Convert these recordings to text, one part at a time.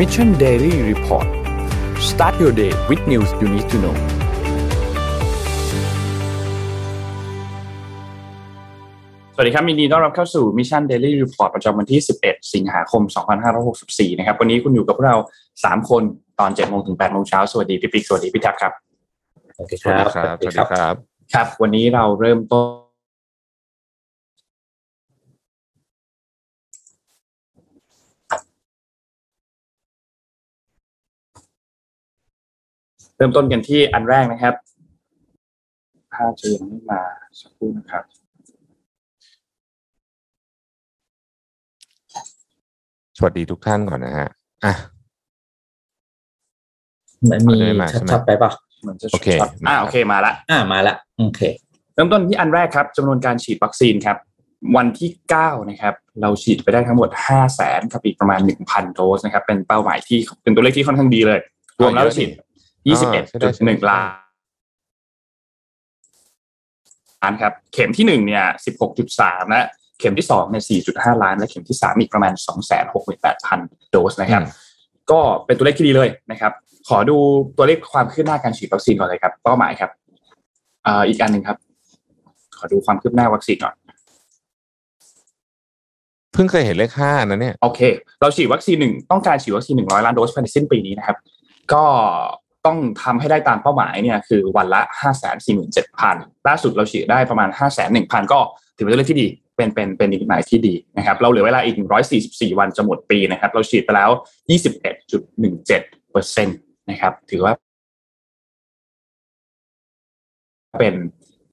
Mission Daily Report start your day with news you need to know สวัสดีครับยินดีต้อนรับเข้าสู่ Mission Daily Report ประจำวันที่ 11 สิงหาคม 2564 นะครับ วันนี้คุณอยู่กับพวกเรา 3 คนตอน 7 โมงถึง 8 โมงเช้า สวัสดีพี่ปิ๊กสวัสดีพี่แท็บครับสวัสดีสควัสรัดีบครับ สวัสดีครับ ครับ วันนี้เราเริ่มต้น เริ่มต้นกันที่อันแรกนะครับภาพจะยังไม่มาสักครู่นะครับสวัสดีทุกท่านก่อนนะฮะอะมันมีเอาได้มาใช่ไหมชัดๆไปป่ะเหมือนจะโอเคช็อตอ่าโอเคมาละอ่ามาละโอเค เริ่มต้นที่อันแรกครับจำนวนการฉีดวัคซีนครับ วันที่9นะครับ เราฉีดไปได้ทั้งหมด5 0 0แสนกับอีกประมาณ1,000โดสนะครับ เป็นเป้าหมายที่เป็นตัวเลขที่ค่อนข้างดีเลย รวมแล้วฉีด 21.1ล้านล้านครับ เข็มที่1เนี่ย16.3และเข็มที่2เนี่ย4.5ล้าน และเข็มที่3อีกประมาณ268,000โดสนะครับ ก็เป็นตัวเลขที่ดีเลยนะครับ ขอดูตัวเลขความคืบหน้าการฉีดวัคซีนก่อนเลยครับ เป้าหมายครับอ่าอีกอันหนึ่งครับ ขอดูความคืบหน้าวัคซีนก่อนเพิ่งเคยเห็นเลขห้านะเนี่ยโอเค เราฉีดวัคซีนหนึ่งต้องการฉีดวัคซีนหนึ่งร้อยล้านโดสภายในสิ้นปีนี้นะครับ ก็ ต้องทำให้ได้ตามเป้าหมายเนี่ยคือวันละห้าแสนสี่หมื่นเจ็ดพันล่าสุดเราฉีดได้ประมาณห้าแสนหนึ่งพันก็ถือเป็นตัวเลขที่ดี เป็นเป็นเป็นอีกหมายที่ดีนะครับ เราเหลือเวลาอีกหนึ่งร้อยสี่สิบสี่วันจะหมดปีนะครับ เราฉีดไปแล้วยี่สิบเอ็ดจุดหนึ่งเจ็ดเปอร์เซ็นตนะครับ ถือว่า เป็น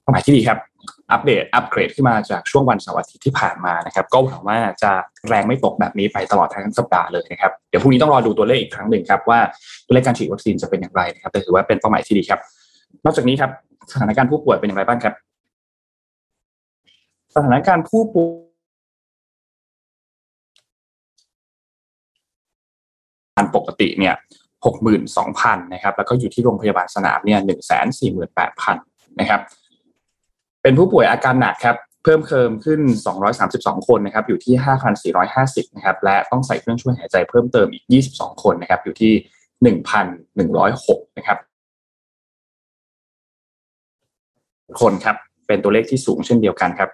เป้าหมายที่ดีครับ อัปเดตอัปเกรดขึ้นมาจากช่วงวันเสาร์อาทิตย์ที่ผ่านมานะครับก็หวังว่าจะแรงไม่ตกแบบนี้ไปตลอดทั้งสัปดาห์เลยนะครับเดี๋ยวพรุ่งนี้ต้องรอดูตัวเลขอีกครั้งหนึ่งครับว่าตัวเลขการฉีดวัคซีนจะเป็นอย่างไรนะครับแต่ถือว่าเป็นเป้าหมายที่ดีครับ นอกจากนี้ครับสถานการณ์ผู้ป่วยเป็นอย่างไรบ้างครับ สถานการณ์ผู้ป่วยปกติเนี่ยหกหมื่นสองพันนะครับ แล้วก็อยู่ที่โรงพยาบาลสนามเนี่ยหนึ่งแสนสี่หมื่นแปดพันนะครับ เป็นผู้ป่วยอาการหนักครับเพิ่มเติมขึ้น 232 คนนะครับอยู่ที่ 5,450นะครับและต้องใส่เครื่องช่วยหายใจเพิ่มเติมอีก 22 คนนะครับอยู่ที่ 1,106นะครับคนครับเป็นตัวเลขที่สูงเช่นเดียวกันครับ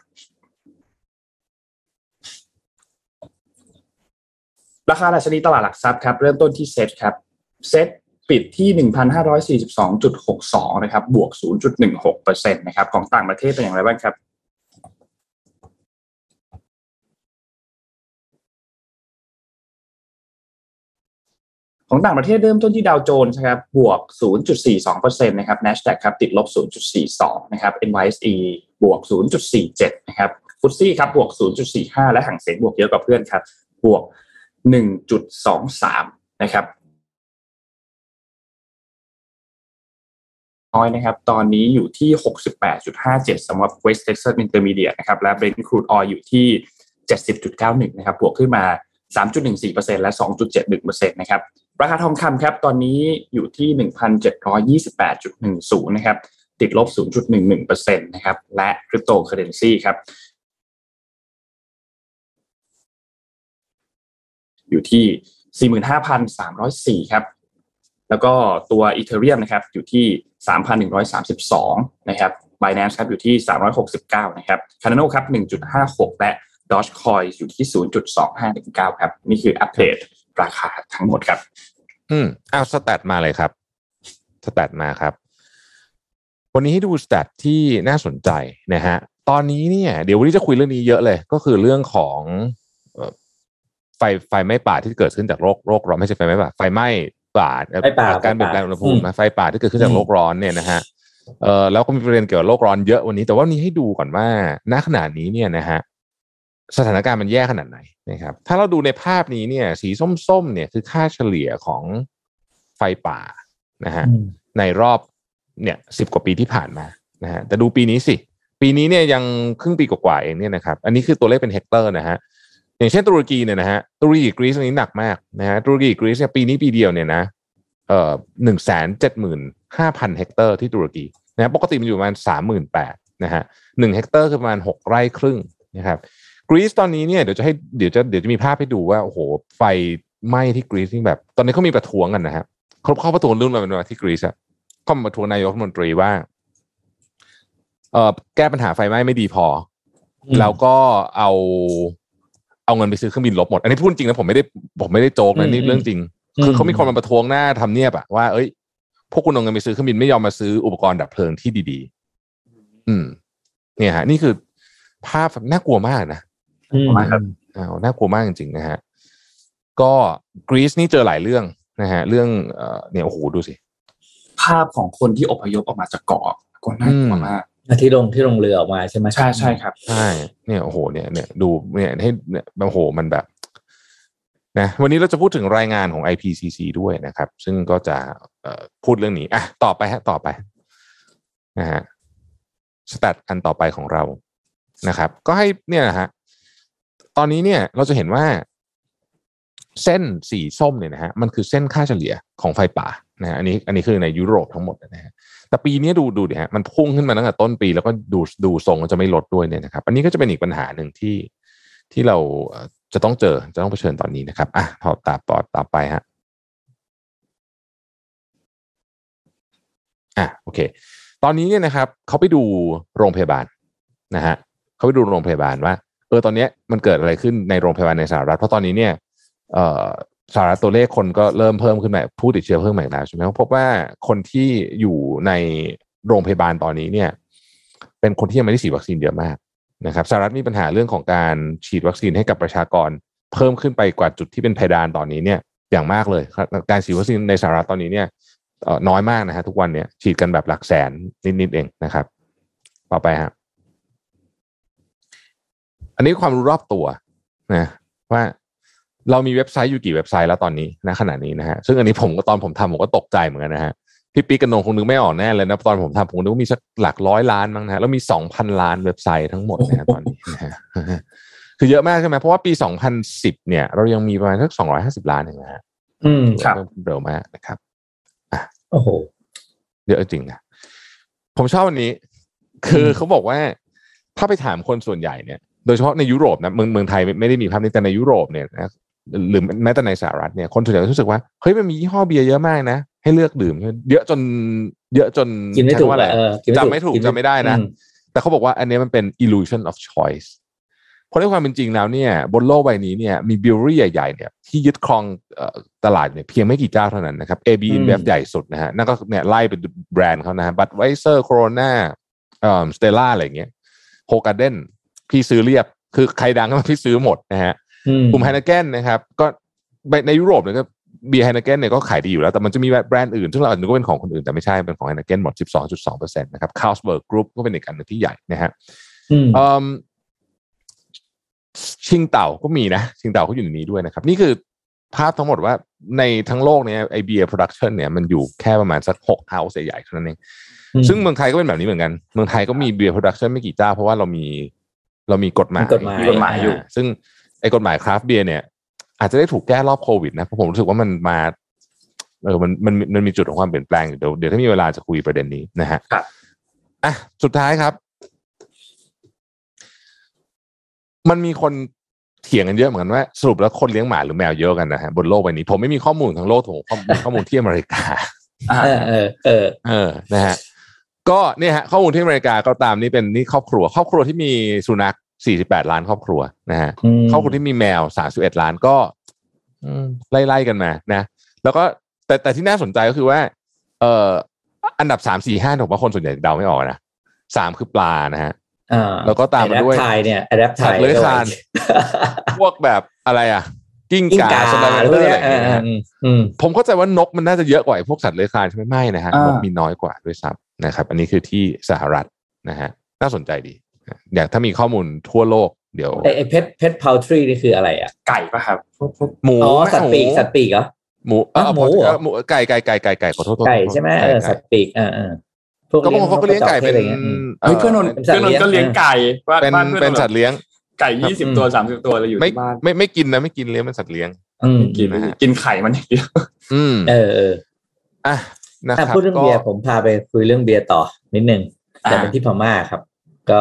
ราคาดัชนีตลาดหลักทรัพย์ครับเริ่มต้นที่เซ็ตครับเซ็ต ปิดที่ 1,542.62 นะครับ บวก 0.16%นะครับ ของต่างประเทศเป็นอย่างไรบ้างครับของต่างประเทศเริ่มต้นที่ดาวโจนส์ครับบวก 0.42%นะครับ NASDAQ ครับติดลบ 0.42 นะครับ NYSE บวก 0.47 นะครับฟุตซี่ครับบวก 0.45 และห่างเสียงบวกเยอะกว่าเพื่อนครับ บวก 1.23 นะครับ น้อยนะครับ ตอนนี้อยู่ที่ 68.57สำหรับ West Texas Intermediate นะครับ และ Brent Crude Oil อยู่ที่ 70.91 นะครับ บวกขึ้นมา 3.14%และ 2.71%นะครับ ราคาทองคำครับ ตอนนี้อยู่ที่ 1,728.10 นะครับ ติดลบ 0.11%นะครับ และคริปโตเคอเรนซีครับอยู่ที่ 45,304 ครับ แล้วก็ตัวอีเทเรียมนะครับอยู่ที่ 3,132 นะครับ Binance ครับอยู่ที่ 369 นะครับ Cardano ครับ 1.56 และ Dogecoin อยู่ที่ 0.2519 ครับ นี่คืออัปเดตราคาทั้งหมดครับ อืมเอาสแตทมาเลยครับสแตทมาครับ วันนี้ให้ดูสแตทที่น่าสนใจนะฮะตอนนี้เนี่ยเดี๋ยววันนี้จะคุยเรื่องนี้เยอะเลย ก็คือเรื่องของไฟไฟไหม้ป่าที่เกิดขึ้นจากโรคโรคร้อนไม่ใช่ไฟไหม้ป่าไฟไหม้ ป่าไฟป่าการเปลี่ยนแปลงอุณหภูมินะไฟป่าที่เกิดขึ้นจากโลกร้อนเนี่ยนะฮะเออแล้วก็มีประเด็นเกี่ยวกับโลกร้อนเยอะวันนี้ แต่ว่าวันนี้ให้ดูก่อนว่าณขณะนี้เนี่ยนะฮะสถานการณ์มันแย่ขนาดไหนนะครับ ถ้าเราดูในภาพนี้เนี่ย สีส้มๆเนี่ยคือค่าเฉลี่ยของไฟป่านะฮะอืมในรอบเนี่ยสิบกว่าปีที่ผ่านมานะฮะแต่ดูปีนี้สิ ปีนี้เนี่ยยังครึ่งปีกว่าๆเองเนี่ยนะครับ อันนี้คือตัวเลขเป็นเฮกเตอร์นะฮะ อย่างเช่นตุรกีเนี่ยนะฮะตุรกีกรีซอันนี้หนักมากนะฮะตุรกีกรีซเนี่ยปีนี้ปีเดียวเนี่ยนะเอ่อหนึ่งแสนเจ็ดหมื่นห้าพันเฮกเตอร์ที่ตุรกีนะฮะปกติมันอยู่ประมาณสามหมื่นแปดนะฮะหนึ่งเฮกเตอร์คือประมาณหกไร่ครึ่งนะครับกรีซตอนนี้เนี่ยเดี๋ยวจะให้เดี๋ยวจะเดี๋ยวจะมีภาพให้ดูว่าโอ้โหไฟไหม้ที่กรีซนี่แบบ ตอนนี้เขามีประท้วงกันนะครับเขาเข้าประท้วงเรื่องอะไรมาที่กรีซอะเขามาประท้วงนายกรัฐมนตรีว่าเอ่อแก้ปัญหาไฟไหม้ไม่ดีพออืมแล้วก็เอา เอาเงินไปซื้อเครื่องบินรบหมด อันนี้พูดจริงนะผมไม่ได้ผมไม่ได้โจกนะนี่เรื่องจริง คือเขามีคนมาประท้วงหน้าทำเนียบอะว่าเอ้ยพวกคุณเอาเงินไปซื้อเครื่องบินไม่ยอมมาซื้ออุปกรณ์ดับเพลิงที่ดี ๆ อืม เนี่ยฮะ นี่คือภาพน่ากลัวมากนะอืมมาครับอ้าวน่ากลัวมากจริงๆนะฮะก็กรีซนี่เจอหลายเรื่องนะฮะ เรื่องเอ่อเนี่ยโอ้โหดูสิ ภาพของคนที่อพยพออกมาจากเกาะก็น่ากลัวมาก ที่ลงที่ลงเรือออกมาใช่ไหมใช่ใช่ครับใช่เนี่ยโอ้โหเนี่ยเนี่ยดูเนี่ยให้เนี่ยโอ้โหมันแบบนะวันนี้เราจะพูดถึงรายงานของ IPCC ด้วยนะครับ ซึ่งก็จะเอ่อพูดเรื่องนี้อะต่อไปฮะต่อไปนะฮะสแตทอันต่อไปของเรานะครับ ก็ให้เนี่ยนะฮะตอนนี้เนี่ยเราจะเห็นว่า เส้นสีส้มเนี่ยนะฮะมันคือเส้นค่าเฉลี่ยของไฟป่านะฮะอันนี้อันนี้คือในยุโรปทั้งหมดนะฮะ แต่ปีนี้ดูดูดิฮะมันพุ่งขึ้นมาตั้งแต่ต้นปี แล้วก็ดูดูทรงจะไม่ลดด้วยเนี่ยนะครับ อันนี้ก็จะเป็นอีกปัญหาหนึ่งที่ที่เราจะต้องเจอจะต้องเผชิญตอนนี้นะครับอะต่อตาปอดต่อไปฮะอะโอเค ตอนนี้เนี่ยนะครับเขาไปดูโรงพยาบาลนะฮะเขาไปดูโรงพยาบาลว่าเออตอนนี้มันเกิดอะไรขึ้นในโรงพยาบาลในสหรัฐเพราะตอนนี้เนี่ยเอ่อ สหรัฐตัวเลขคนก็เริ่มเพิ่มขึ้นมาผู้ติดเชื้อเพิ่มใหม่แล้วใช่ไหมพบว่าคนที่อยู่ในโรงพยาบาลตอนนี้เนี่ย เป็นคนที่ยังไม่ได้ฉีดวัคซีนเยอะมากนะครับสหรัฐมีปัญหาเรื่องของการฉีดวัคซีนให้กับประชากร เพิ่มขึ้นไปกว่าจุดที่เป็นเพดานตอนนี้เนี่ย อย่างมากเลย การฉีดวัคซีนในสหรัฐตอนนี้เนี่ยน้อยมากนะฮะทุกวันเนี่ยฉีดกันแบบหลักแสนนิดๆเองนะครับ ต่อไปฮะอันนี้ความรู้รอบตัวนะว่า เรามีเว็บไซต์อยู่กี่เว็บไซต์แล้วตอนนี้ณขณะนี้นะฮะซึ่งอันนี้ผมก็ตอนผมทำผมก็ตกใจเหมือนกันนะฮะพี่ปิ๊กกับนงคงนึกไม่ออกแน่เลยนะตอนผมทำผมนึกว่ามีสักหลักร้อยล้านมั้งนะฮะแล้วมีสองพันล้านเว็บไซต์ทั้งหมดนะฮะตอนนี้นะฮะคือเยอะมากใช่ไหมเพราะว่าปีสองพันสิบเนี่ย เรายังมีประมาณสักสองร้อยห้าสิบล้านเองนะฮะอืมครับเพิ่มขึ้นเร็วมากนะครับโอ้โหเยอะจริงนะผมชอบวันนี้ คือเขาบอกว่าถ้าไปถามคนส่วนใหญ่เนี่ยโดยเฉพาะในยุโรปนะเมืองเมืองไทยไม่ไม่ได้มีภาพนี้แต่ในยุโรปเนี่ยนะ หรือแม้แต่ในสหรัฐเนี่ยคนส่วนใหญ่รู้สึกว่าเฮ้ยมันมียี่ห้อเบียร์เยอะมากนะ ให้เลือกดื่ม เยอะจน เยอะจนกินไม่ถูกใช้คำว่าอะไรเออกินจำไม่ถูกจำไม่ได้นะอืมแต่เขาบอกว่าอันนี้มันเป็น illusion of choice เพราะในความเป็นจริงแล้วเนี่ย บนโลกใบนี้เนี่ยมี brewery ใหญ่ๆเนี่ยที่ยึดครองเอ่อตลาดเนี่ยเพียงไม่กี่เจ้าเท่านั้นนะครับ AB อืม InBev ใหญ่สุดนะฮะนั่นก็เนี่ยไล่เป็นแบรนด์เขานะฮะ Budweiser Corona เอ่อ Stella อะไรอย่างเงี้ย Hoegaardenพี่ซื้อเรียบคือใครดังก็พี่ซื้อหมดนะฮะอืม กลุ่มไฮน e เกนนะครับ ก็ในยุโรปเนี่ยก็เบียร์ไฮน e เกนเนี่ยก็ขายดีอยู่แล้ว แต่มันจะมีแบรนด์อื่น ซึ่งเราอาจจะนึกว่าเป็นของคนอื่นแต่ไม่ใช่เป็นของไฮน e เกนหมด 12.2%นะครับ Carlsberg Group ก็เป็นอีกอันหนึ่งที่ใหญ่นะฮะอืมเอิ่มชิงเต่าก็มีนะ ชิงเต่าเขาอยู่ในนี้ด้วยนะครับ นี่คือภาพทั้งหมดว่าในทั้งโลกเนี่ยไอเบียร์ production เนี่ยมันอยู่แค่ประมาณสักหก house ใหญ่ๆเท่านั้นเองอืมซึ่งเมืองไทยก็เป็นแบบนี้เหมือนกัน เมืองไทยก็มีเบียร์ production ไม่กี่เจ้า เพราะว่าเรามีเรามีกฎหมายมีกฎหมายมีกฎหมายอยู่ ซึ่ง ไอ้กฎหมายคราฟต์เบียร์เนี่ย อาจจะได้ถูกแก้รอบโควิดนะเพราะผมรู้สึกว่ามันมาเออมันมันมันมีจุดของความเปลี่ยนแปลงอยู่เดี๋ยวเดี๋ยวถ้ามีเวลาจะคุยประเด็นนี้นะฮะครับอะสุดท้ายครับ มันมีคนเถียงกันเยอะเหมือนกันว่าสรุปแล้วคนเลี้ยงหมาหรือแมวเยอะกันนะฮะบนโลกใบนี้ ผมไม่มีข้อมูลทั้งโลกผมข้อมูลข้อมูลที่อเมริกาอ่าเออเออเออเออนะฮะก็เนี่ยฮะข้อมูลที่อเมริกาก็ตามนี่เป็นนี่ครอบครัว ครอบครัวที่มีสุนัข 48 ล้านครอบครัวนะฮะอืมครอบครัวที่มีแมว 31 ล้านก็อืมไล่ๆกันมานะ แล้วก็แต่แต่ที่น่าสนใจก็คือว่า เอ่ออันดับ3 4 5ผมว่าคนส่วนใหญ่เดาไม่ออกนะสามคือปลานะฮะอ่าแล้วก็ตามมาด้วยไทยเนี่ยแอดปไทสัตยว์เลื้อยคลานพวกแบบอะไรอะ กิ้งกิ้งก่าก่าสไลอะไรเดพอวกร์อะเนี้ไรยอย่างเงี้ยนะฮะอืมอืมผมเข้าใจว่านกมันน่าจะเยอะกว่าไอ้พวกสัตว์เลื้อยคลานใช่ไหมไม่นะฮะอ่านกมีน้อยกว่าด้วยซ้ำนะครับ อันนี้คือที่สหรัฐนะฮะน่าสนใจดี อยากถ้ามีข้อมูลทั่วโลกเดี๋ยวไอไอเพชรเพชรพาวทรีนี่คืออะไรอะ ไก่ปะครับพวกพวกหมูอ๋อสัตว์ปีกหมูสัตว์ปีกเหรอหมูเอออะหมูเออเหรอหมูไก่ไก่ไก่ไก่ไก่ขอโทษขอโทษไก่ใช่ไหมก่เออก่สัตว์ปีกอ่าอ่าพวกก็บางคนเขาก็เลี้ยงไก่เป็นอะไรงี้ยอืมเฮ้ยเพื่อนนนท์เป็นสัตว์เพื่อนนนท์ก็เลี้เลี้ยยงงไก่บ้านเป็นบ้านเพื่อนเป็นนท์สัตว์เลี้ยงไก่ยี่สิบอืมตัวสามสิบตัวเลยอยู่ไม่ที่บ้านไม่ไม่กินนะไม่กินเลี้ยงเป็นสัตว์เลี้ยงอืมกินนะฮะกินไข่มันอย่างเดียวอืมเออเอออะนะคอะรับพูดเรื่องก็เบียร์ผมพาไปคุยเรื่องเบียร์ต่อนิดนึงอ่าแต่เป็นที่พม่าครับ ก็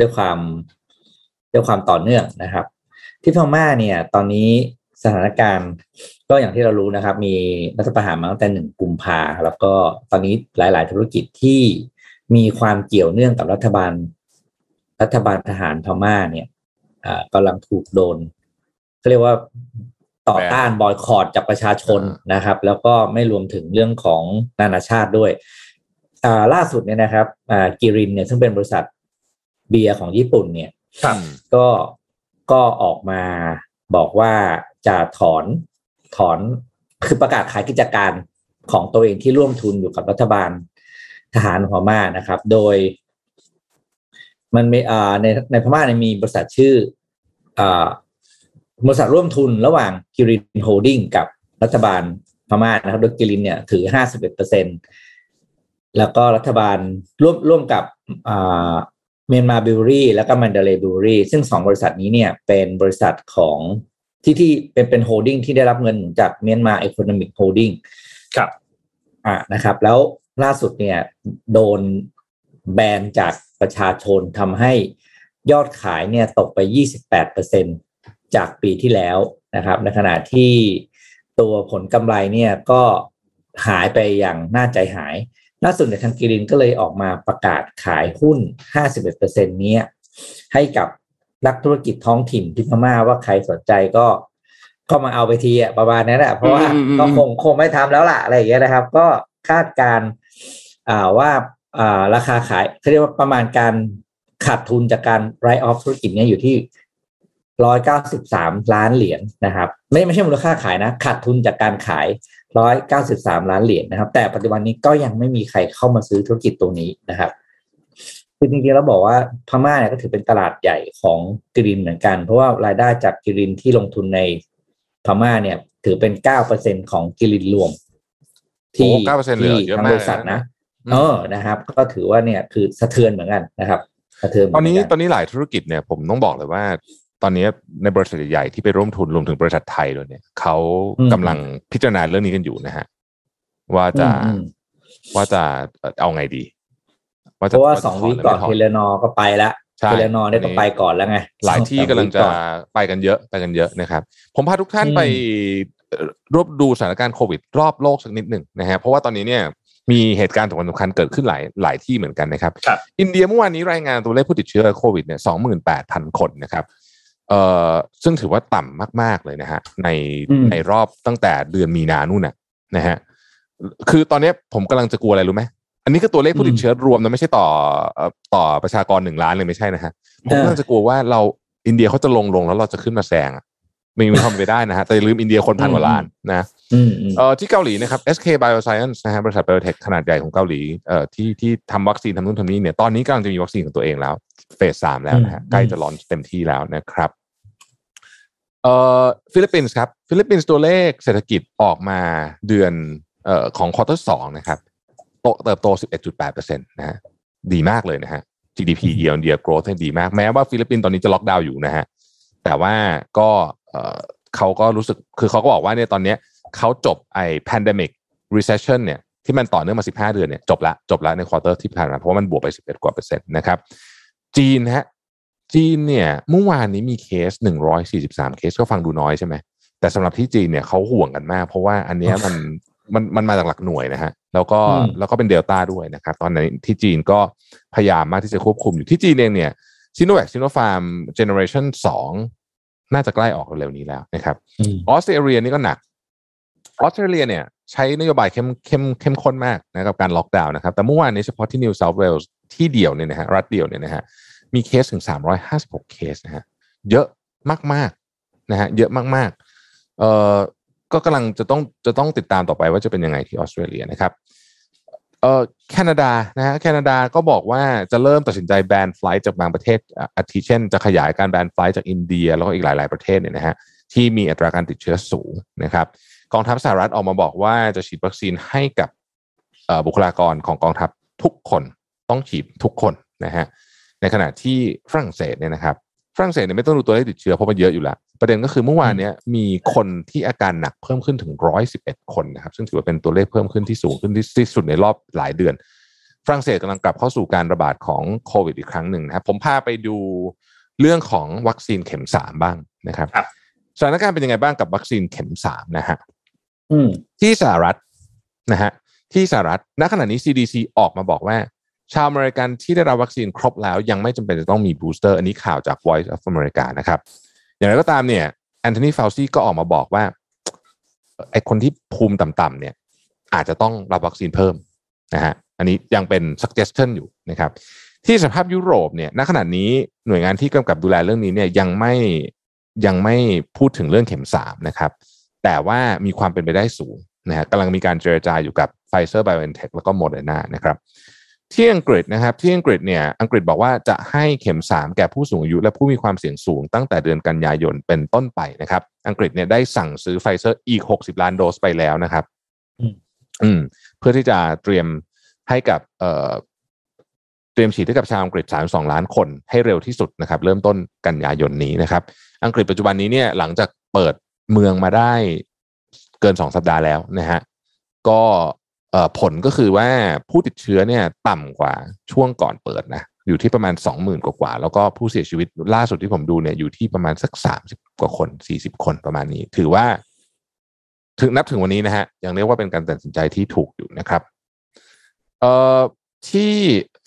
ด้วยความด้วยความต่อเนื่องนะครับ ที่พม่าเนี่ย ตอนนี้สถานการณ์ก็อย่างที่เรารู้นะครับ มีรัฐประหารมาตั้งแต่หนึ่งกุมภาแล้วก็ตอนนี้หลาย ๆ ธุรกิจที่มีความเกี่ยวเนื่องกับรัฐบาล รัฐบาลทหารพม่าเนี่ยอ่ากำลังถูกโดนเขาเรียกว่าต่อต้านบอยคอรดจากประชาชนนะครับ แล้วก็ไม่รวมถึงเรื่องของนานาชาติด้วยอ่าล่าสุดเนี่ยนะครับอ่ากิรินเนี่ยซึ่งเป็นบริษัท เบียร์ของญี่ปุ่นเนี่ยครับก็ก็ออกมาบอกว่าจะถอนถอนคือประกาศขายกิจการของตัวเองที่ร่วมทุนอยู่กับรัฐบาลทหารพม่านะครับ โดย มันมีอ่าในในพม่าเนี่ยมีบริษัทชื่ออ่าบริษัทร่วมทุนระหว่าง Kirin Holdings กับรัฐบาลพม่านะครับ โดย Kirin เนี่ยถือห้าสิบเอ็ดเปอร์เซ็นต์แล้วก็รัฐบาลร่วมร่วมกับอ่า Myanmar Brewery แล้วก็ Mandalay Brewery ซึ่งสองบริษัทนี้เนี่ยเป็นบริษัทของที่ที่เป็นเป็น holding ที่ได้รับเงินจากเมียนมาเอ o อนมิกโฮลดิ้งครับอะนะครับ แล้วล่าสุดเนี่ยโดนแบนจากประชาชนทำให้ยอดขายเนี่ยตกไป 28%จากปีที่แล้วนะครับ ในขณะที่ตัวผลกำไรเนี่ยก็หายไปอย่างน่าใจหาย ล่าสุดเนี่ยทาง Kirin ก็เลยออกมาประกาศขายหุ้น 51%เนี้ยให้กับนักธุรกิจท้องถิ่นที่พม่าว่าใครสนใจก็ก็มาเอาไปทีอะประมาณนั้นแหละเพราะว่าอืมอืมก็คงคงไม่ทำแล้วล่ะอะไรอย่างเงี้ยนะครับ ก็คาดการณ์อ่าว่าอ่าราคาขายเขาเรียกว่าประมาณการขาดทุนจากการ write off ธุรกิจเนี้ยอยู่ที่ร้อยเก้าสิบสามล้านเหรียญนะครับ ไม่ไม่ใช่มูลค่าขายนะขาดทุนจากการขาย ร้อยเก้าสิบสามล้านเหรียญนะครับ แต่ปัจจุบันนี้ก็ยังไม่มีใครเข้ามาซื้อธุรกิจตรงนี้นะครับคือจริงๆแล้วบอกว่าพม่าเนี่ยก็ถือเป็นตลาดใหญ่ของกรีนเหมือนกัน เพราะว่ารายได้จากกรีนที่ลงทุนในพม่าเนี่ย ถือเป็นเก้าเปอร์เซ็นของกรีนรวม ที่โอ้9%เลยเหรอที่เยอะทางมากบริษัทนะอืมเออนะครับ ก็ถือว่าเนี่ยคือสะเทือนเหมือนกันนะครับ สะเทือนเหมืตอนนี้กัตอนนี้หลายธุรกิจเนี่ยผมต้องบอกเลยว่า ตอนนี้ในบริษัทใหญ่ๆที่ไปร่วมทุนรวมถึงบริษัทไทยด้วยเนี่ยเขาอืมกำลังพิจารณาเรื่องนี้กันอยู่นะฮะว่าจะอืมว่าจะเอ่อเอาไงดีเพจะราะว่าจะสองถวีหรืก่อนไม่ถเทเลนอก็ไปแล้วใช่เทเลนอเนี่ยก็ไปก่อนแล้วไง หลายที่สองกำลังจะวีก่อนไปกันเยอะไปกันเยอะนะครับ ผมพาทุกท่านอืมไปเอ่อรวบดูสถานการณ์โควิด รอบโลกสักนิดหนึ่งนะฮะเพราะว่าตอนนี้เนี่ยมีเหตุการณ์สำคัญสำคัญเกิดขึ้นหลายหลายที่เหมือนกันนะครับครับอินเดียเมื่อวานนี้รายงานตัวเลขผู้ติดเชื้อโควิดเนี่ยสองหมื่นแปดพันคนนะครับ เอ่อซึ่งถือว่าต่ำมาก ๆเลยนะฮะในอืมในรอบตั้งแต่เดือนมีนานู่นน่ะนะฮะคือตอนนี้ผมกำลังจะกลัวอะไรรู้ไหมอันนี้คือตัวเลขผู้ติดเชื้อรวมนะไม่ใช่ต่อเอ่อต่อประชากรหนึ่งล้านเลยไม่ใช่นะฮะผมก็จะกลัวว่าเราอินเดียเขาจะลงลงแล้วเราจะขึ้นมาแซงอะมีมีความเป็นไปได้นะฮะแต่อย่าลืมอินเดียคนพันกว่าล้านนะอืมอืม เอ่อที่เกาหลีนะครับ SK Bioscience นะฮะบริษัทไบโอเทคขนาดใหญ่ของเกาหลีเอ่อที่ที่ทำวัคซีนทำนู่นทำนี่เนี่ยตอนนี้กำลังจะมีวัคซีนของตัวเองแล้วเฟสสามแล้วนะฮะอืมใกล้จะลอนเต็มที่แล้วนะครับเอ่อฟิลิปปินส์ครับ ฟิลิปปินส์ตัวเลขเศรษฐกิจออกมาเดือนเอ่อของ quarter สองนะครับโตเติบโต 11.8%นะฮะดีมากเลยนะฮะ GDP year on year growth เนี่ยดีมากแม้ว่าฟิลิปปินส์ตอนนี้จะล็อกดาวน์อยู่นะฮะแต่ว่าก็เอ่อเขาก็รู้สึกคือเขาก็บอกว่าเนี่ยตอนเนี้ย เขาจบไอ้ pandemic recession เนี่ยที่มันต่อเนื่องมา 15 เดือนเนี่ยจบละจบละใน quarter ที่ผ่านมาเพราะว่ามันบวกไป 11 กว่าเปอร์เซ็นต์นะครับจีนฮะจีนเนี่ยเมื่อวานนี้มีเคส 143 เคสก็ฟังดูน้อยใช่ไหมแต่สำหรับที่จีนเนี่ยเขาห่วงกันมาก เพราะว่าอันเนี้ยมันมันมันมาจากหลักหน่วยนะฮะแล้วก็อืมแล้วก็เป็นเดลต้าด้วยนะครับ ตอนนี้ที่จีนก็พยายามมากที่จะควบคุมอยู่ที่จีนเองเนี่ย Sinovac Sinopharm generation สองน่าจะใกล้ออกเร็วๆนี้แล้วนะครับอืมออสเตรเลียนี่ก็หนัก ออสเตรเลียเนี่ยใช้นโยบายเข้มเข้มเข้มข้นมากนะกับการล็อกดาวน์นะครับ แต่เมื่อวานนี้เฉพาะที่นิวเซาท์เวลส์ที่เดียวเนี่ยนะฮะรัฐเดียวเนี่ยนะฮะมีเคสถึง 356 เคสนะฮะเยอะมากๆนะฮะเยอะมากๆเอ่อก็กำลังจะต้องจะต้องติดตามต่อไปว่าจะเป็นยังไงที่ออสเตรเลียนะครับเอ่อแคนาดานะฮะแคนาดาก็บอกว่าจะเริ่มตัดสินใจแบนไฟล์จากบางประเทศอะอาทิเช่น จะขยายการแบนไฟล์จากอินเดีย แล้วก็อีกหลาย ๆประเทศเนี่ยนะฮะที่มีอัตราการติดเชื้อสูงนะครับ กองทัพสหรัฐออกมาบอกว่าจะฉีดวัคซีนให้กับเอ่อบุคลากรของกองทัพทุกคนต้องฉีดทุกคนนะฮะในขณะที่ฝรั่งเศสเนี่ยนะครับฝรั่งเศสเนี่ยไม่ต้องดูตัวเลขติดเชื้อเพราะมันเยอะอยู่แล้ว ประเด็นก็คือเมื่อวานเนี้ยมีคนที่อาการหนักเพิ่มขึ้นถึงร้อยสิบเอ็ดคนนะครับ ซึ่งถือว่าเป็นตัวเลขเพิ่มขึ้นที่สูงขึ้นที่ที่สุดในรอบหลายเดือน ฝรั่งเศสกำลังกลับเข้าสู่การระบาดของโควิดอีกครั้งหนึ่งนะครับ ผมพาไปดูเรื่องของวัคซีนเข็มสามบ้างนะครับครับสถานการณ์เป็นยังไงบ้างกับวัคซีนเข็มสามนะฮะอืม ที่สหรัฐนะฮะที่สหรัฐณขณะนี้ CDC ออกมาบอกว่า ชาวอเมริกันที่ได้รับวัคซีนครบแล้ว ยังไม่จำเป็นจะต้องมี booster อันนี้ข่าวจาก Voice of America นะครับ อย่างไรก็ตามเนี่ยแอนโทนีฟาวซีก็ออกมาบอกว่าไอ้คนที่ภูมิต่ำๆเนี่ย อาจจะต้องรับวัคซีนเพิ่มนะฮะอันนี้ยังเป็น suggestion อยู่นะครับ ที่สหภาพยุโรปเนี่ยณขณะนี้หน่วยงานที่กำกับดูแลเรื่องนี้เนี่ยยังไม่ยังไม่พูดถึงเรื่องเข็มสามนะครับ แต่ว่ามีความเป็นไปได้สูงนะฮะกำลังมีการเจรจาอยู่กับ Pfizer BioNTech แล้วก็ Moderna นะครับที่อังกฤษนะครับที่อังกฤษเนี่ยอังกฤษบอกว่าจะให้เข็ม 3 แก่ผู้สูงอายุ และผู้มีความเสี่ยงสูงตั้งแต่เดือนกันยายนเป็นต้นไปนะครับ อังกฤษเนี่ยได้สั่งซื้อไฟเซอร์อีก 60 ล้านโดสไปแล้วนะครับอืมอืมเพื่อที่จะเตรียมให้กับเอ่อเตรียมฉีดให้กับชาวอังกฤษ 32 ล้านคนให้เร็วที่สุดนะครับ เริ่มต้นกันยายนนี้นะครับ อังกฤษปัจจุบันนี้เนี่ยหลังจากเปิด เมืองมาได้เกิน2สัปดาห์แล้วนะฮะก็ผลก็คือว่าผู้ติดเชื้อเนี่ยต่ำกว่าช่วงก่อนเปิดนะอยู่ที่ประมาณ 20,000 กว่าๆแล้วก็ผู้เสียชีวิตล่าสุดที่ผมดูเนี่ยอยู่ที่ประมาณสัก 30 กว่าคน 40 คนประมาณนี้ ถือว่า ถึงนับถึงวันนี้นะฮะยังเรียกว่าเป็นการตัดสินใจที่ถูกอยู่นะครับเอ่อที่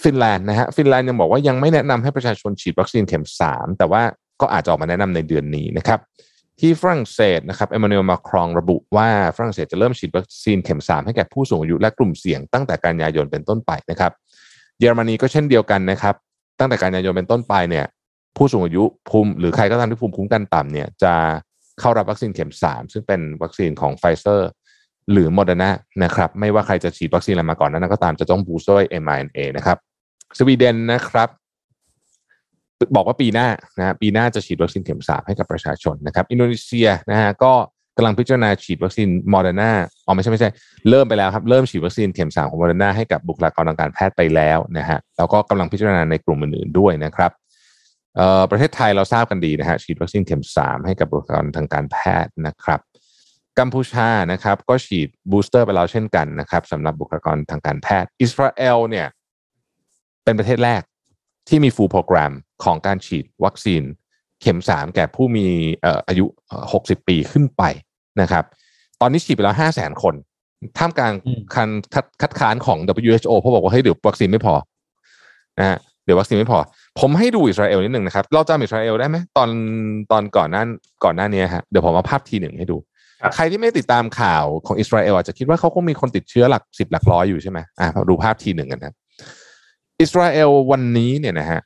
ฟินแลนด์นะฮะฟินแลนด์ยังบอกว่ายังไม่แนะนำให้ประชาชนฉีดวัคซีนเข็มสามแต่ว่าก็อาจจะออกมาแนะนำในเดือนนี้นะครับ ที่ฝรั่งเศสนะครับเอมมานูเอลมาครองระบุว่าฝรั่งเศสจะเริ่มฉีดวัคซีนเข็มสามให้แก่ผู้สูงอายุและกลุ่มเสี่ยงตั้งแต่กันยายนเป็นต้นไปนะครับ เยอรมนีก็เช่นเดียวกันนะครับ ตั้งแต่กันยายนเป็นต้นไปเนี่ย ผู้สูงอายุภูมิหรือใครก็ตามที่ภูมิคุ้มกันต่ำเนี่ยจะเข้ารับวัคซีนเข็มสามซึ่งเป็นวัคซีนของไฟเซอร์หรือโมเดอร์นานะครับ ไม่ว่าใครจะฉีดวัคซีนอะไรมาก่อนนั้นก็ตามจะต้อง boost ด้วย mRNA นะครับสวีเดนนะครับ บอกว่าปีหน้านะปีหน้าจะฉีดวัคซีนเข็มสามให้กับประชาชนนะครับ อินโดนีเซียนะฮะก็กำลังพิจารณาฉีดวัคซีนโมเดอร์นาอ๋อไม่ใช่ไม่ใช่ เริ่มไปแล้วครับ เริ่มฉีดวัคซีนเข็มสามของโมเดอร์นาให้กับบุคลากรทางการแพทย์ไปแล้วนะฮะแล้วก็กำลังพิจารณาในกลุ่มอื่นๆด้วยนะครับเอ่อประเทศไทยเราทราบกันดีนะฮะฉีดวัคซีนเข็มสามให้กับบุคลากรทางการแพทย์นะครับกัมพูชานะครับ ก็ฉีด booster ไปแล้วเช่นกันนะครับสำหรับบุคลากรทางการแพทย์ อิสราเอลเนี่ย เป็นประเทศแรก ที่มี full program ของการฉีดวัคซีน เข็มสามแก่ผู้มีเอ่ออายุ 60 ปีขึ้นไปนะครับ ตอนนี้ฉีดไปแล้ว 5 0 0 0 0 0 คน ท่ามกลางอืมคันคัดคัดค้านของ WHO เพราะบอกว่าเฮ้ยเดี๋ยววัคซีนไม่พอนะฮะเดี๋ยววัคซีนไม่พอ ผมให้ดูอิสราเอลนิดหนึ่งนะครับ เราจำอิสราเอลได้ไหมตอนตอนก่อนหน้าก่อนหน้านี้ฮะเดี๋ยวผมเอาภาพทีหนึ่งให้ดูครับใครที่ไม่ติดตามข่าวของอิสราเอลอาจจะคิดว่าเขาคงมีคนติดเชื้อหลักสิบหลักร้อยอยู่ใช่ไหมอ่าดูภาพทีหนึ่งกันนะ อิสราเอลวันนี้เนี่ยนะฮะ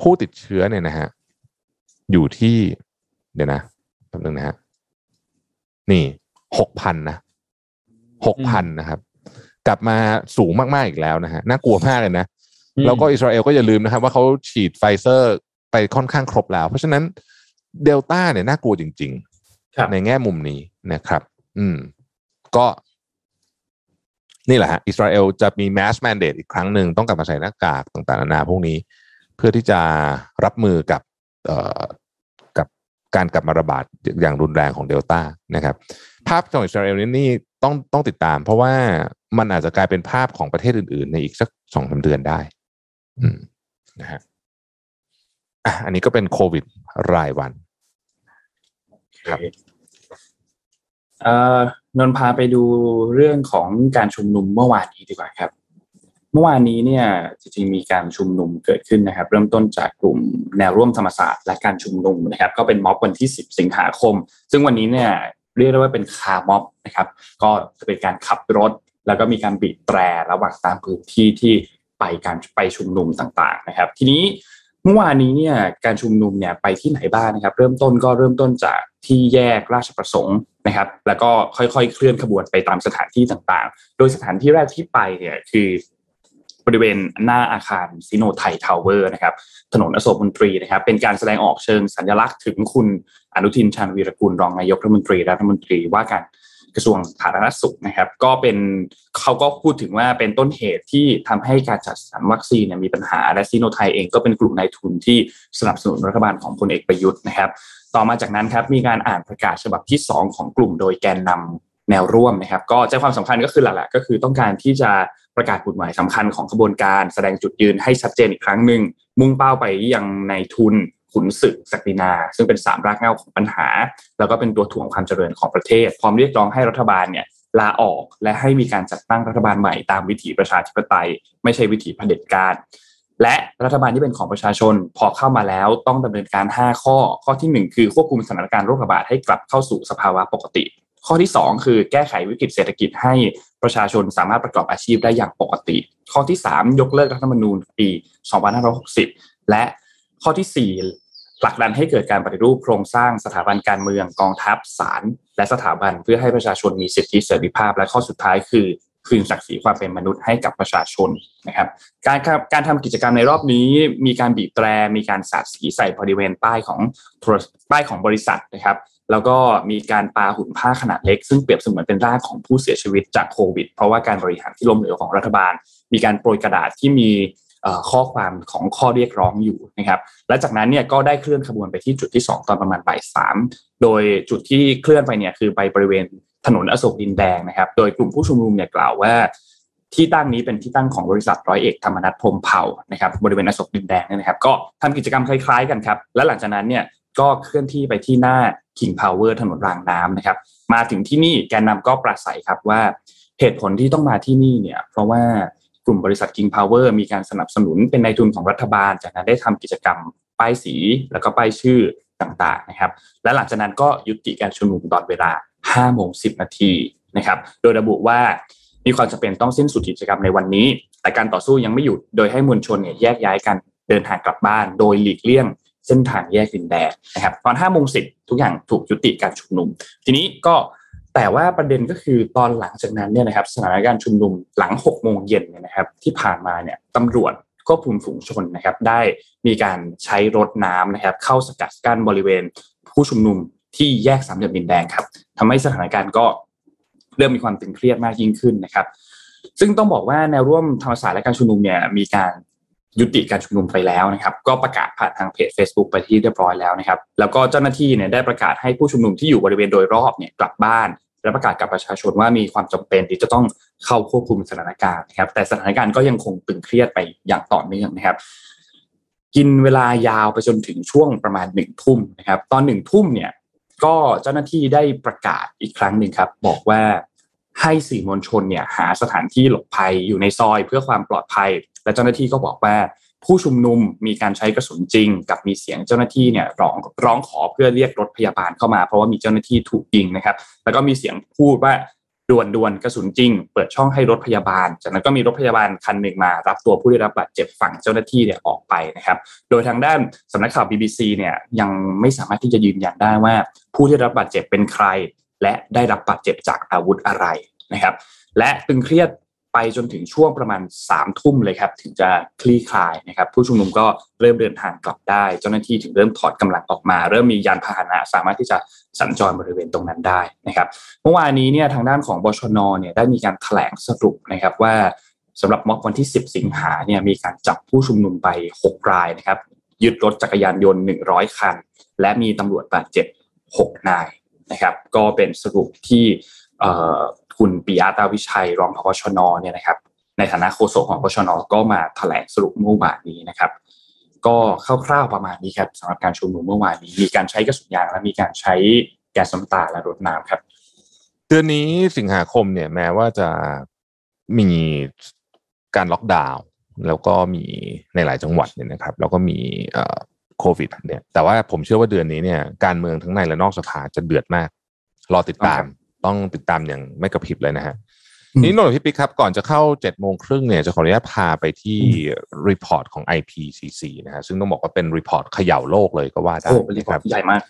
ผู้ติดเชื้อเนี่ยนะฮะอยู่ที่เดี๋ยวนะแป๊บนึงนะฮะนี่หกพันนะหกพันนะครับ กลับมาสูงมาก ๆ อีกแล้วนะฮะน่ากลัวมากเลยนะ แล้วก็อิสราเอลก็อย่าลืมนะครับ ว่าเขาฉีดไฟเซอร์ไปค่อนข้างครบแล้ว เพราะฉะนั้นเดลต้าเนี่ยน่ากลัวจริงๆครับในแง่มุมนี้นะครับ อืม ก็ นี่แหละฮะอิสราเอลจะมี mass mandate อีกครั้งหนึ่งต้องกลับมาใส่หน้ากากต่างๆนานาพวกนี้ เพื่อที่จะรับมือกับเอ่อกับการกลับมาระบาดอย่างรุนแรงของเดลต้านะครับ ภาพของอิสราเอลนี่นี่ต้องต้องติดตาม เพราะว่ามันอาจจะกลายเป็นภาพของประเทศอื่น ๆ ในอีกสักสองสามเดือนได้ อืมนะฮะอะอันนี้ก็เป็นโควิดรายวันครับ นนท์พาไปดูเรื่องของการชุมนุมเมื่อวานนี้ดีกว่าครับ เมื่อวานนี้เนี่ยจริงๆมีการชุมนุมเกิดขึ้นนะครับ เริ่มต้นจากกลุ่มแนวร่วมธรรมศาสตร์และการชุมนุมนะครับ ก็เป็นม็อบวันที่ 10 สิงหาคม ซึ่งวันนี้เนี่ยเรียกได้ว่าเป็นคาร์ม็อบนะครับ ก็จะเป็นการขับรถ แล้วก็มีการบีบแตรระหว่างตามพื้นที่ที่ไปการไปชุมนุมต่างๆนะครับ ทีนี้ เมื่อวานนี้เนี่ยการชุมนุมเนี่ยไปที่ไหนบ้างนะครับ เริ่มต้นก็เริ่มต้นจากที่แยกราชประสงค์นะครับ แล้วก็ค่อยๆ เคลื่อนขบวนไปตามสถานที่ต่างๆ โดยสถานที่แรกที่ไปเนี่ยคือบริเวณหน้าอาคารซิโนไทยทาวเวอร์นะครับ ถนนอโศกมนตรีนะครับ เป็นการแสดงออกเชิงสัญลักษณ์ถึงคุณอนุทินชาญวีรกุลรองนายกรัฐมนตรีรัฐมนตรีว่าการ กระทรวงสาธารณสุขนะครับ ก็เป็นเขาก็พูดถึงว่าเป็นต้นเหตุที่ทำให้การจัดสรรวัคซีนมีปัญหาและซีโนไทยเองก็เป็นกลุ่มนายทุนที่สนับสนุนรัฐบาลของพลเอกประยุทธ์นะครับ ต่อมาจากนั้นครับมีการอ่านประกาศฉบับที่ 2 ของกลุ่มโดยแกนนำแนวร่วมนะครับ ก็ใจความสำคัญก็คือหลักๆก็คือต้องการที่จะประกาศกฎหมายสำคัญของขบวนการ แสดงจุดยืนให้ชัดเจนอีกครั้งหนึ่งมุ่งเป้าไปยังในทุน ขุนศึกศักดินา ซึ่งเป็นสามรากเหง้าของปัญหา แล้วก็เป็นตัวถ่วงความเจริญของประเทศ พร้อมเรียกร้องให้รัฐบาลเนี่ยลาออกและให้มีการจัดตั้งรัฐบาลใหม่ตามวิถีประชาธิปไตย ไม่ใช่วิถีเผด็จการและรัฐบาลที่เป็นของประชาชนพอเข้ามาแล้วต้องดำเนินการ 5 ข้อ ข้อทีหนึ่1 คือควบคุมสถานการณ์โรคระบาดให้กลับเข้าสู่สภาวะปกติ ข้อที่ 2 คือแก้ไขวิกฤตเศรษฐกิจให้ประชาชนสามารถประกอบอาชีพได้อย่างปกติ ข้อที่ 3 ยกเลิกรัฐธรรมนูญปี 2560 และข้อที่ 4 ผลักดันให้เกิดการปฏิรูปโครงสร้างสถาบันการเมืองกองทัพศาลและสถาบันเพื่อให้ประชาชนมีสิทธิเสรีภาพ และข้อสุดท้ายคือคืนศักดิ์ศรีความเป็นมนุษย์ให้กับประชาชนนะครับ การการทำกิจกรรมในรอบนี้มีการบีบแตรมีการสาดสีใส่บริเวณป้ายของป้ายของบริษัทนะครับ แล้วก็มีการปาหุ่นผ้าขนาดเล็ก ซึ่งเปรียบเสมือนเป็นร่างของผู้เสียชีวิตจากโควิด เพราะว่าการบริหารที่ล้มเหลวของรัฐบาล มีการโปรยกระดาษที่มี ข้อความของข้อเรียกร้องอยู่นะครับและจากนั้นเนี่ยก็ได้เคลื่อนขบวนไปที่จุดที่ 2 ตอนประมาณบ่ายสามโดยจุดที่เคลื่อนไปเนี่ยคือไปบริเวณถนนอโศกดินแดงนะครับ โดยกลุ่มผู้ชุมนุมเนี่ยกล่าวว่า ที่ตั้งนี้เป็นที่ตั้งของบริษัทร้อยเอกธรรมนัฐพรมเผ่านะครับบริเวณอโศกดินแดงนะครับ ก็ทำกิจกรรมคล้ายๆกันครับ และหลังจากนั้นเนี่ยก็เคลื่อนที่ไปที่หน้า King Power ถนนรางน้ำนะครับ มาถึงที่นี่แกนนำก็ปราศัยครับว่าเหตุผลที่ต้องมาที่นี่เนี่ย เพราะว่า กลุ่มบริษัท King Power มีการสนับสนุนเป็นนายทุนของรัฐบาล จากนั้นได้ทำกิจกรรมป้ายสีแล้วก็ป้ายชื่อต่างๆนะครับ และหลังจากนั้นก็ยุติการชุมนุมตอนเวลา5โมง10 นาทีนะครับ โดยระบุว่ามีความจำเป็นต้องสิ้นสุดกิจกรรมในวันนี้ แต่การต่อสู้ยังไม่หยุด โดยให้มวลชนเนี่ยแยกย้ายกันเดินทางกลับบ้าน โดยหลีกเลี่ยงเส้นทางแยกดินแดงนะครับ ตอน5โมง10 ทุกอย่างถูกยุติการชุมนุม ทีนี้ก็ แต่ว่าประเด็นก็คือตอนหลังจากนั้นเนี่ยนะครับสถานการณ์ชุมนุมหลัง6โมงเย็นเนี่ยนะครับที่ผ่านมาเนี่ยตำรวจควบคุมฝูงชนนะครับได้มีการใช้รถน้ำนะครับเข้าสกัดกั้นบริเวณผู้ชุมนุมที่แยกสามเหลี่ยมดินแดงครับทำให้สถานการณ์ก็เริ่มมีความตึงเครียดมากยิ่งขึ้นนะครับ ซึ่งต้องบอกว่าแนวร่วมธรรมศาสตร์และการชุมนุมเนี่ยมีการยุติการชุมนุมไปแล้วนะครับ ก็ประกาศผ่านทางเพจ Facebook ไปที่เรียบร้อยแล้วนะครับ แล้วก็เจ้าหน้าที่เนี่ยได้ประกาศให้ผู้ชุมนุมที่อยู่บริเวณโดยรอบเนี่ยกลับบ้าน และประกาศกับประชาชนว่ามีความจำเป็นที่จะต้องเข้าควบคุมสถานการณ์นะครับ แต่สถานการณ์ก็ยังคงตึงเครียดไปอย่างต่อเนื่องนะครับ กินเวลายาวไปจนถึงช่วงประมาณหนึ่งทุ่มนะครับ ตอนหนึ่งทุ่มเนี่ย ก็เจ้าหน้าที่ได้ประกาศอีกครั้งหนึ่งครับ บอกว่าให้สื่อมวลชนเนี่ยหาสถานที่หลบภัยอยู่ในซอยเพื่อความปลอดภัย และเจ้าหน้าที่ก็บอกว่า ผู้ชุมนุมมีการใช้กระสุนจริง กับมีเสียงเจ้าหน้าที่เนี่ยร้องร้องขอเพื่อเรียกรถพยาบาลเข้ามาเพราะว่ามีเจ้าหน้าที่ถูกยิงนะครับ แล้วก็มีเสียงพูดว่าด่วนด่วนกระสุนจริง เปิดช่องให้รถพยาบาล จากนั้นก็มีรถพยาบาลคันหนึ่งมา รับตัวผู้ได้รับบาดเจ็บฝั่งเจ้าหน้าที่เนี่ยออกไปนะครับ โดยทางด้านสำนักข่าว BBC เนี่ยยังไม่สามารถที่จะยืนยันได้ว่า ผู้ที่รับบาดเจ็บเป็นใคร และได้รับบาดเจ็บจากอาวุธอะไรนะครับ และตึงเครียด ไปจนถึงช่วงประมาณ3ามทุ่มเลยครับถึงจะคลี่คลายนะครับ ผู้ชุมนุมก็เริ่มเดินทางกลับได้ เจ้าหน้าที่ถึงเริ่มถอดกำลังออกมา เริ่มมียานพาหนะสามารถที่จะสัญจรบริเวณตรงนั้นได้นะครับ เมื่อวานนี้เนี่ยทางด้านของบชนเนี่ยได้มีการแถลงสรุปนะครับว่าสำหรับม็อบวันที่ 10 สิงหาเนี่ยมีการจับผู้ชุมนุมไป 6 รายนะครับยึดรถจักรยานยนต์ 100 คัน และมีตำรวจบาดเจ็บ 6 นายนะครับ ก็เป็นสรุปที่ คุณปิยะตาวิชัยรองพบชนเนี่ยนะครับ ในฐานะโฆษกของพชนก็มาแถลงสรุปเมื่อวานนี้นะครับ ก็คร่าวๆประมาณนี้ครับสำหรับการชุมนุมเมื่อวานนี้ มีการใช้กระสุนยางและมีการใช้แก๊สน้ำตาและรถน้ำครับ เดือนนี้สิงหาคมเนี่ยแม้ว่าจะมีการล็อกดาวน์แล้วก็มีในหลายจังหวัดเนี่ยนะครับ แล้วก็มีโควิดเนี่ยแต่ว่าผมเชื่อว่าเดือนนี้เนี่ยการเมืองทั้งในและนอกสภาจะเดือดมาก รอติดตาม ต้องติดตามอย่างไม่กระพริบเลยนะฮะนี่นนท์พี่ปิ๊กครับ ก่อนจะเข้าเจ็ดโมงครึ่งเนี่ยจะขออนุญาตพาไปที่ report ของ IPCC นะฮะซึ่งต้องบอกว่าเป็น report เขย่าโลกเลยก็ว่าได้ครับใหญ่มาก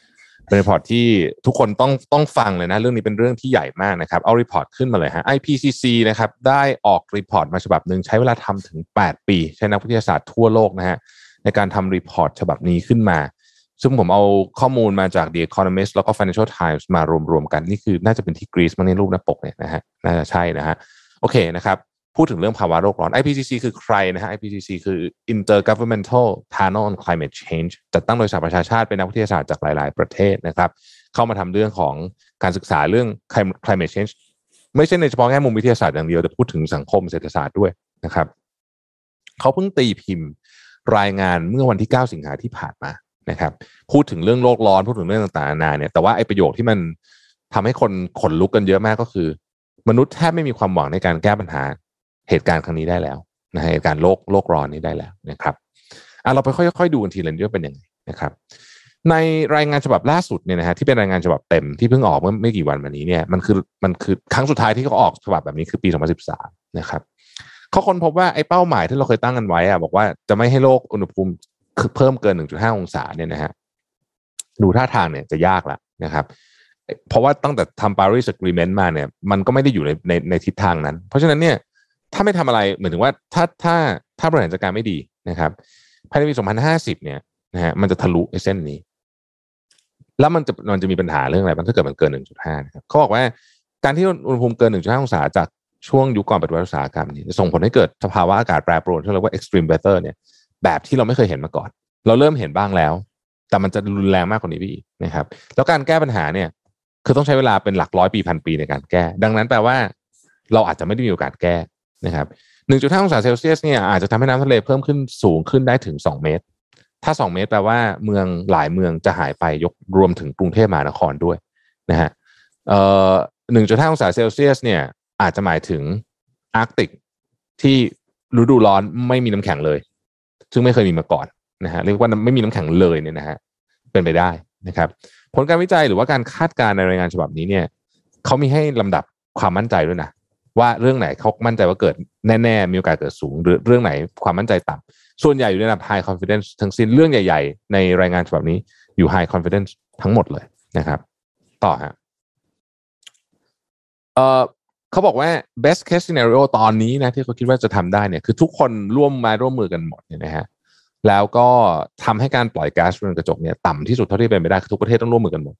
เป็น report ที่ทุกคนต้องต้องฟังเลยนะ เรื่องนี้เป็นเรื่องที่ใหญ่มากนะครับ เอา report ขึ้นมาเลยฮะ IPCC นะครับได้ออก report มาฉบับหนึ่งใช้เวลาทำถึง 8 ปี ใช้นักวิทยาศาสตร์ทั่วโลกนะฮะในการทำ report ฉบับนี้ขึ้นมา ซึ่งผมเอาข้อมูลมาจาก The Economist แล้วก็ Financial Times มารวมๆกัน นี่คือน่าจะเป็นที่กรีซมันในรูปหน้าปกเนี่ยนะฮะน่าจะใช่นะฮะโอเคนะครับ พูดถึงเรื่องภาวะโลกร้อน IPCC คือใครนะฮะ IPCC คือ Intergovernmental Panel on Climate Change จัดตั้งโดยสหประชาชาติเป็นนักวิทยาศาสตร์จากหลาย ๆ ประเทศนะครับ เข้ามาทำเรื่องของการศึกษาเรื่อง climate change ไม่ใช่ในเฉพาะแง่มุมวิทยาศาสตร์อย่างเดียวแต่พูดถึงสังคมเศรษฐศาสตร์ด้วยนะครับเขาเพิ่งตีพิมพ์รายงานเมื่อวันที่ 9 สิงหาที่ผ่านมา นะครับ พูดถึงเรื่องโลกร้อนพูดถึงเรื่องต่างๆนานาเนี่ยแต่ว่าไอ้ประโยคที่มันทำให้คนขนลุกกันเยอะมากก็คือ มนุษย์แทบไม่มีความหวังในการแก้ปัญหาเหตุการณ์ครั้งนี้ได้แล้วนะฮะเหตุการณ์โลกโลกร้อนนี้ได้แล้วนะครับอะเราไปค่อยๆดูกันทีละนิดว่าเป็นยังไงนะครับ ในรายงานฉบับล่าสุดเนี่ยนะฮะที่เป็นรายงานฉบับเต็มที่เพิ่งออกเมื่อไม่กี่วันมานี้เนี่ยมันคือมันคือครั้งสุดท้ายที่เขาออกฉบับแบบนี้คือปี 2013 นะครับเขาค้นพบว่าไอ้เป้าหมายที่เราเคยตั้งกันไว้อะบอกว่าจะไม่ให้โลกอุณหภูมิ เพิ่มเกิน 1.5 องศาเนี่ยนะฮะดูท่าทางเนี่ยจะยากแล้วนะครับเพราะว่าตั้งแต่ทำ Paris Agreement มาเนี่ย มันก็ไม่ได้อยู่ในในในทิศทางนั้น เพราะฉะนั้นเนี่ย ถ้าไม่ทำอะไรเหมือนถึงว่าถ้าถ้าถ้าบริหารจัดการไม่ดีนะครับภายในปี 2050 เนี่ยนะฮะมันจะทะลุไอเส้นนี้ แล้วมันจะมันจะมีปัญหาเรื่องอะไรบ้างถ้าเกิดมันเกิน 1.5 นะครับเขาบอกว่าการที่อุณหภูมิเกิน 1.5 องศาจากช่วงยุคก่อนปฏิวัติอุตสาหกรรมนี่ส่งผลให้เกิดสภาวะอากาศแปรปรวนที่เรียกว่า extreme weather เนี่ย แบบที่เราไม่เคยเห็นมาก่อน เราเริ่มเห็นบ้างแล้ว แต่มันจะรุนแรงมากกว่านี้ไปอีกนะครับ แล้วการแก้ปัญหาเนี่ย คือต้องใช้เวลาเป็นหลักร้อยปีพันปีในการแก้ ดังนั้นแปลว่า เราอาจจะไม่ได้มีโอกาสแก้นะครับ1.5องศาเซลเซียสเนี่ยอาจจะทำให้น้ำทะเลเพิ่มขึ้นสูงขึ้นได้ถึง2เมตร ถ้า2เมตรแปลว่าเมืองหลายเมืองจะหายไปยกรวมถึงกรุงเทพมหานครด้วยนะฮะเอ่อ1.5องศาเซลเซียสเนี่ยอาจจะหมายถึงอาร์กติกที่ฤดูร้อนไม่มีน้ำแข็งเลย ซึ่งไม่เคยมีมาก่อนนะฮะเรียกว่าไม่มีน้ำแข็งเลยเนี่ยนะฮะเป็นไปได้นะครับ ผลการวิจัยหรือว่าการคาดการณ์ในรายงานฉบับนี้เนี่ยเขามีให้ลำดับความมั่นใจด้วยนะว่าเรื่องไหนเขามั่นใจว่าเกิดแน่ๆมีโอกาสเกิดสูง หรือเรื่องไหนความมั่นใจต่ำส่วนใหญ่อยู่ในระดับ high confidence ทั้งสิ้นเรื่องใหญ่ ๆ ในรายงานฉบับนี้อยู่ high confidence ทั้งหมดเลยนะครับ ต่อฮะเอ่อ เขาบอกว่า best case scenario ตอนนี้นะที่เขาคิดว่าจะทำได้เนี่ยคือทุกคนร่วมมาร่วมมือกันหมดเนี่ยนะฮะแล้วก็ทำให้การปล่อยก๊าซเรือนกระจกเนี่ยต่ำที่สุดเท่าที่เป็นไปได้คือทุกประเทศต้องร่วมมือกันหมด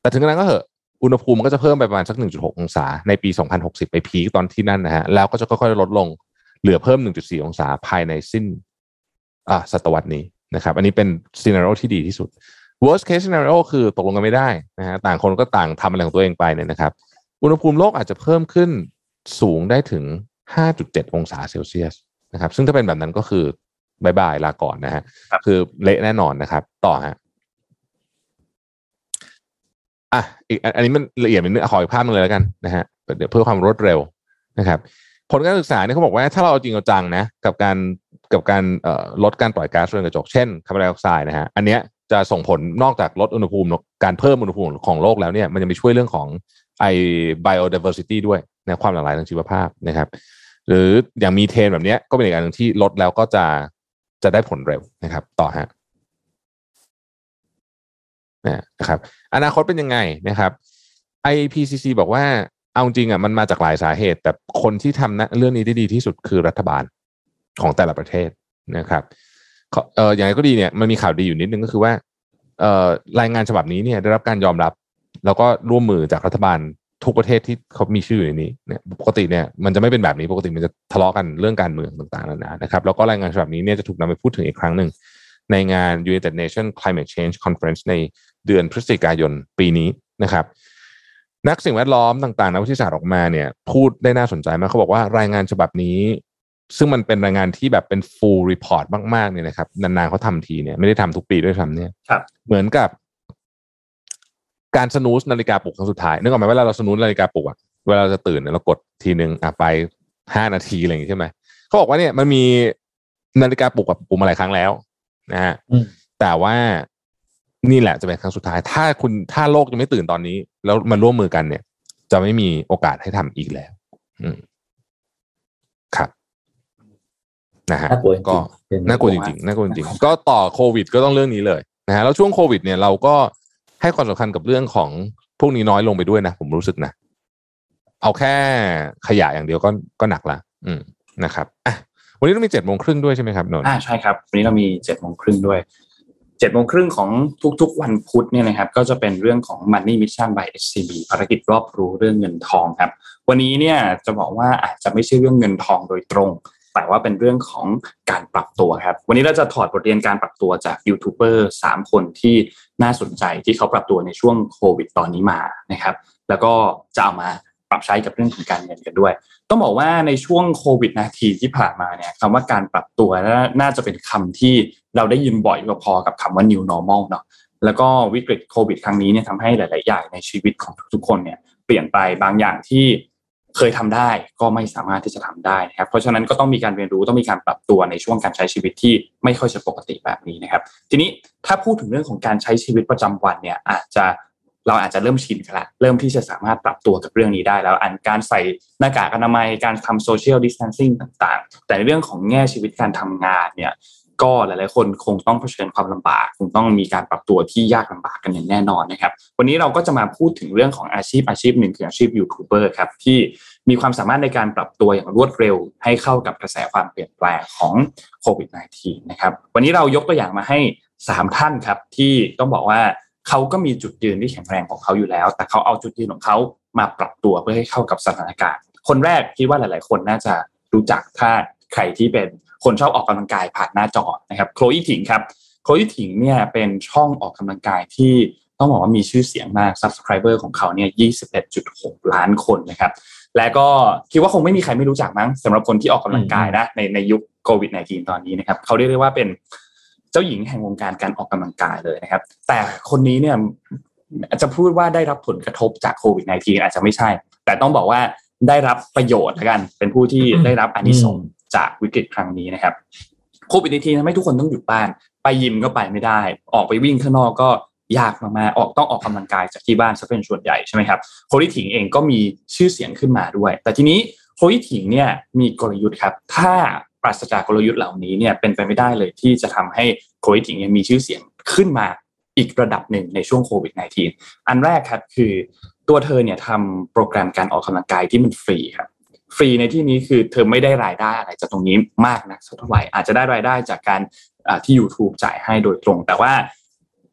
แต่ถึงกระนั้นก็เหอะอุณหภูมิก็จะเพิ่มไปประมาณสัก 1.6 องศา ในปี 2060 ไป peak ตอนที่นั่นนะฮะแล้วก็จะค่อยๆลดลงเหลือเพิ่ม 1.4 องศาภายในสิ้นอ่าศตวรรษนี้นะครับ อันนี้เป็น scenario ที่ดีที่สุด worst case scenario คือตกลงกันไม่ได้นะฮะต่างคนก็ต่างทำอะไรของตัวเองไปเนี่ยนะครับ อุณหภูมิโลกอาจจะเพิ่มขึ้นสูงได้ถึง 5.7 องศาเซลเซียสนะครับซึ่งถ้าเป็นแบบนั้นก็คือ bye bye ลาก่อนนะฮะคือเละแน่นอนนะครับ ต่อฮะอะอีกอันนี้มันละเอียดเป็นเนื้อขออีกภาพนึงเลยแล้วกันนะฮะเดี๋ยวเพื่อความรวดเร็วนะครับ ผลการศึกษาเนี่ยเขาบอกว่าถ้าเราเอาจริงเอาจังนะกับการกับการลดการปล่อยก๊าซเรือนกระจกเช่นคาร์บอนไดออกไซด์นะฮะอันเนี้ยจะส่งผลนอกจากลดอุณหภูมิการเพิ่มอุณหภูมิของโลกแล้วเนี่ยมันจะไปช่วยเรื่องของ ไอ biodiversity ด้วยนะความหลากหลายทางชีวภาพนะครับ หรืออย่างมีเทนแบบนี้ก็เป็นอีกอันหนึ่งที่ลดแล้วก็จะจะได้ผลเร็วนะครับ ต่อฮะนะครับ อนาคตเป็นยังไงนะครับ IPCC บอกว่าเอาจริงอะมันมาจากหลายสาเหตุ แต่คนที่ทำนะเรื่องนี้ได้ดีที่สุดคือรัฐบาลของแต่ละประเทศนะครับเอออย่างไรก็ดีเนี่ยมันมีข่าวดีอยู่นิดนึงก็คือว่าเอ่อรายงานฉบับนี้เนี่ยได้รับการยอมรับ แล้วก็ร่วมมือจากรัฐบาลทุกประเทศที่เขามีชื่อในนี้เนี่ยปกติเนี่ยมันจะไม่เป็นแบบนี้ปกติมันจะทะเลาะกันเรื่องการเมืองต่างๆนานานะครับแล้วก็รายงานฉบับนี้เนี่ยจะถูกนำไปพูดถึงอีกครั้งหนึ่งในงาน United Nations Climate Change Conference ในเดือนพฤศจิกายนปีนี้นะครับ นักสิ่งแวดล้อมต่างๆนักวิทยาศาสตร์ออกมาเนี่ย พูดได้น่าสนใจมากเขาบอกว่ารายงานฉบับนี้ ซึ่งมันเป็นรายงานที่แบบเป็น full report มากๆเนี่ยนะครับนานๆเขาทำทีเนี่ยไม่ได้ทำทุกปีด้วยซ้ำเนี่ยเหมือนกับ การสนูสนาฬิกาปลุกครั้งสุดท้ายนึกออกไหมเวลาเราสนูสนาฬิกาปลุกอะเวลาเราจะตื่นเรากดทีหนึ่งอะไปห้านาทีอะไรอย่างนี้ใช่ไหมเขาบอกว่าเนี่ยมันมีนาฬิกาปลุกกับปลุกมาหลายครั้งแล้วนะฮะแต่ว่านี่แหละจะเป็นครั้งสุดท้าย ถ้าคุณถ้าโลกยังไม่ตื่นตอนนี้ แล้วมันร่วมมือกันเนี่ย จะไม่มีโอกาสให้ทำอีกแล้ว อืมครับนะฮะก็น่ากลัวจริงๆน่ากลัวจริงๆก็ต่อโควิดก็ต้องเรื่องนี้เลยนะฮะแล้วช่วงโควิด เนี่ยเราก็ ให้ความสำคัญกับเรื่องของพวกนี้น้อยลงไปด้วยนะผมรู้สึกนะเอาแค่ขยะอย่างเดียวก็ก็หนักละอืมนะครับอะวันนี้เรามีเจ็ดโมงครึ่งด้วยใช่ไหมครับนนท์อ่าใช่ครับ วันนี้เรามีเจ็ดโมงครึ่งด้วยเจ็ดโมงครึ่งของทุกๆ วันพุธเนี่ยนะครับ ก็จะเป็นเรื่องของ Money Mission by SCB ภารกิจรอบรู้เรื่องเงินทองครับ วันนี้เนี่ยจะบอกว่าอาจจะไม่ใช่เรื่องเงินทองโดยตรง แต่ว่าเป็นเรื่องของการปรับตัวครับ วันนี้เราจะถอดบทเรียนการปรับตัวจากยูทูบเบอร์สามคนที่น่าสนใจที่เขาปรับตัวในช่วงโควิดตอนนี้มานะครับ แล้วก็จะเอามาปรับใช้กับเรื่องของการเงินกันด้วย ต้องบอกว่าในช่วงโควิดนาทีที่ผ่านมาเนี่ยคำว่าการปรับตัวน่าจะเป็นคำที่เราได้ยินบ่อยพอๆกับคำว่า new normal เนาะแล้วก็วิกฤตโควิดครั้งนี้เนี่ยทำให้หลาย ๆ อย่างในชีวิตของทุกๆคนเนี่ยเปลี่ยนไปบางอย่างที่ เคยทำได้ก็ไม่สามารถที่จะทำได้นะครับ เพราะฉะนั้นก็ต้องมีการเรียนรู้ต้องมีการปรับตัวในช่วงการใช้ชีวิตที่ไม่ค่อยจะปกติแบบนี้นะครับ ทีนี้ถ้าพูดถึงเรื่องของการใช้ชีวิตประจำวันเนี่ยอาจจะเราอาจจะเริ่มชินกันละเริ่มที่จะสามารถปรับตัวกับเรื่องนี้ได้แล้วอันการใส่หน้ากากอนามัยการทำโซเชียลดิสทันซิ่งต่างๆ แต่ในเรื่องของแง่ชีวิตการทำงานเนี่ย ก็หลาย ๆ คนคงต้องเผชิญความลำบาก คงต้องมีการปรับตัวที่ยากลำบากกันอย่างแน่นอนนะครับ วันนี้เราก็จะมาพูดถึงเรื่องของอาชีพอาชีพหนึ่งคืออาชีพยูทูบเบอร์ครับที่มีความสามารถในการปรับตัวอย่างรวดเร็ว ให้เข้ากับกระแสความเปลี่ยนแปลงของโควิด -19 นะครับ วันนี้เรายกตัวอย่างมาให้ 3 ท่านครับที่ต้องบอกว่าเขาก็มีจุดยืนที่แข็งแรงของเขาอยู่แล้ว แต่เขาเอาจุดยืนของเขามาปรับตัวเพื่อให้เข้ากับสถานการณ์ คนแรกคิดว่าหลาย ๆ คนน่าจะรู้จักถ้าใครที่เป็น คนชอบออกกำลังกายผ่านหน้าจอนะครับโคลอีถิงครับโคลอีถิงเนี่ยเป็นช่องออกกำลังกายที่ต้องบอกว่ามีชื่อเสียงมาก Subscriber ของเขาเนี่ย 21.6 ล้านคนนะครับ และก็คิดว่าคงไม่มีใครไม่รู้จักมั้งสำหรับคนที่ออกกำลังกายนะในในยุคโควิด -19 ตอนนี้นะครับ เขาเรียกได้ว่าเป็นเจ้าหญิงแห่งวงการการออกกำลังกายเลยนะครับ แต่คนนี้เนี่ยจะพูดว่าได้รับผลกระทบจากโควิด -19 อาจจะไม่ใช่ แต่ต้องบอกว่าได้รับประโยชน์ละกัน เป็นผู้ที่ได้รับอานิสงส์ จากวิกฤตครั้งนี้นะครับโควิดทีทำให้ทุกคนต้องหยุดบ้าน ไปยิมก็ไปไม่ได้ ออกไปวิ่งข้างนอกก็ยากมากๆออกต้องออกกำลังกายจากที่บ้านซะเป็นส่วนใหญ่ใช่ไหมครับโคลิถิงเองก็มีชื่อเสียงขึ้นมาด้วย แต่ทีนี้โคลิถิงเนี่ยมีกลยุทธ์ครับ ถ้าปราศจากกลยุทธ์เหล่านี้เนี่ยเป็นไปไม่ได้เลยที่จะทำให้โคลิถิงมีชื่อเสียงขึ้นมาอีกระดับหนึ่งในช่วงโควิด -19 อันแรกครับคือตัวเธอเนี่ยทำโปรแกรมการออกกำลังกายที่มันฟรีครับ ฟรีในที่นี้คือเธอไม่ได้รายได้อะไรจากตรงนี้มากนะสักเท่าไหร่อาจจะได้รายได้จากการที่ YouTube จ่ายให้โดยตรง แต่ว่า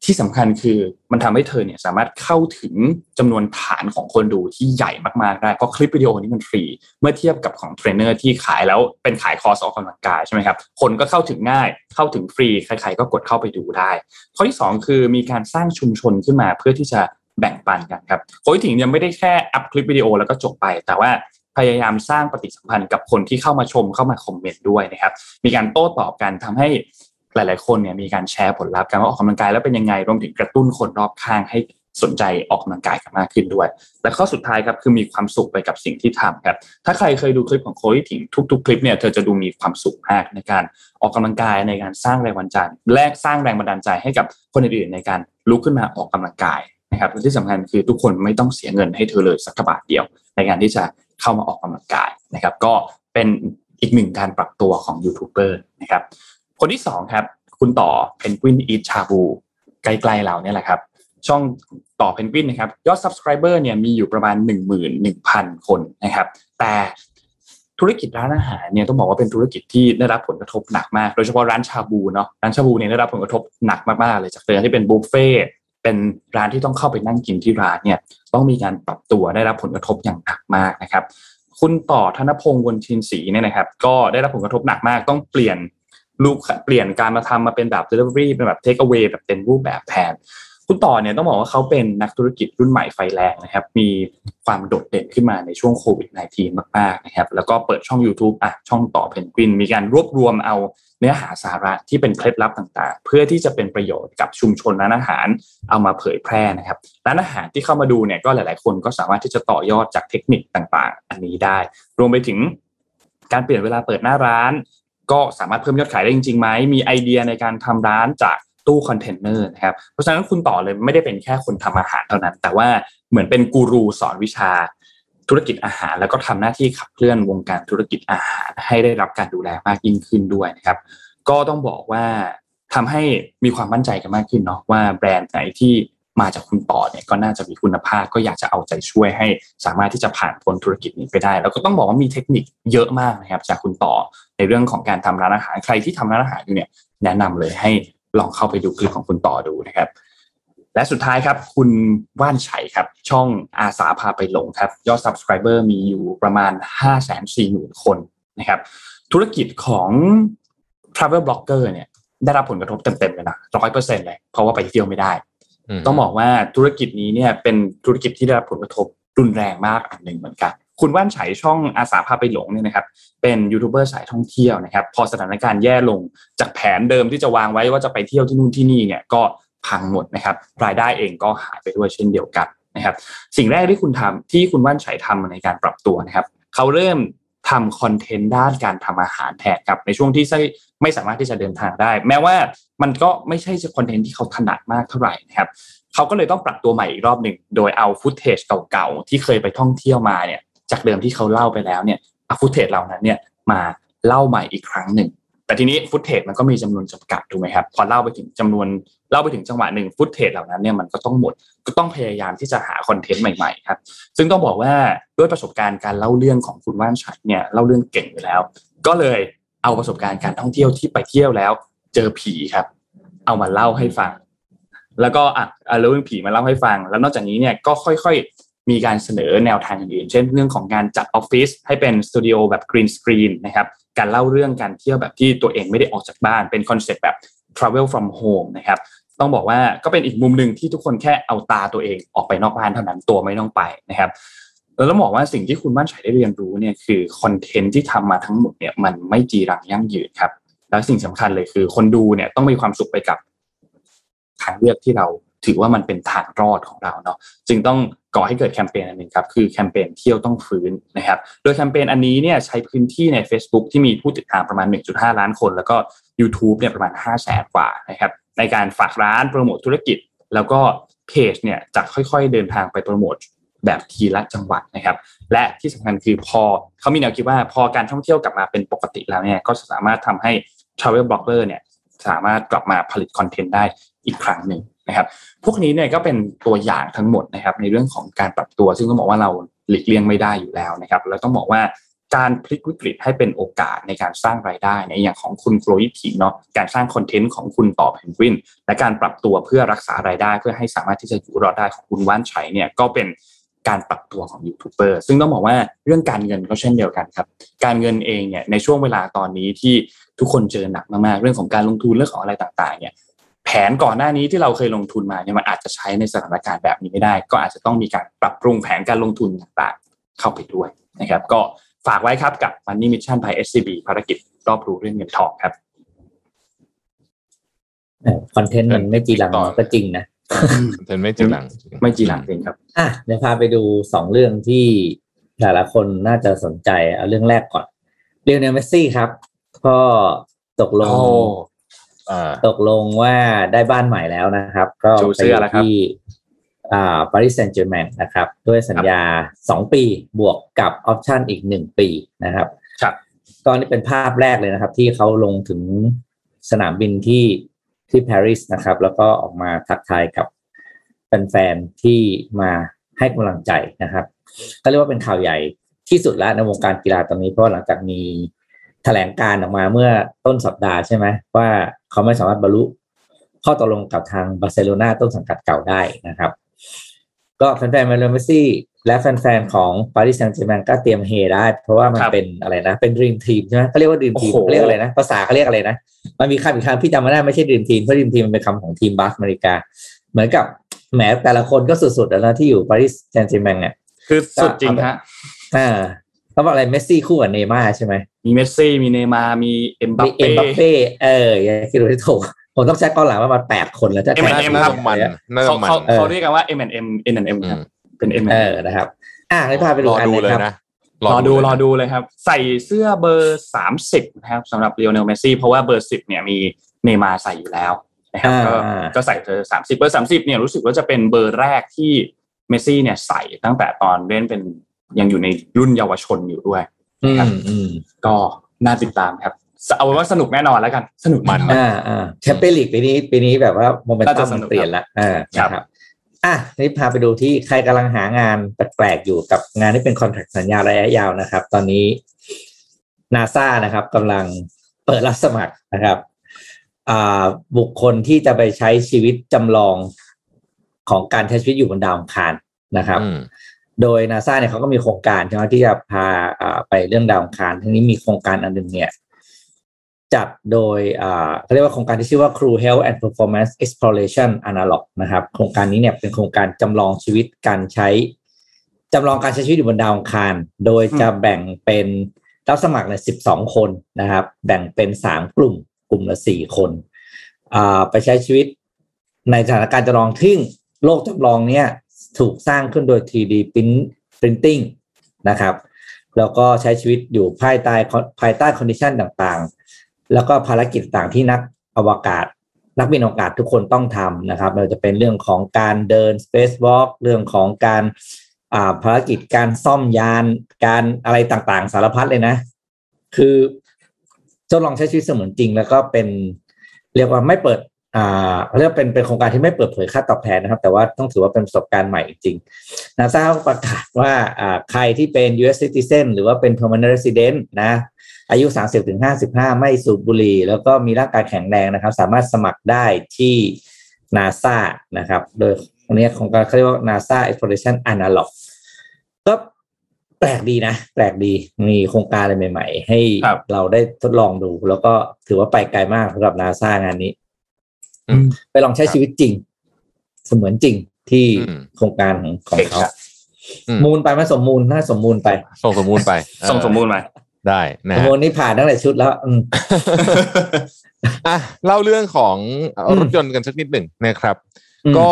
ที่สำคัญคือมันทำให้เธอเนี่ยสามารถเข้าถึงจำนวนฐานของคนดูที่ใหญ่มากๆได้เพราะคลิปวิดีโอนี้มันฟรี เมื่อเทียบกับของเทรนเนอร์ที่ขายแล้วเป็นขายคอร์สออกกำลังกายใช่ไหมครับคนก็เข้าถึงง่ายเข้าถึงฟรีใครๆก็กดเข้าไปดูได้ ข้อที่ 2 คือมีการสร้างชุมชนขึ้นมาเพื่อที่จะแบ่งปันกันครับโค้ชถิงยังไม่ได้แค่อัพคลิปวิดีโอแล้วก็จบไป แต่ว่า พยายามสร้างปฏิสัมพันธ์กับคนที่เข้ามาชมเข้ามาคอมเมนต์ด้วยนะครับ มีการโต้ตอบกันทำให้หลาย ๆ คนเนี่ยมีการแชร์ผลลัพธ์การว่าออกกำลังกายแล้วเป็นยังไงรวมถึงกระตุ้นคนรอบข้างให้สนใจออกกำลังกายกันมากขึ้นด้วย และข้อสุดท้ายครับคือมีความสุขไปกับสิ่งที่ทำครับถ้าใครเคยดูคลิปของโค้ชถิงทุก ๆ คลิปเนี่ยเธอจะดูมีความสุขมากในการออกกำลังกายในการสร้างแรงบันดาลแลกสร้างแรงบันดาลใจให้กับคนอื่นๆในการลุกขึ้นมาออกกำลังกายนะครับที่สำคัญคือทุกคนไม่ต้องเสียเงินให้เธอเลยสักบาทเดียว ในการที่จะ เข้ามาออกกำลังกายนะครับ ก็เป็นอีกหนึ่งการปรับตัวของยูทูบเบอร์นะครับ คนที่สองครับ คุณต่อ Penguin Eat Shabu ใกล้ๆเราเนี่ยแหละครับ ช่องต่อเพนกวินนะครับ ยอด subscriber เนี่ยมีอยู่ประมาณ 11,000 คนนะครับ แต่ธุรกิจร้านอาหารเนี่ยต้องบอกว่าเป็นธุรกิจที่ได้รับผลกระทบหนักมาก โดยเฉพาะร้านชาบูเนาะร้านชาบูเนี่ยได้รับผลกระทบหนักมากๆเลยจากเดิมที่เป็นบุฟเฟ่ เป็นร้านที่ต้องเข้าไปนั่งกินที่ร้านเนี่ยต้องมีการปรับตัวได้รับผลกระทบอย่างหนักมากนะครับ คุณต่อธนพงศ์วนชินศรีเนี่ยนะครับ ก็ได้รับผลกระทบหนักมากต้องเปลี่ยนลูกเปลี่ยนการมาทำมาเป็นแบบ delivery เป็นแบบ take away แบบเต็มรูปแบบแทน คุณต่อเนี่ยต้องบอกว่าเขาเป็นนักธุรกิจรุ่นใหม่ไฟแรงนะครับ มีความโดดเด่นขึ้นมาในช่วงโควิด -19 มากๆนะครับ แล้วก็เปิดช่อง YouTube อะช่องต่อเพนกวิน มีการรวบรวมเอา เนื้อหาสาระที่เป็นเคล็ดลับต่างๆ เพื่อที่จะเป็นประโยชน์กับชุมชนร้านอาหารเอามาเผยแพร่นะครับร้านอาหารที่เข้ามาดูเนี่ยก็หลายๆ คนก็สามารถที่จะต่อยอดจากเทคนิคต่างๆ อันนี้ได้ รวมไปถึงการเปลี่ยนเวลาเปิดหน้าร้าน ก็สามารถเพิ่มยอดขายได้จริงๆไหมมีไอเดียในการทำร้านจากตู้คอนเทนเนอร์นะครับเพราะฉะนั้นคุณต่อเลยไม่ได้เป็นแค่คนทำอาหารเท่านั้น แต่ว่าเหมือนเป็นกูรูสอนวิชา ธุรกิจอาหาร แล้วก็ทำหน้าที่ขับเคลื่อนวงการธุรกิจอาหารให้ได้รับการดูแลมากยิ่งขึ้นด้วยนะครับ ก็ต้องบอกว่าทำให้มีความมั่นใจกันมากขึ้นเนาะว่าแบรนด์ไหนที่มาจากคุณต่อเนี่ยก็น่าจะมีคุณภาพก็อยากจะเอาใจช่วยให้สามารถที่จะผ่านพ้นธุรกิจนี้ไปได้ แล้วก็ต้องบอกว่ามีเทคนิคเยอะมากนะครับ จากคุณต่อในเรื่องของการทำร้านอาหารใครที่ทำร้านอาหารอยู่เนี่ยแนะนำเลยให้ลองเข้าไปดูคลิปของคุณต่อดูนะครับ และสุดท้ายครับ คุณว่านชัยครับ ช่องอาสาพาไปหลงครับ ยอด subscriber มีอยู่ประมาณ 5 4 0 0 0 0 คนนะครับ ธุรกิจของ travel blogger เนี่ยได้รับผลกระทบเต็มๆเลยนะร้อยเปอร์เซ็นต์เลย เพราะว่าไปเที่ยวไม่ได้ ต้องบอกว่าธุรกิจนี้เนี่ยเป็นธุรกิจที่ได้รับผลกระทบรุนแรงมากอันหนึ่งเหมือนกัน คุณว่านไฉช่องอาสาพาไปหลงเนี่ยนะครับ เป็นยูทูบเบอร์สายท่องเที่ยวนะครับ พอสถานการณ์แย่ลงจากแผนเดิมที่จะวางไว้ว่าจะไปเที่ยวที่นู่นที่นี่เนี่ย ก็ พังหมดนะครับ รายได้เองก็หายไปด้วยเช่นเดียวกันนะครับ สิ่งแรกที่คุณทำที่คุณว่านไฉทำในการปรับตัวนะครับเขาเริ่มทำคอนเทนต์ด้านการทำอาหารแทนครับในช่วงที่ไม่สามารถที่จะเดินทางได้ แม้ว่ามันก็ไม่ใช่คอนเทนต์ที่เขาถนัดมากเท่าไหร่นะครับเขาก็เลยต้องปรับตัวใหม่อีกรอบหนึ่งโดยเอา footage เก่าๆที่เคยไปท่องเที่ยวมาเนี่ยจากเดิมที่เขาเล่าไปแล้วเนี่ยเอา footage เหล่านั้นเนี่ยมาเล่าใหม่อีกครั้งหนึ่ง แต่ทีนี้ footage มันก็มีจำนวนจำกัดถูกไหมครับพอเล่าไปถึงจำนวนเล่าไปถึงจังหวะหนึ่ง footage เหล่านั้นเนี่ยมันก็ต้องหมดก็ต้องพยายามที่จะหาคอนเทนต์ใหม่ๆครับซึ่งต้องบอกว่าด้วยประสบการณ์การเล่าเรื่องของคุณว่านไฉเนี่ยเล่าเรื่องเก่งอยู่แล้ว ก็เลยเอาประสบการณ์การท่องเที่ยวที่ไปเที่ยวแล้ว เจอผีครับ เอามาเล่าให้ฟัง แล้วก็อะเอาเรื่องผีมาเล่าให้ฟัง แล้วนอกจากนี้เนี่ยก็ค่อยๆ มีการเสนอแนวทางอื่นๆเช่นเรื่องของการจัดออฟฟิศให้เป็นสตูดิโอแบบ green screen นะครับ การเล่าเรื่องการเที่ยวแบบที่ตัวเองไม่ได้ออกจากบ้านเป็นคอนเซ็ปต์แบบ travel from home นะครับต้องบอกว่าก็เป็นอีกมุมหนึ่งที่ทุกคนแค่เอาตาตัวเองออกไปนอกบ้านเท่านั้นตัวไม่ต้องไปนะครับแล้วต้องบอกว่าสิ่งที่คุณบ้านชัยได้เรียนรู้เนี่ยคือคอนเทนต์ที่ทำมาทั้งหมดเนี่ยมันไม่จีรังยั่งยืนครับ แล้วสิ่งสำคัญเลยคือคนดูเนี่ยต้องมีความสุขไปกับทางเลือกที่เรา ถือว่ามันเป็นทางรอดของเราเนาะจึงต้องก่อให้เกิดแคมเปญอันหนึ่งครับคือแคมเปญเที่ยวต้องฟื้นนะครับโดยแคมเปญอันนี้เนี่ยใช้พื้นที่ใน Facebook ที่มีผู้ติดตามประมาณ 1.5 ล้านคน แล้วก็ YouTube เนี่ยประมาณ 5 0 0แสนกว่านะครับในการฝากร้านโปรโมทธุรกิจ แล้วก็เพจเนี่ยจะค่อยๆเดินทางไปโปรโมทแบบทีละจังหวัดนะครับ และที่สำคัญคือพอเขามีแนวคิดว่าพอการท่องเที่ยวกลับมาเป็นปกติแล้วเนี่ยก็สามารถทำให้ Travel Blogger เนี่ยสามารถกลับมาผลิตคอนเทนต์ได้อีกครั้งหนึ่ง นะครับพวกนี้เนี่ยก็เป็นตัวอย่างทั้งหมดนะครับในเรื่องของการปรับตัว ซึ่งต้องบอกว่าเราหลีกเลี่ยงไม่ได้อยู่แล้วนะครับแล้วต้องบอกว่าการพลิกวิกฤตให้เป็นโอกาสในการสร้างรายได้ในอย่างของคุณโกลยิทีเนาะการสร้างคอนเทนต์ของคุณต่อเพนกวิน และการปรับตัวเพื่อรักษารายได้ เพื่อให้สามารถที่จะอยู่รอดได้ของคุณว่านไฉเนี่ยก็เป็นการปรับตัวของยูทูบเบอร์ซึ่งต้องบอกว่าเรื่องการเงินก็เช่นเดียวกันครับ การเงินเองเนี่ยในช่วงเวลาตอนนี้ที่ทุกคนเจอหนักมากๆเรื่องของการลงทุนเรื่องของอะไรต่างๆเนี่ย แผนก่อนหน้านี้ที่เราเคยลงทุนมาเนี่ยมันอาจจะใช้ในสถานการณ์แบบนี้ไม่ได้ ก็อาจจะต้องมีการปรับปรุงแผนการลงทุนต่างๆ เข้าไปด้วยนะครับ ก็ฝากไว้ครับกับ Money Mission by SCB ภารกิจรอบรู้เรื่องเงินทองครับคอนเทนต์มันไม่จีรังก็จริงนะคอนเทนต์ไม่จีรัง ไม่จีรังจริงครับ อะเดี๋ยวพาไปดูสองเรื่องที่หลายๆคนน่าจะสนใจเอาเรื่องแรกก่อนเรียวเนลเมสซี่ครับ ก็ตกลง ตกลงว่าได้บ้านใหม่แล้วนะครับ ก็ไปที่อ่าปารีสแซงต์แจร์แมงนะครับ ด้วยสัญญาสองปีบวกกับออปชั่นอีกหนึ่งปีนะครับครับก็นี่เป็นภาพแรกเลยนะครับ ที่เขาลงถึงสนามบินที่ที่ปารีสนะครับ แล้วก็ออกมาทักทายกับแฟนๆที่มาให้กำลังใจนะครับ ก็เรียกว่าเป็นข่าวใหญ่ที่สุดแล้วในวงการกีฬาตอนนี้เพราะหลังจากมีแถลงการณ์ออกมาเมื่อต้นสัปดาห์ใช่ไหมว่า เขาไม่สามารถบรรลุข้อตกลงกับทางบาร์เซโลนาต้นสังกัดเก่าได้นะครับ ก็แฟนๆมาเลเมซี่และแฟนๆของปารีสแซงต์แชร์กแมงก็เตรียมเฮได้ เพราะว่ามันเป็นอะไรนะ เป็น dream team ใช่ไหมเขาเรียกว่า dream team เรียกอะไรนะ ภาษาเขาเรียกอะไรนะ มันมีคำอีกคำพี่จำไม่ได้ไม่ใช่ dream team เพราะ dream team มันเป็นคำของทีมบาสอเมริกา เหมือนกับแหมแต่ละคนก็สุดๆแล้วที่อยู่ปารีสแซงต์แชร์แมงเนี่ยคือสุดจริงฮะอ่า เขาบอกอะไรเมสซี่คู่กับเนย์มาร์ใช่ไหมมีเมสซี่มีเนมามีเอ็มบัปเป้เอ็มบัปเป้เอออย่าคิดดูที่ถูกผมต้องแช็กก้อนหลังว่ามาแปดคนแล้วจะเอ็มเอ็มครับมันเขาเขาเขาเรียกกันว่าเอ็มเอ็มเอ็มเอ็นเอ็มครับเป็นเอ็มเออนะครับอะให้พาไปดูอันเลยนะรอดูรอดูเลยครับ ใส่เสื้อเบอร์สามสิบนะครับสำหรับเรียวเนลเมสซี่เพราะว่าเบอร์สิบเนี่ยมีเนมาใส่อยู่แล้วนะครับก็ก็ใส่เบอร์สามสิบเบอร์สามสิบเนี่ยรู้สึกว่าจะเป็นเบอร์แรกที่เมสซี่เนี่ยใส่ตั้งแต่ตอนเล่นเป็น ยังอยู่ในรุ่นเยาวชนอยู่ด้วยครับก็น่าติดตามครับ เอาไว้ว่าสนุกแน่นอนแล้วกัน สนุกมันอ่าอ่าแชมเปี้ยนลีกปีนี้ปีนี้แบบว่าโมเมนตัมมันเปลี่ยนละอ่าครับอะนี่พาไปดูที่ใครกำลังหางานแปลกๆอยู่กับงานที่เป็นคอนแทคสัญญาระยะยาวนะครับ ตอนนี้นาซานะครับกำลังเปิดรับสมัครนะครับอ่าบุคคลที่จะไปใช้ชีวิตจำลองของการใช้ชีวิตอยู่บนดาวอังคารนะครับ โดยนาซาเนี่ยเขาก็มีโครงการใช่ไหมที่จะพาไปเรื่องดาวอังคารทีนี้มีโครงการอันหนึ่งเนี่ยจัดโดยเขาเรียกว่าโครงการที่ชื่อว่า Crew Health and Performance Exploration Analog นะครับ โครงการนี้เนี่ยเป็นโครงการจำลองชีวิตการใช้จำลองการใช้ชีวิตอยู่บนดาวอังคาร โดยจะแบ่งเป็นรับสมัครในสิบสองคนนะครับ แบ่งเป็นสามกลุ่ม กลุ่มละสี่คนอ่าไปใช้ชีวิตในสถานการณ์จำลองที่โลกจำลองเนี้ย ถูกสร้างขึ้นโดย 3D Printing นะครับ แล้วก็ใช้ชีวิตอยู่ภายใต้ภายใต้ condition ต่างๆ แล้วก็ภารกิจต่างที่นักอวกาศ นักบินอวกาศทุกคนต้องทำนะครับไม่ว่าจะเป็นเรื่องของการเดิน spacewalk เรื่องของการาภารกิจการซ่อมยาน การอะไรต่างๆ สารพัดเลยนะ คือทดลองใช้ชีวิตเสมือนจริง แล้วก็เป็นเรียกว่าไม่เปิด เรียกว่าเป็นเป็นโครงการที่ไม่เปิดเผยค่าตอบแทนนะครับ แต่ว่าต้องถือว่าเป็นประสบการณ์ใหม่จริงนาซาประกาศว่าอ่าใครที่เป็น U.S. citizen หรือว่าเป็น permanent resident นะ อายุ 30ถึง55 ไม่สูบบุหรี่แล้วก็มีร่างกายแข็งแรงนะครับ สามารถสมัครได้ที่นาซานะครับ โดยตรงนี้ของการเขาเรียกว่า NASA Exploration Analog ก็แปลกดีนะ แปลกดีมีโครงการอะไรใหม่ ๆ ให้ครับเราได้ทดลองดู แล้วก็ถือว่าไปไกลมากสำหรับนาซางานนี้อืม ไปลองใช้ชีวิตจริง เสมือนจริงที่อืมโครงการของของเก่งเขาครับอืมมูลไปไหมสมมูลน่าสมมูลไป ส่งสมมูลไป ส่งสมมูลมาได้นะสมฮะมูลนี่ผ่านตั้งแต่ชุดแล้วอืมอะเล่าเรื่องของอืมรถยนต์กันสักนิดหนึ่งนะครับอืมก็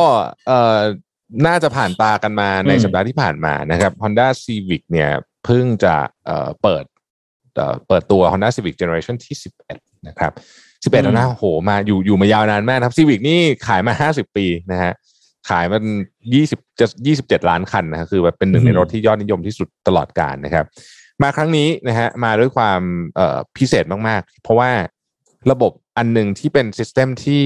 เอ่อน่าจะผ่านตากันมาในอืมสัปดาห์ที่ผ่านมานะครับ Honda Civic เนี่ยเพิ่งจะเอ่อเปิดเอ่อเปิดตัว Honda Civic Generation ที่ 11 นะครับ 11แล้วนะโอ้โหมาอยู่อยู่มายาวนานมากนะครับ Civic นี่ขายมา50ปีนะฮะขายมัน20จะ27ล้านคันนะฮะคือแบบเป็นหนึ่งในรถที่ยอดนิยมที่สุดตลอดกาลนะครับ มาครั้งนี้นะฮะมาด้วยความเอ่อพิเศษมากๆ เพราะว่าระบบอันหนึ่งที่เป็นซิสเต็มที่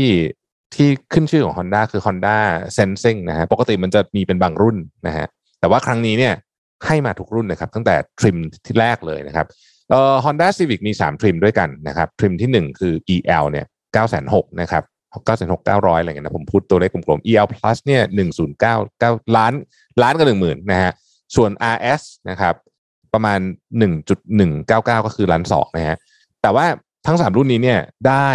ที่ขึ้นชื่อของ Honda คือ Honda Sensing นะฮะปกติมันจะมีเป็นบางรุ่นนะฮะแต่ว่าครั้งนี้เนี่ยให้มาทุกรุ่นนะครับ ตั้งแต่ทริมที่แรกเลยนะครับ เอ่อ Honda Civic มี 3 ทริมด้วยกันนะครับ ทริมที่ 1 คือ EL เนี่ย9,600นะครับ9,600 900อะไรเงี้ยนะผมพูดตัวเลขกลมๆ EL Plus เนี่ย109 9ล้านล้านกับ10,000นะฮะส่วน RS นะครับประมาณ 1.199 ก็คือล้านสองนะฮะแต่ว่าทั้ง 3 รุ่นนี้เนี่ยได้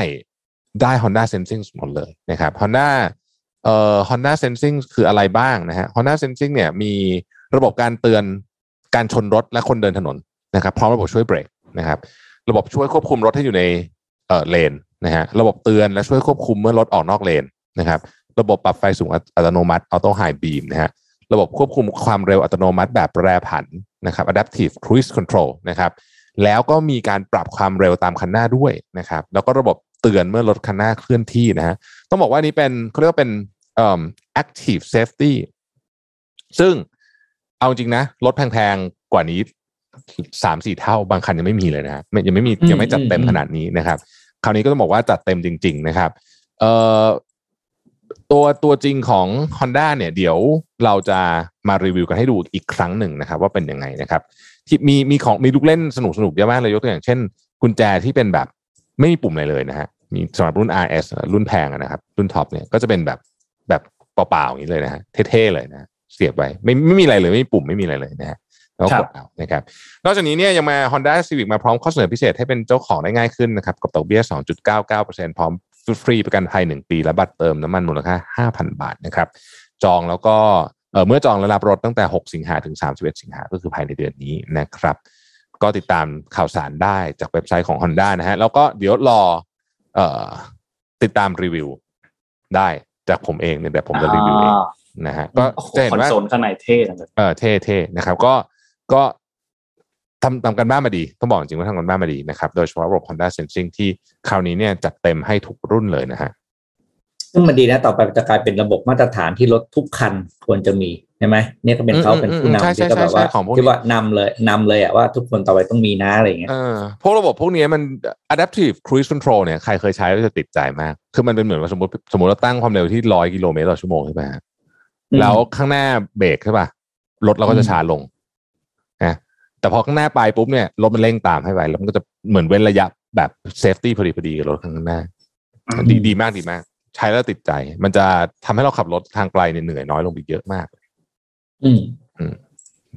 ได้ Honda Sensing หมดเลยนะครับ Honda เอ่อ Honda Sensing คืออะไรบ้างนะฮะ Honda Sensing เนี่ยมีระบบการเตือนการชนรถและคนเดินถนน นะครับพร้อมระบบช่วยเบรกนะครับ ระบบช่วยควบคุมรถให้อยู่ในเอ่อเลนนะฮะระบบเตือนและช่วยควบคุมเมื่อรถออกนอกเลนนะครับ ระบบปรับไฟสูงอัตโนมัติ Auto High Beam นะฮะระบบควบคุมความเร็วอัตโนมัติแบบแปรผันนะครับ adaptive cruise control นะครับแล้วก็มีการปรับความเร็วตามคันหน้าด้วยนะครับ แล้วก็ระบบเตือนเมื่อรถคันหน้าเคลื่อนที่นะฮะต้องบอกว่านี้เป็นเขาเรียกว่าเป็นเอ่อ active safety ซึ่งเอาจริงนะ รถแพงๆ กว่านี้ สามสี่เท่าบางคันยังไม่มีเลยนะฮะไม่ยังไม่มีอืมยังไม่จัดเต็มอืมขนาดนี้นะครับ คราวนี้ก็ต้องบอกว่าจัดเต็มจริง ๆ นะครับ เอ่อตัวตัวจริงของ Honda เนี่ย เดี๋ยวเราจะมารีวิวกันให้ดูอีกครั้งหนึ่งนะครับ ว่าเป็นยังไงนะครับ ที่มีมีของมีลูกเล่นสนุกสนุกเยอะมากเลยยกตัวอย่างเช่น กุญแจที่เป็นแบบไม่มีปุ่มอะไรเลยนะฮะมีสำหรับรุ่น RS รุ่นแพงอะนะครับ รุ่นท็อปเนี่ยก็จะเป็นแบบแบบเปล่าๆอย่างนี้เลยนะฮะเท่ๆเลยนะฮะเสียบไว้ไม่ไม่มีอะไรเลยไม่มีปุ่มไม่มีอะไรเลยนะฮะแล้ว ก็กดเอานะครับนอกจากนี้เนี่ยยังมา Honda Civic มาพร้อมข้อเสนอพิเศษให้เป็นเจ้าของได้ง่ายขึ้นนะครับกับดอกเบี้ย 2.99%พร้อมฟรีประกันภัย1 ปี และบัตรเติมน้ำมันมูลค่า 5,000 บาทนะครับจองแล้วก็เอ่อเมื่อจองและรับรถตั้งแต่ 6 สิงหาถึง 31 สิงหาก็คือภายในเดือนนี้นะครับ ก็ติดตามข่าวสารได้จากเว็บไซต์ของ Honda นะฮะแล้วก็เดี๋ยวรอเอ่อติดตามรีวิวได้จากผมเองเนี่ยแบบผมจะรีวิวเองนะฮะก็โอ้โหจะเห็นคอนว่าโซลข้างในเท่จังเลยเออเท่เท่นะครับ ก็ ก็ทำทำกันบ้านมาดี ต้องบอกจริงว่าทำกันบ้านมาดีนะครับ โดยเฉพาะระบบ Honda Sensing ที่คราวนี้เนี่ยจัดเต็มให้ทุกรุ่นเลยนะฮะซึ่งมันดีนะ ต่อไปมันจะกลายเป็นระบบมาตรฐานที่รถทุกคันควรจะมีใช่ไหมเนี่ยก็เป็นเขาอืมเป็นอืมผู้ใช่นำใช่ที่ก็แบบว่าใช่ของพวกนี้ที่ว่านำเลยนำเลยอะว่าทุกคนต่อไปต้องมีนะอะไรอย่างเงี้ยเออพวกระบบพวกนี้มัน adaptive cruise control เนี่ยใครเคยใช้ก็จะติดใจมาก คือมันเป็นเหมือนว่าสมมติสมมติเราตั้งความเร็วที่ร้อยกิโลเมตรต่อชั่วโมงใช่ไหมฮะอืมแล้วข้างหน้าเบรกใช่ป่ะรถเราก็จะอืมช้าลงนะ แต่พอข้างหน้าไปปุ๊บเนี่ยรถมันเร่งตามให้ไปแล้วมันก็จะเหมือนเว้นระยะแบบ safety พอดีพอดีกับรถข้างหน้า ดีดีมากดีมาก ใช้แล้วติดใจ มันจะทำให้เราขับรถทางไกลเนี่ยเหนื่อยน้อยลงไปเยอะมากอืม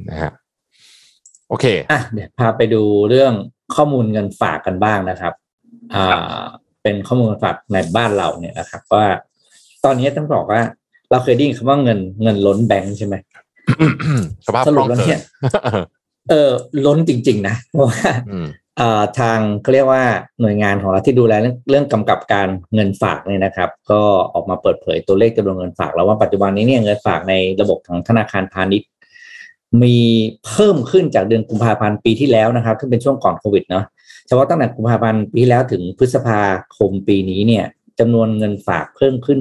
นะฮะโอเคอะเดี๋ยวพาไปดูเรื่องข้อมูลเงินฝากกันบ้างนะครับ อ่า เป็นข้อมูลเงินฝากในบ้านเราเนี่ยนะครับ ว่า ตอนนี้ต้องบอกว่า เราเคยได้ยินคำว่าเงินเงินล้นแบงค์ใช่ไหมสภาพสครุล่ปองแล้วเกิเนี่นย เออล้นจริง ๆ นะเพราะว่าอืมเอ่อทางเขาเรียกว่าหน่วยงานของรัฐที่ดูแลเรื่องเรื่องกำกับการเงินฝากเนี่ยนะครับ ก็ออกมาเปิดเผยตัวเลขจำนวนเงินฝาก แล้วว่าปัจจุบันนี้เนี่ยเงินฝากในระบบของธนาคารพาณิชย์ มีเพิ่มขึ้นจากเดือนกุมภาพันธ์ปีที่แล้วนะครับซึ่งเป็นช่วงก่อนโควิดเนาะเฉพาะตั้งแต่กุมภาพันธ์ปีที่แล้วถึงพฤษภาคมปีนี้เนี่ยจำนวนเงินฝากเพิ่มขึ้น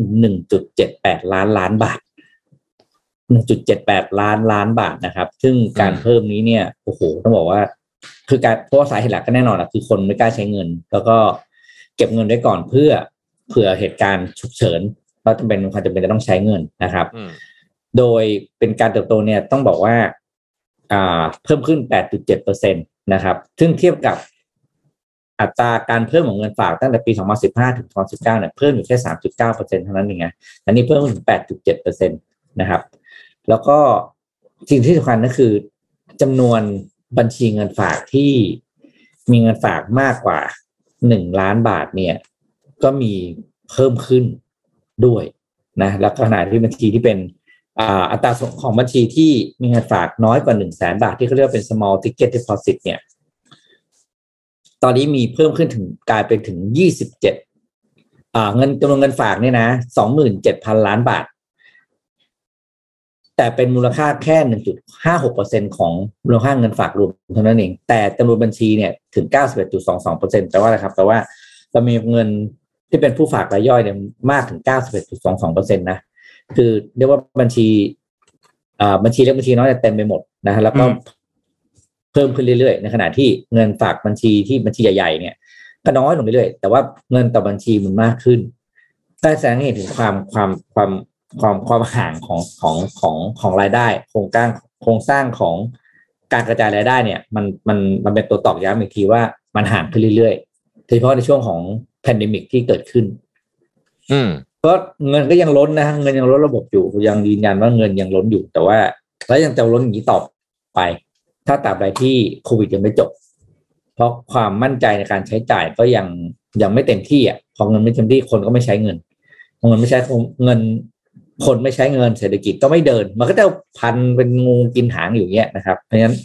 1.78 ล้านล้านบาท 1.78 ล้านล้านบาทนะครับ ซึ่งการอืมเพิ่มนี้เนี่ยโอ้โหต้องบอกว่า คือการเพราะว่าสาเหตุหลักก็แน่นอนอะคือคนไม่กล้าใช้เงิน แล้วก็เก็บเงินไว้ก่อนเพื่อเผื่อเหตุการณ์ฉุกเฉินว่าจำเป็นความจำเป็นจะต้องใช้เงินนะครับอืมโดยเป็นการเติบโตเนี่ยต้องบอกว่าอ่าเพิ่มขึ้น 8.7เปอร์เซ็นตนะครับ ซึ่งเทียบกับอัตราการเพิ่มของเงินฝากตั้งแต่ปี 2015 ถึง 2019 เนี่ยเพิ่มอยู่แค่ 3.9เปอร์เซ็นเท่านั้นเองไงอันนี้เพิ่มถึง 8.7เปอร์เซ็นตนะครับ แล้วก็สิ่งที่สำคัญก็คือจำนวนบัญชีเงินฝากที่มีเงินฝากมากกว่า1ล้านบาทเนี่ย ก็มีเพิ่มขึ้นด้วยนะแล้วก็ขณะที่บัญชีที่เป็นอัตราส่วนของบัญชีที่มีเงินฝากน้อยกว่าหนึ่งแสนบาทที่เขาเรียกว่าเป็น small ticket deposit เนี่ย ตอนนี้มีเพิ่มขึ้นถึงกลายเป็นถึงยี่สิบเจ็ดเงินจำนวนเงินฝากเนี่ยนะสองหมื่นเจ็ดพันล้านบาท แต่เป็นมูลค่าแค่หนึ่งจุดห้าหกเปอร์เซ็นของมูลค่าเงินฝากรวมเท่านั้นเอง แต่จำนวนบัญชีเนี่ยถึงเก้าสิบเอ็ดจุดสองสองเปอร์เซ็นต์แปลว่าอะไรครับแปลว่าเรามีเงินที่เป็นผู้ฝากรายย่อยเนี่ยมากถึงเก้าสิบเอ็ดจุดสองสองเปอร์เซ็นต์นะคือเรียกว่าบัญชีอ่าบัญชีเล็กบัญชีน้อยเนี่ยเต็มไปหมดนะฮะแล้วก็อืมเพิ่มขึ้นเรื่อยๆ ในขณะที่เงินฝากบัญชีที่บัญชีใหญ่ๆเนี่ยก็น้อยลงเรื่อยๆแต่ว่าเงินต่อบัญชีมันมากขึ้นได้แสดงให้เห็นถึงความความความ ความความห่างของของของของรายได้ โครงสร้างโครงสร้างของการกระจายรายได้เนี่ย มันมันมันเป็นตัวตอกย้ำอีกทีว่ามันห่างขึ้นเรื่อยๆโดยเฉพาะในช่วงของแพนดมิกที่เกิดขึ้น อืมก็เงินก็ยังล้นนะฮะเงินยังล้นระบบอยู่ยังยืนยันว่าเงินยังล้นอยู่ แต่ว่าแล้วยังจะล้นอย่างนี้ต่อไป ถ้าตราบใดที่โควิดยังไม่จบ เพราะความมั่นใจในการใช้จ่ายก็ยังยังไม่เต็มที่อะพอเงินไม่เต็มที่คนก็ไม่ใช้เงินพอเงินไม่ใช้เงิน คนไม่ใช้เงินเศรษฐกิจก็ไม่เดิน มันก็จะพันเป็นงูกินหางอยู่อย่างเงี้ยนะครับ เพราะฉะนั้น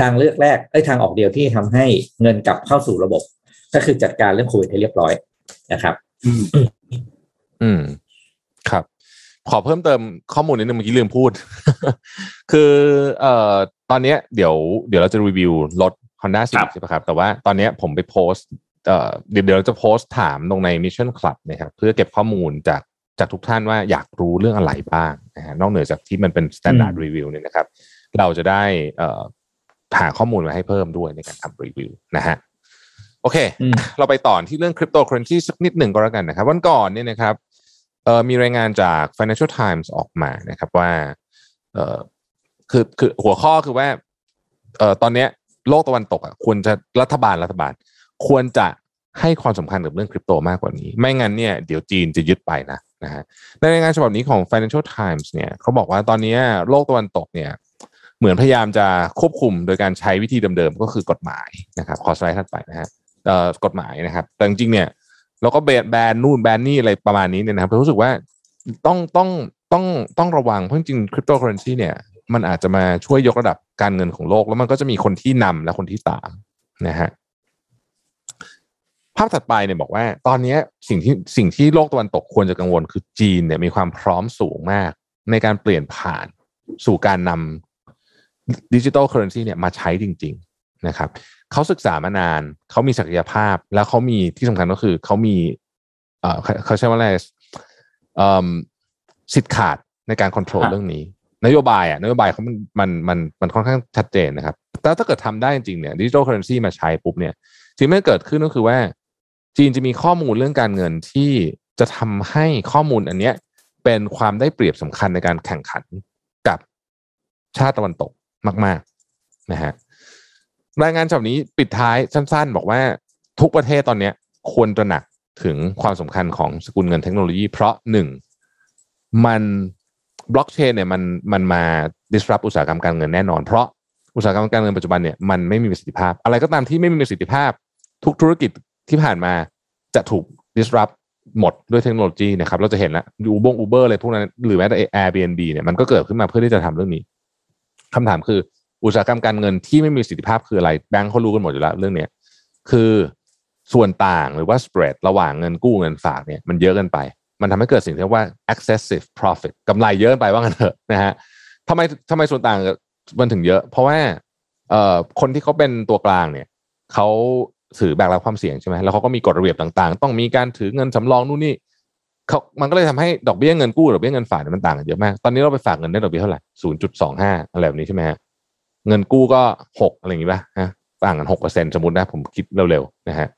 ทางเลือกแรกไอ้ยทางออกเดียวที่ทำให้เงินกลับเข้าสู่ระบบ ก็คือจัดการเรื่องโควิดให้เรียบร้อยนะครับ อืม อืม ครับ ขอเพิ่มเติมข้อมูลนิดนึงเมื่อกี้ลืมพูด คือเอ่อตอนเนี้ยเดี๋ยวเดี๋ยวเราจะรีวิวรถ Honda ครั Civic บใช่ไหมครับ แต่ว่าตอนเนี้ยผมไปโพสต์เอ่อเดี๋ยวเดี๋ยวเราจะโพสต์ถามลงใน Mission Club นะครับ เพื่อเก็บข้อมูลจาก จากทุกท่านว่าอยากรู้เรื่องอะไรบ้างนะฮะนอกเหนือจากที่มันเป็น standard อืม review เนี่ยนะครับ เราจะได้เอ่อหาข้อมูลมาให้เพิ่มด้วยในการทำรีวิวนะฮะโอเคอืมเราไปต่อที่เรื่องคริปโตเคอเรนซีสักนิดหนึ่งก็แล้วกันนะครับ วันก่อนเนี่ยนะครับเอ่อมีรายงานจาก Financial Times ออกมานะครับว่าเอ่อคือคือหัวข้อคือว่าเอ่อตอนเนี้ยโลกตะวันตกอะควรจะรัฐบาลรัฐบาล ควรจะให้ความสำคัญกับเรื่องคริปโตมากกว่านี้ ไม่งั้นเนี่ยเดี๋ยวจีนจะยึดไปนะ นะฮะในรายงานฉบับนี้ของ Financial Times เนี่ยเขาบอกว่าตอนนี้โลกตะวันตกเนี่ยเหมือนพยายามจะควบคุมโดยการใช้วิธีเดิมๆ ก็คือกฎหมายนะครับขอสไลด์ถัดไปนะฮะเอ่อกฎหมายนะครับ แต่จริงๆเนี่ยเราก็แบนแบนนู่นแบนนี่อะไรประมาณนี้เนี่ยนะครับรู้สึกว่าต้องต้องต้องต้องระวังเพราะจริงๆคริปโตเคอเรนซีเนี่ยมันอาจจะมาช่วยยกระดับการเงินของโลก แล้วมันก็จะมีคนที่นำและคนที่ตามนะฮะ ภาพถัดไปเนี่ยบอกว่า ตอนนี้สิ่งที่สิ่งที่โลกตะวันตกควรจะกังวลคือจีนเนี่ยมีความพร้อมสูงมาก ในการเปลี่ยนผ่านสู่การนำดิจิ t a ลเคอร์เรนซีเนี่ยมาใช้จริง ๆนะครับเขาศึกษามานานเขามีศักยภาพ แล้วเขามีที่สำคัญก็คือเขามีเอ่อเขาเขาใช้ว่าอะไรเอ่อสิทธิ์ขาดในการควบคุมฮะเรื่องนี้ นโยบายอะนโยบายเขามันมันมันมันค่อนข้างชัดเจนนะครับแต่ถ้าเกิดทำได้จริงๆเนี่ยดิจิ t a ลเคอร์เรนซีมาใช้ปุ๊บเนี่ยสิ่งที่เกิดขึ้นก็คือว่า จีนจะมีข้อมูลเรื่องการเงินที่จะทำให้ข้อมูลอันเนี้ยเป็นความได้เปรียบสำคัญในการแข่งขันกับชาติตะวันตกมาก ๆนะฮะรายงานฉบับนี้ปิดท้ายสั้น ๆ บอกว่าทุกประเทศตอนเนี้ยควรตระหนักถึงความสำคัญของสกุลเงินเทคโนโลยี เพราะหนึ่งมันบล็อกเชนเนี่ยมันมันมา disrupt อุตสาหกรรมการเงินแน่นอน เพราะอุตสาหกรรมการเงินปัจจุบันเนี่ยมันไม่มีประสิทธิภาพ อะไรก็ตามที่ไม่มีประสิทธิภาพ ทุกธุรกิจ ที่ผ่านมาจะถูก disrupt หมดด้วยเทคโนโลยีนะครับ เราจะเห็นแล้วอูบงอูเบอร์อะไรพวกนั้นหรือแม้แต่ Airbnb เนี่ยมันก็เกิดขึ้นมาเพื่อที่จะทำเรื่องนี้คำถามคืออุตสาหกรรมการเงินที่ไม่มีประสิทธิภาพคืออะไรแบงค์เขารู้กันหมดอยู่แล้วเรื่องเนี้ยคือส่วนต่างหรือว่า spread ระหว่างเงินกู้เงินฝากเนี่ยมันเยอะเกินไป มันทำให้เกิดสิ่งที่เรียกว่า excessive profit กำไรเยอะไปว่างันเถอะนะฮะทำไมทำไมส่วนต่างมันถึงเยอะ เพราะว่าเอ่อคนที่เขาเป็นตัวกลางเนี่ยเขา ถือแบกรับความเสี่ยงใช่ไหมแล้วเขาก็มีกฎระเบียบต่างๆ ต้องมีการถือเงินสำรองนู่นนี่เขามันก็เลยทำให้ดอกเบี้ยเงินกู้ดอกเบี้ยเงินฝากมันต่างกันเยอะมาก ตอนนี้เราไปฝากเงินได้ดอกเบี้ยเท่าไหร่ศูนย์จุดสองห้าอะไรแบบนี้ใช่ไหมฮะ เงินกู้ก็หกอะไรอย่างนี้ป่ะฮะต่างกันหกเปอร์เซ็นสมมตินะผมคิดเร็วๆนะฮะ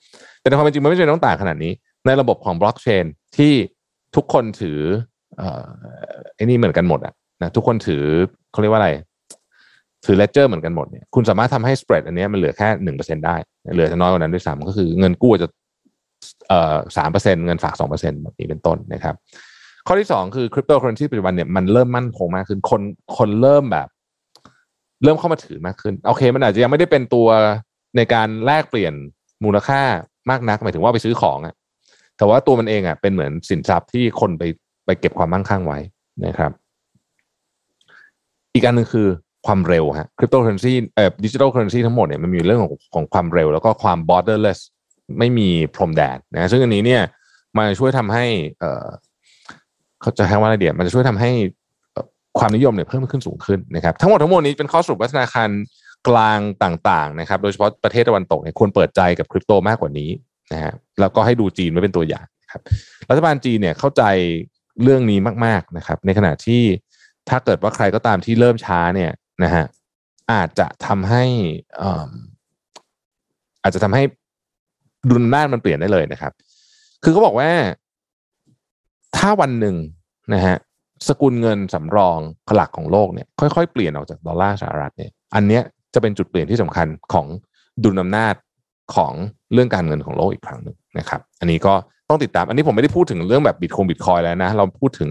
แต่ในความเป็นจริงมันไม่ใช่ต้องต่างขนาดนี้ ในระบบของบล็อกเชนที่ทุกคนถือเอ่อไอ้นี่เหมือนกันหมดอะนะทุกคนถือเขาเรียกว่าอะไร ถือ ledger เหมือนกันหมดเนี่ยคุณสามารถทำให้ spread อันนี้มันเหลือแค่หนึ่งเปอร์เซ็นได้ เหลือจะน้อยกว่านั้นด้วยซ้ำก็คือเงินกู้จะเอ่อสามเปอร์เซ็นเงินฝากสองเปอร์เซ็นแบบนี้เป็นต้นนะครับ ข้อที่สองคือคริปโตเคอเรนซีปัจจุบันเนี่ยมันเริ่มมั่นคงมากขึ้นคนคนเริ่มแบบ เริ่มเข้ามาถือมากขึ้น โอเค มันอาจจะยังไม่ได้เป็นตัวในการแลกเปลี่ยนมูลค่ามากนักหมายถึงว่าไปซื้อของอะแต่ว่าตัวมันเองอะเป็นเหมือนสินทรัพย์ที่คนไปไปเก็บความมั่งคั่งไว้นะครับ อีกอันหนึ่งคือ ความเร็วฮะคริปโตเคอเรนซีเอ่อ digital currency ทั้งหมดเนี่ยมันมีเรื่องของของความเร็ว แล้วก็ความ borderless ไม่มีพรมแดนนะซึ่งอันนี้เนี่ยมันช่วยทำให้เอ่อเขาจะใช้ว่าอะไรเดี๋ยวมันจะช่วยทำให้ความนิยมเนี่ยเพิ่มขึ้นสูงขึ้นนะครับ ทั้งหมดทั้งมวลนี้เป็นข้อสรุปว่าธนาคารกลางต่างๆนะครับ โดยเฉพาะประเทศตะวันตกเนี่ยควรเปิดใจกับคริปโตมากกว่านี้นะฮะแล้วก็ให้ดูจีนไว้เป็นตัวอย่างครับรัฐบาลจีนเนี่ยเข้าใจเรื่องนี้มาก ๆนะครับ ในขณะที่ถ้าเกิดว่าใครก็ตามที่เริ่มช้าเนี่ย นะฮะอาจจะทำให้อาจจะทำให้ดุลอำนาจมันเปลี่ยนได้เลยนะครับ คือเขาบอกว่า ถ้าวันหนึ่งนะฮะสกุลเงินสำรองหลักของโลกเนี่ยค่อยๆเปลี่ยนออกจากดอลลาร์สหรัฐเนี่ยอันเนี้ยจะเป็นจุดเปลี่ยนที่สำคัญของดุลอำนาจของเรื่องการเงินของโลกอีกครั้งหนึ่งนะครับ อันนี้ก็ต้องติดตาม อันนี้ผมไม่ได้พูดถึงเรื่องแบบบิตคงบิตคอยแล้วนะ เราพูดถึง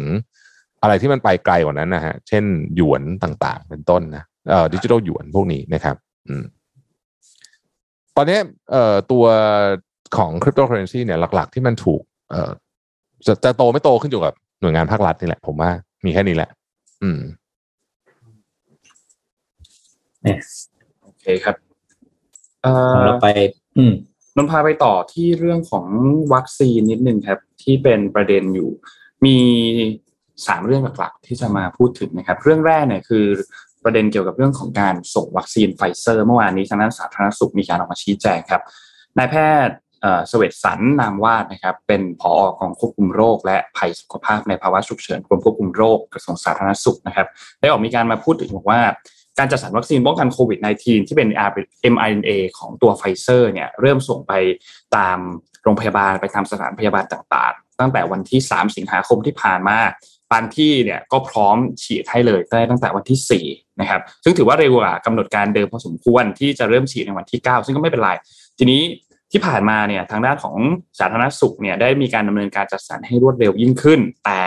อะไรที่มันไปไกลกว่านั้นนะฮะ เช่นหยวนต่างๆ เป็นต้นนะเอ่อดิจิทัลหยวนพวกนี้นะครับ อืม ตอนนี้เอ่อตัวของคริปโตเคอเรนซีเนี่ยหลัก ๆ ที่มันถูก เอ่อจะจะโตไม่โตขึ้นอยู่กับหน่วยงานภาครัฐนี่แหละ ผมว่ามีแค่นี้แหละ อืมโอเคครับเอ่อเราไป อืมนนพาไปต่อที่เรื่องของวัคซีนนิดนึงครับ ที่เป็นประเด็นอยู่ มี สามเรื่องหลักๆที่จะมาพูดถึงนะครับ เรื่องแรกเนี่ยคือประเด็นเกี่ยวกับเรื่องของการส่งวัคซีนไฟเซอร์ เมื่อวานนี้ทางด้านสาธารณสุขมีการออกมาชี้แจงครับนายแพทย์สเวตสันนามวาดนะครับ เป็นผอของควบคุมโรค และภัยสุขภาพในภาวะฉุกเฉินกรมควบคุมโรคกระทรวงสาธารณสุขนะครับ ได้ออกมีการมาพูดถึงบอกว่า การจัดสรรวัคซีนป้องกันโควิด -19 ที่เป็น mRNA ของตัวไฟเซอร์เนี่ยเริ่มส่งไปตามโรงพยาบาลไปตามสถานพยาบาลต่างๆ ตั้งแต่วันที่ 3 สิงหาคมที่ผ่านมา บางที่เนี่ยก็พร้อมฉีดให้เลยได้ตั้งแต่วันที่4นะครับซึ่งถือว่าเร็วกว่ากำหนดการเดิมพอสมควรที่จะเริ่มฉีดในวันที่ 9 ซึ่งก็ไม่เป็นไร ทีนี้ที่ผ่านมาเนี่ยทางด้านของสาธารณสุขเนี่ยได้มีการดำเนินการจัดสรรให้รวดเร็วยิ่งขึ้น แต่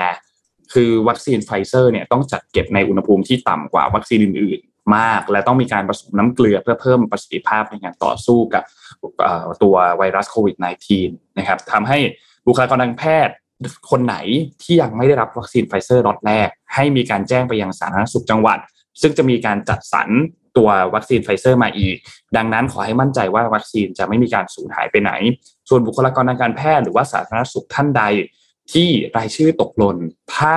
คือวัคซีนไฟเซอร์เนี่ยต้องจัดเก็บในอุณหภูมิที่ต่ำกว่าวัคซีนอื่นๆ มาก และต้องมีการผสมน้ำเกลือเพื่อเพิ่มประสิทธิภาพในการต่อสู้กับตัวไวรัสโควิด -19 นะครับทำให้บุคลากรทางแพทย์ คนไหนที่ยังไม่ได้รับวัคซีนไฟเซอร์ล็อตแรก ให้มีการแจ้งไปยังสาธารณสุขจังหวัด ซึ่งจะมีการจัดสรรตัววัคซีนไฟเซอร์มาอีก ดังนั้นขอให้มั่นใจว่าวัคซีนจะไม่มีการสูญหายไปไหน ส่วนบุคลากรทางการแพทย์หรือว่าสาธารณสุขท่านใด ที่รายชื่อตกหล่นถ้า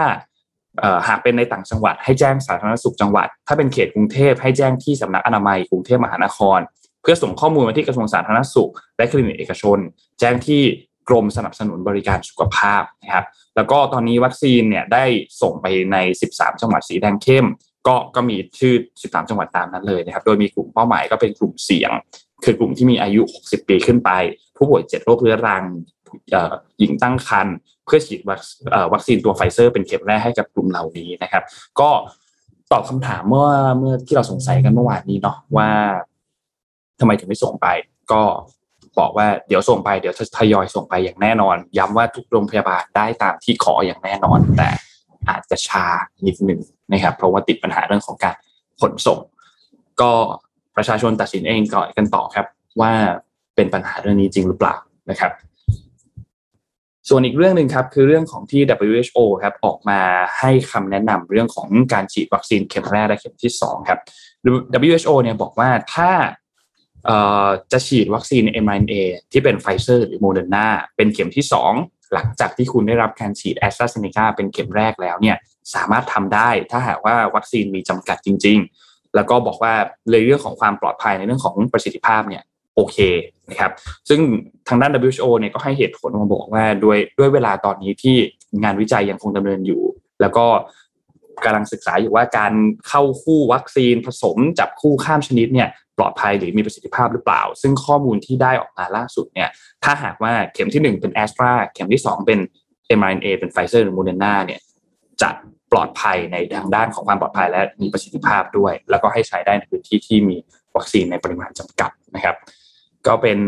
หากเป็นในต่างจังหวัด ให้แจ้งสาธารณสุขจังหวัด ถ้าเป็นเขตกรุงเทพให้แจ้งที่สำนักอนามัยกรุงเทพมหานคร เพื่อส่งข้อมูลมาที่กระทรวงสาธารณสุข และคลินิกเอกชน แจ้งที่ กรมสนับสนุนบริการสุขภาพนะครับแล้วก็ตอนนี้วัคซีนเนี่ยได้ส่งไปใน 13 จังหวัดสีแดงเข้ม ก็ก็มีชื่อ 13 จังหวัดตามนั้นเลยนะครับ โดยมีกลุ่มเป้าหมายก็เป็นกลุ่มเสี่ยง คือกลุ่มที่มีอายุ 60 ปีขึ้นไป ผู้ป่วย 7 โรคเรื้อรังหญิงตั้งครรภ์เพื่อฉีดวัคซีนตัวไฟเซอร์เป็นเข็มแรกให้กับกลุ่มเหล่านี้นะครับ ก็ตอบคำถามเมื่อเมื่อที่เราสงสัยกันเมื่อวานนี้เนาะว่าทำไมถึงไม่ส่งไป ก็ บอกว่าเดี๋ยวส่งไปเดี๋ยวทยอยส่งไปอย่างแน่นอน ย้ำว่าทุกโรงพยาบาลได้ตามที่ขออย่างแน่นอน แต่อาจจะช้านิดหนึ่งนะครับ เพราะว่าติดปัญหาเรื่องของการขนส่ง ก็ประชาชนตัดสินเองก่อนกันต่อครับ ว่าเป็นปัญหาเรื่องนี้จริงหรือเปล่านะครับ ส่วนอีกเรื่องหนึ่งครับคือเรื่องของที่ WHO ครับออกมาให้คำแนะนำเรื่องของการฉีดวัคซีนเข็มแรกและเข็มที่2ครับ WHO เนี่ยบอกว่าถ้า จะฉีดวัคซีน mRNA ที่เป็นไฟเซอร์หรือโมเดอร์นาเป็นเข็มที่ 2 หลังจากที่คุณได้รับการฉีดแอสตราเซเนกาเป็นเข็มแรกแล้วเนี่ยสามารถทำได้ถ้าหากว่าวัคซีนมีจำกัดจริง ๆ แล้วก็บอกว่าเลยเรื่องของความปลอดภัยในเรื่องของประสิทธิภาพเนี่ยโอเคนะครับซึ่งทางด้าน WHO เนี่ยก็ให้เหตุผลมาบอกว่าด้วยด้วยเวลาตอนนี้ที่งานวิจัยยังคงดำเนินอยู่ แล้วก็กำลังศึกษาอยู่ว่าการเข้าคู่วัคซีนผสมจับคู่ข้ามชนิดเนี่ย ปลอดภัยหรือมีประสิทธิภาพหรือเปล่า ซึ่งข้อมูลที่ได้ออกมาล่าสุดเนี่ยถ้าหากว่าเข็มที่ 1 เป็นแอสตราเข็มที่ 2 เป็น mRNA เป็นไฟเซอร์หรือโมเดอร์นาเนี่ยจะปลอดภัยในทางด้านของความปลอดภัยและมีประสิทธิภาพด้วย แล้วก็ให้ใช้ได้ในพื้นที่ที่มีวัคซีนในปริมาณจำกัดนะครับก็เป็น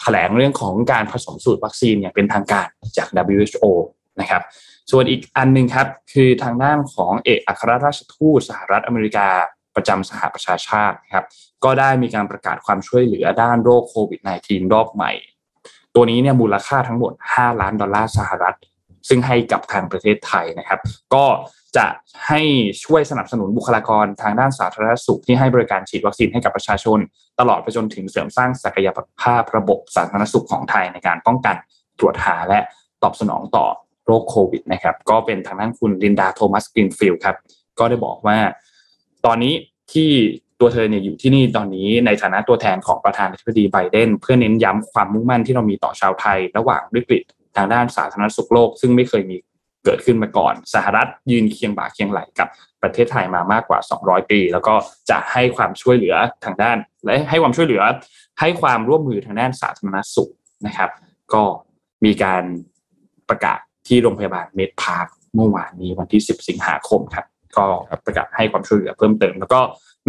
แถลงเรื่องของการผสมสูตรวัคซีนเนี่ยเป็นทางการจาก WHO นะครับส่วนอีกอันหนึ่งครับคือทางด้านของเอกอัครราชทูตสหรัฐอเมริกา ประจำสหประชาชาติครับก็ได้มีการประกาศความช่วยเหลือด้านโรคโควิด -19 รอบใหม่ ตัวนี้เนี่ยมูลค่าทั้งหมด 5 ล้านดอลลาร์สหรัฐ ซึ่งให้กับทางประเทศไทยนะครับ ก็จะให้ช่วยสนับสนุนบุคลากรทางด้านสาธารณสุขที่ให้บริการฉีดวัคซีนให้กับประชาชน ตลอดไปจนถึงเสริมสร้างศักยภาพระบบสาธารณสุขของไทยในการป้องกันตรวจหาและตอบสนองต่อโรคโควิดนะครับ ก็เป็นทางด้านคุณลินดาโทมัสกรีนฟิลด์ครับ ก็ได้บอกว่า ตอนนี้ที่ตัวเธอเนี่ยอยู่ที่นี่ตอนนี้ในฐานะตัวแทนของประธานาธิบดีไบเดนเพื่อเน้นย้ำความมุ่งมั่นที่เรามีต่อชาวไทย ระหว่างวิกฤตทางด้านสาธารณสุขโลก ซึ่งไม่เคยมีเกิดขึ้นมาก่อน สหรัฐยืนเคียงบ่าเคียงไหลกับประเทศไทยมามากกว่า 200 ปี แล้วก็จะให้ความช่วยเหลือทางด้าน และให้ความช่วยเหลือให้ความร่วมมือทางด้านสาธารณสุขนะครับ ก็มีการประกาศที่โรงพยาบาลเมดพาร์คเมื่อวานนี้วันที่ 10 สิงหาคมครับ ก็ประกาศให้ความช่วยเหลือเพิ่มเติม แล้วก็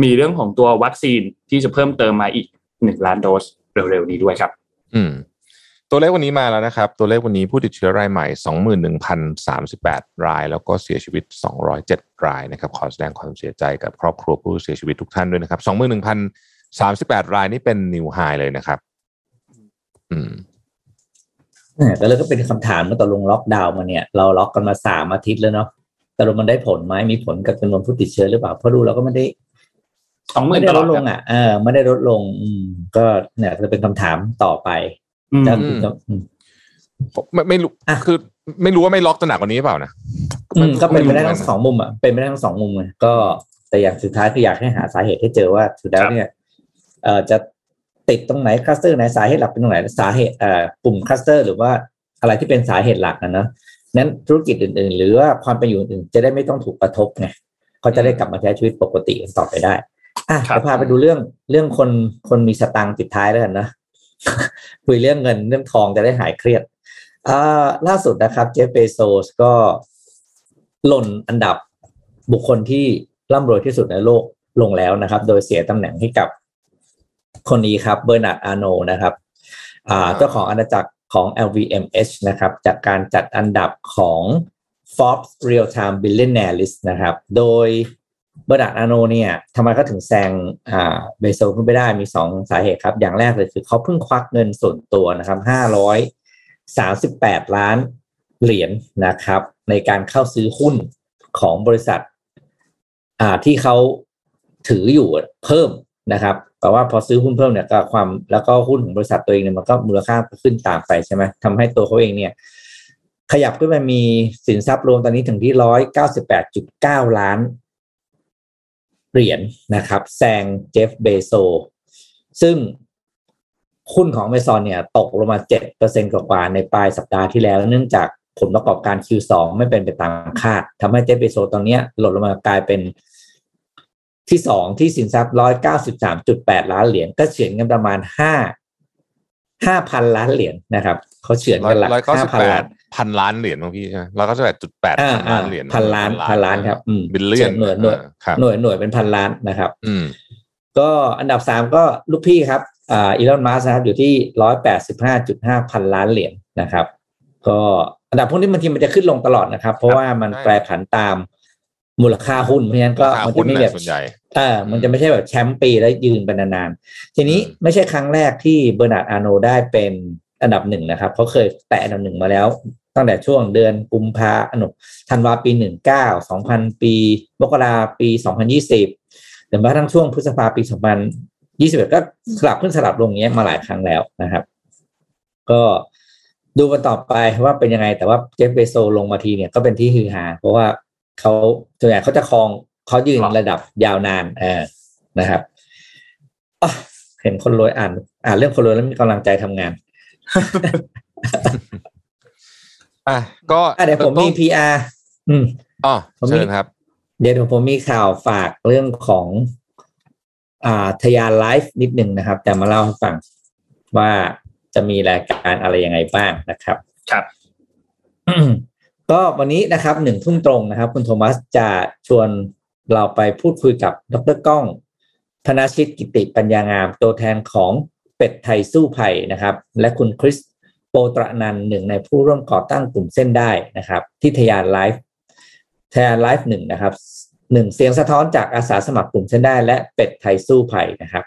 มีเรื่องของตัววัคซีนที่จะเพิ่มเติมมาอีก1ล้านโดสเร็วๆนี้ด้วยครับ อืม ตัวเลขวันนี้มาแล้วนะครับ ตัวเลขวันนี้ผู้ติดเชื้อรายใหม่ 21,038 ราย แล้วก็เสียชีวิต 207 รายนะครับ ขอแสดงความเสียใจกับครอบครัวผู้เสียชีวิตทุกท่านด้วยนะครับ 21,038 รายนี่เป็น new high เลยนะครับ อืมแต่แล้วก็เป็นคำถามเมื่อตอนลงล็อกดาวน์มาเนี่ย เราล็อกกันมาสามอาทิตย์แล้วเนาะ แต่ลงมันได้ผลไหมมีผลกับจำนวนผู้ติดเชื้อหรือเปล่าเพราะดูเราก็ไม่ได้สองหมื่ไม่นได้ตลลอดดลครังบอะเออไม่ได้ลดลง อืม ก็เนี่ยจะเป็นคำถามต่อไปอืมจะอืมจะอืมไม่ไม่รู้อะคือ ไม่รู้ว่าไม่ล็อกจะหนักกว่านี้หรือเปล่านะอืมก็เป็นไปได้ม่รู้ทั้งหมืกัสองมุมอะเป็นไปได้ทั้งสองมุมเลยก็แต่อย่างสุดท้ายคืออยากให้หาสาเหตุให้เจอว่าสุดแล้วเนี่ย เอ่อจะติดตรงไหนคลัสเตอร์ไหนสาเหตุหลักเป็นตรงไหนสาเหตุเอ่อกลุ่มคลัสเตอร์หรือว่าอะไรที่เป็นสาเหตุหลักนะเนอะ นั้นธุรกิจอื่น ๆ หรือว่าความเป็นอยู่อื่นๆจะได้ไม่ต้องถูกกระทบไงเขาจะได้กลับมาใช้ชีวิตปกติกันต่อไปได้อะครับจะพาไปดูเรื่องเรื่องคนคนมีสตังค์ติดท้ายแล้วกันนะคุยเรื่องเงินเรื่องทองจะได้หายเครียดอ่าล่าสุดนะครับ เจฟเบโซสก็หล่นอันดับบุคคลที่ร่ำรวยที่สุดในโลกลงแล้วนะครับ โดยเสียตำแหน่งให้กับคนนี้ครับเบอร์นาร์ดอาโนนะครับ อ่าเจ้าของอาณาจักร ของ LVMH นะครับจากการจัดอันดับของ Forbes Real Time Billionaire List นะครับ โดยเบอร์นาร์ดอาโนเนี่ยทำไมเขาถึงแซงอ่าเบโซขึ้นไปได้มีสองสาเหตุครับ อย่างแรกเลยคือเขาเพิ่งควักเงินส่วนตัวนะครับห้าร้อย38 ล้านเหรียญนะครับ ในการเข้าซื้อหุ้นของบริษัทอ่าที่เขาถืออยู่เพิ่มนะครับ แต่ว่าพอซื้อหุ้นเพิ่มเนี่ยก็ความแล้วก็หุ้นของบริษัทตัวเองเนี่ยมันก็มูลค่าขึ้นตามไปใช่ไหมทำให้ตัวเขาเองเนี่ย ขยับขึ้นมามีสินทรัพย์รวมตอนนี้ถึงที่ร้อยเก้าสิบแปดจุดเก้าล้านเหรียญนะครับแซงเจฟเบโซ ซึ่งหุ้นของ Amazon เนี่ย ตกลงมา7%กว่าในปลายสัปดาห์ที่แล้ว เนื่องจากผลประกอบการ Q2 ไม่เป็นไปตามคาดทำให้เจฟเบโซตอนนี้หล่นลงมากลายเป็น ที่สองที่สินทรัพย์193.8ล้านเหรียญก็เฉือนกันประมาณ5 5,000ล้านเหรียญนะครับเขาเฉือนร้อกัยนหลักร้อยเก้าสิบแป5,000ล้าดนพันล้านเหรียญบางพี่ใช่ไหมร้อยเก้าสิบแปดจุดแปดอ่าพันอ่าล้านเหรียญพันล้านพันล้านครับอืมบิลเลียนหน่วยหน่วยครับหน่วยหน่วยเป็นพันล้านนะครับ อืมก็อันดับสามก็ลูกพี่ครับอ่าอีลอนมัสนะครับอยู่ที่ร้อยแปดสิบห้าจุดห้าพันล้านเหรียญนะครับ ก็อันดับพวกนี้บางทีมันจะขึ้นลงตลอดนะครับ เพราะว่ามันใช่แปรผันตาม มูลค่าหุ้นเพราะฉะนั้นก็ราคามันหุ้จะนไม่เนี่แบยบส่วนใหญ่เออมันจะไม่ใช่แบบแชมป์ปีแล้วยืนไปนานๆ ทีนี้อืมไม่ใช่ครั้งแรกที่เบอร์นาร์ดอาร์โนได้เป็นอันดับหนึ่งนะครับเขาเคยแตะอันดับหนึ่งมาแล้ว ตั้งแต่ช่วงเดือนกุมภาอันธันวาปีหนึ่งเก้าสองพันปีมกราปีสองพันยี่สิบหรือแม้กระทั่งช่วงพฤษภาปีสองพันยี่สิบเอ็ดก็สลับขึ้นสลับลงอย่างเงี้ยมาหลายครั้งแล้วนะครับ ก็ดูกันต่อไปว่าเป็นยังไงแต่ว่าเจฟเบโซลงมาทีเนี่ยก็เป็นที่ฮือฮาเพราะว่า เขาส่วนใหญ่เขาจะครองเขายืนระดับยาวนานเออนะครับอะเห็นคนรวยอ่าน อ่านเรื่องคนรวยแล้วมีกำลังใจทำงาน อะก็อะเดี๋ยวผมมีต้อง PR อืมอ๋อผมมีเชิญครับ เดี๋ยวผมมีข่าวฝากเรื่องของ อ่าทยานไลฟ์นิดหนึ่งนะครับจะมาเล่าให้ฟังว่าจะมีรายการอะไรยังไงบ้างนะครับ ครับ ก็วันนี้นะครับหนึ่งทุ่มตรงนะครับ คุณโทมัสจะชวนเราไปพูดคุยกับดรก้อง ธนชิตกิติปัญญางาม ตัวแทนของเป็ดไทยสู้ภัยนะครับ และคุณคริสโปตระนันหนึ่งในผู้ร่วมก่อตั้งกลุ่มเส้นได้นะครับ ที่ทยานไลฟ์ทยานไลฟ์หนึ่งนะครับหนึ่งเสียงสะท้อนจากอาสาสมัครกลุ่มเส้นได้ และเป็ดไทยสู้ภัยนะครับ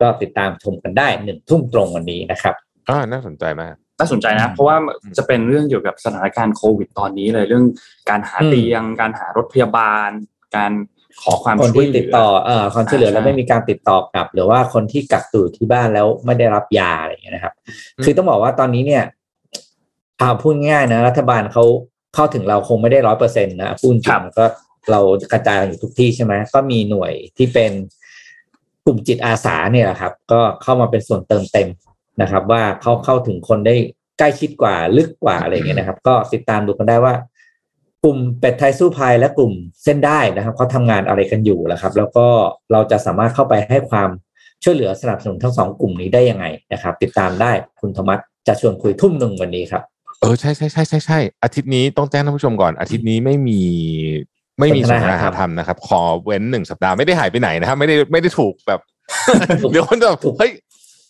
ก็ติดตามชมกันได้หนึ่งทุ่มตรงวันนี้นะครับอ่าน่าสนใจมาก น่าสนใจนะ เพราะว่าจะเป็นเรื่องเกี่ยวกับสถานการณ์โควิดตอนนี้เลยเรื่องการหาอืมเตียง การหารถพยาบาล การขอความคนช่วยที่เหลืติดต่อเอ่อความช่วยเหลือแล้วใช่ไม่มีการติดต่อกลับ หรือว่าคนที่กักตัวอยู่ที่บ้านแล้วไม่ได้รับยาอะไรอย่างเงี้ยนะครับอืมคือต้องบอกว่าตอนนี้เนี่ยเอาพูดง่ายๆนะ รัฐบาลเขาเข้าถึงเราคงไม่ได้ร้อยเปอร์เซ็นต์นะพูดจริงๆก็เรากระจายอยู่ทุกที่ใช่ไหมก็มีหน่วยที่เป็นกลุ่มจิตอาสาเนี่ยแหละครับ ก็เข้ามาเป็นส่วนเติมเต็ม นะครับว่าเขาเข้าถึงคนได้ใกล้ชิดกว่าลึกกว่าอะไรอย่างเงี้ยนะครับ ก็ติดตามดูกันได้ว่ากลุ่มเป็ดไทยสู้ภัยและกลุ่มเส้นได้นะครับเขาทำงานอะไรกันอยู่แล้วครับ แล้วก็เราจะสามารถเข้าไปให้ความช่วยเหลือสนับสนุนทั้งสองกลุ่มนี้ได้ยังไงนะครับ ติดตามได้คุณธรรมัสจะชวนคุยทุ่มหนึ่งวันนี้ครับ เออใช่ใช่ใช่ใช่ใช่อาทิตย์นี้ต้องแจ้งท่านผู้ชมก่อน อาทิตย์นี้ไม่มีไม่มีสสนนททนานาหาหาธธรรรรมมนะครับ ขอเว้นหนึ่งสัปดาห์ไม่ได้หายไปไหนนะครับไม่ได้ไม่ได้ถูกแบบถูกเดี๋ยวคนจะแบบถูกเฮ้ย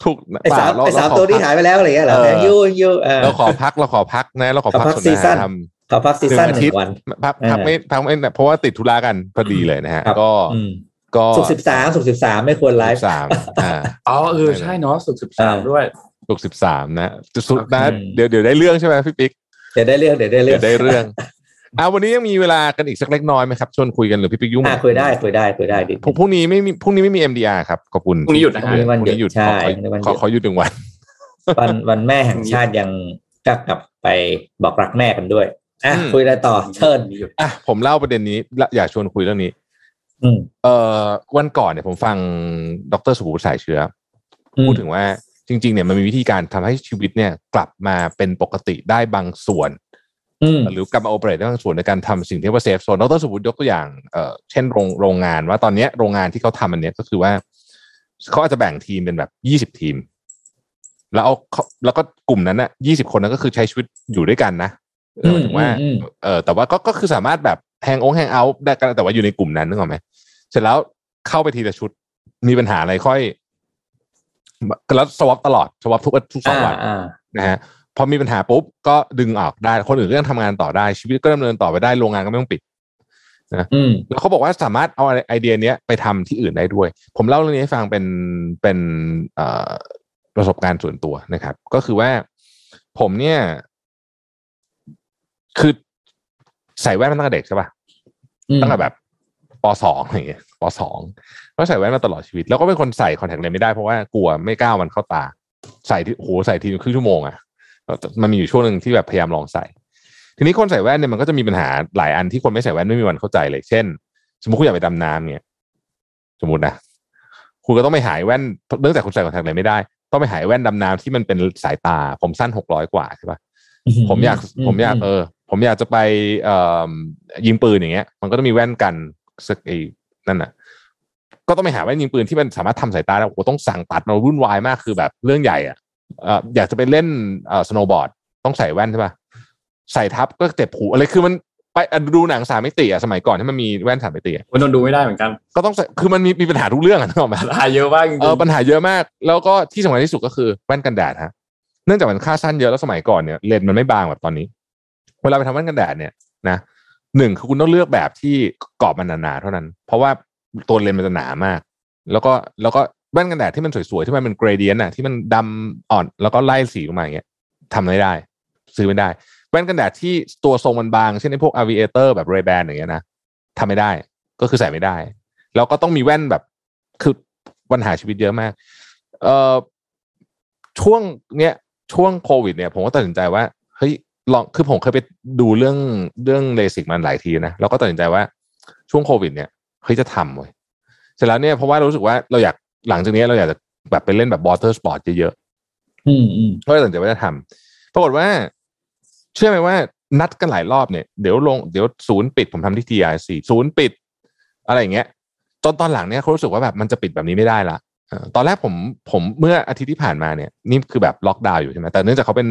ถูกไอ้สามเปล่ไอ้สามเรขอตัวที่พักหายไปแล้วอะไรอย่างเงี้ยเหรอเออยูยูเออเราขอพักเราขอพักนะเราขอพักขอพักสนซีทซั่นนาธรรมขอพักซีซั่นหนึ่งอาหทินึ่ตย์งวันพักพักเออไม่พักไม่เพราะว่าติดธุระกันพอดีเลยนะฮะครับก็อืมก็สุกสิบสามสุกสิบสามไม่ควรไลฟ์สามอ่าอ๋อเออใช่เนาะสุกสิบสามอ่าด้วยสุกสิบสามนะจะสุดนะอืมเดี๋ยวเดี๋ยวได้เรื่องใช่ไหมพี่ปิ๊กเดี๋ยวได้เรื่องเดี๋ยวได้เรื่เดี๋อยงวได้เรื่อง อ่าวันนี้ยังมีเวลากันอีกสักเล็กน้อยไหมครับชวนคุยกันหรือพี่ปิ๊กยุ่งไหมอะคุยได้คุยได้คุยได้ดิพรุ่งพรุ่งนี้ไม่มีพรุ่งนี้ไม่มี MDR ครับขอบคุณพรุ่งนี้หยุดนะฮะพรุ่งนี้วันหยุดพรุ่งนี้หยุดใช่ขอพรุ่งนี้วันหยุดขอขอหยุดหนึ่งวันวันวันแม่แห่งชาติยังก็กลับไปบอกรักแม่กันด้วยอะอืมคุยอะไรต่อเชิญอะผมเล่าประเด็นนี้และอยากชวนคุยเรื่องนี้อืมเอ่อวันก่อนเนี่ยผมฟังดรสุภูมิสายเชื้ออพูดถึงว่าจริง ๆ เนี่ยมันมีวิธีการทำให้ชีวิตเนี่ย กลับมาเป็นปกติได้บางส่วนอืม หรือกลับมา operate ได้บางส่วนในการทำสิ่งที่เรียกว่า safe zone ดรสุภูมิยกตัวอย่างเอ่อเช่นโรงโรงงานว่าตอนเนี้ยโรงงานที่เขาทำอันเนี้ยก็คือว่าเขาอาจจะแบ่งทีมเป็นแบบยี่สิบทีม แล้วเอาเขาแล้วก็กลุ่มนั้นน่ะยี่สิบคนนั้นก็คือใช้ชีวิตอยู่ด้วยกันนะเออหมายถึงว่าอืมเออแต่ว่าก็ก็คือสามารถแบบแฮงองแฮงเอาท์ได้กันแต่ว่าอยู่ในกลุ่มนั้นนึกออกไหมเสร็จแล้วเข้าไปทีละชุดมีปัญหาอะไรค่อยแล้วสวอปตลอดสวอปทุกทุกสองวันอ่านะฮะ พอมีปัญหาปุ๊บก็ดึงออกได้คนอื่นก็ยังทำงานต่อได้ ชีวิตก็ดำเนินต่อไปได้โรงงานก็ไม่ต้องปิดอืมแล้วเขาบอกว่าสามารถเอาไอเดียเนี้ยไปทำที่อื่นได้ด้วย ผมเล่าเรื่องนี้ให้ฟังเป็นเป็นเอ่อประสบการณ์ส่วนตัวนะครับ ก็คือว่าผมเนี่ย คือใส่แว่นมาตั้งแต่เด็กใช่ปะอืมตั้งแต่แบบปสองอะไรอย่างเงี้ยปสองก็ใส่แว่นมาตลอดชีวิต แล้วก็เป็นคนใส่คอนแทคเลนส์ไม่ได้เพราะว่ากลัวไม่กล้ามันเข้าตา ใส่ที่โหใส่ทีครึ่งชั่วโมงอะ มันมีอยู่ช่วงหนึ่งที่แบบพยายามลองใส่ ทีนี้คนใส่แว่นเนี่ยมันก็จะมีปัญหาหลายอันที่คนไม่ใส่แว่นไม่มีวันเข้าใจเลย เช่น สมมติคุณอยากไปดำน้ำเนี่ย สมมตินะคุณก็ต้องไปหายแว่นเนื่องจากคุณใส่คอนแทคเลนส์ไม่ได้ ต้องไปหายแว่นดำน้ำที่มันเป็นสายตา ผมสั้นหกร้อยกว่าใช่ปะผมอยากผมอยากเออ ผมอยากจะไปเอ่อยิงปืนอย่างเงี้ย มันก็ต้องมีแว่นกันสักไอ้นั่นน่ะ ก็ต้องไปหาแว่นยิงปืนที่มันสามารถทำสายตาได้โอ้โหต้องสั่งตัดมาวุ่นวายมากคือแบบเรื่องใหญ่อะเอ่ออยากจะไปเล่นเอ่อสโนว์บอร์ดต้องใส่แว่นใช่ป่ะใส่ทับก็เจ็บหูอะไรคือมันไปอะดูหนังสามมิติอะสมัยก่อนที่มันมีแว่นสามมิติอะวันนนดูไม่ได้เหมือนกัน ก็ต้องใส่คือมันมีมีปัญหาทุกเรื่องอะนึกออกไหมปัญหาเยอะมากจริงเออปัญหาเยอะมาก แล้วก็ที่สำคัญที่สุดก็คือแว่นกันแดดฮะเนื่องจากมันค่าสั้นเยอะแล้วสมัยก่อนเนี่ยเลนส์มันไม่บางแบบตอนนี้ เวลาไปทำแว่นกันแดดเนี่ยนะหนึ่งคือคุณต้องเลือกแบบที่กรอบมันหนาๆเท่านั้น เพราะว่าตัวเลนส์มันจะหนามาก แล้วก็แล้วก็ แว่นกันแดดที่มันสวยๆที่มันเป็นเกรเดียนน่ะที่มันดำอ่อนแล้วก็ไล่สีลงมาอย่างเงี้ยทำไม่ได้ ซื้อไม่ได้ แว่นกันแดดที่ตัวทรงมันบางเช่นไอ้พวกอ v ิเอเตอร์แบบเรแบนอย่างเงี้ยนะทำไม่ได้ก็คือใส่ไม่ได้ แล้วก็ต้องมีแว่นแบบคือปัญหาชีวิตเยอะมาก เอ่อช่วงเนี้ยช่วงโควิด เนี่ย ผมก็ตัดสินใจว่าเฮ้ยลองคือผมเคยไปดูเรื่องเรื่องเลสิกมันหลายทีนะแล้วก็ตัดสินใจว่าช่วงโควิด เนี่ยเฮ้ยจะทำเว้ยเสร็จแล้วเนี่ยเพราะว่ารู้สึกว่าเราอยาก หลังจากนี้เราอยากจะแบบไปเล่นแบบ water sport เยอะอืมอืมๆก็เลยตัดสินใจว่าจะทำปรากฏว่า เชื่อไหมว่านัดกันหลายรอบเนี่ยเดี๋ยวลงเดี๋ยวศูนย์ปิดผมทำที่ TRC ศูนย์ปิด อะไรอย่างเงี้ยจนตอนหลังเนี่ยเขารู้สึกว่าแบบมันจะปิดแบบนี้ไม่ได้ละเออตอนแรกผมผมเมื่ออาทิตย์ที่ผ่านมาเนี่ยนี่คือแบบล็อกดาวน์อยู่ใช่ไหมแต่เนื่องจากเขาเป็น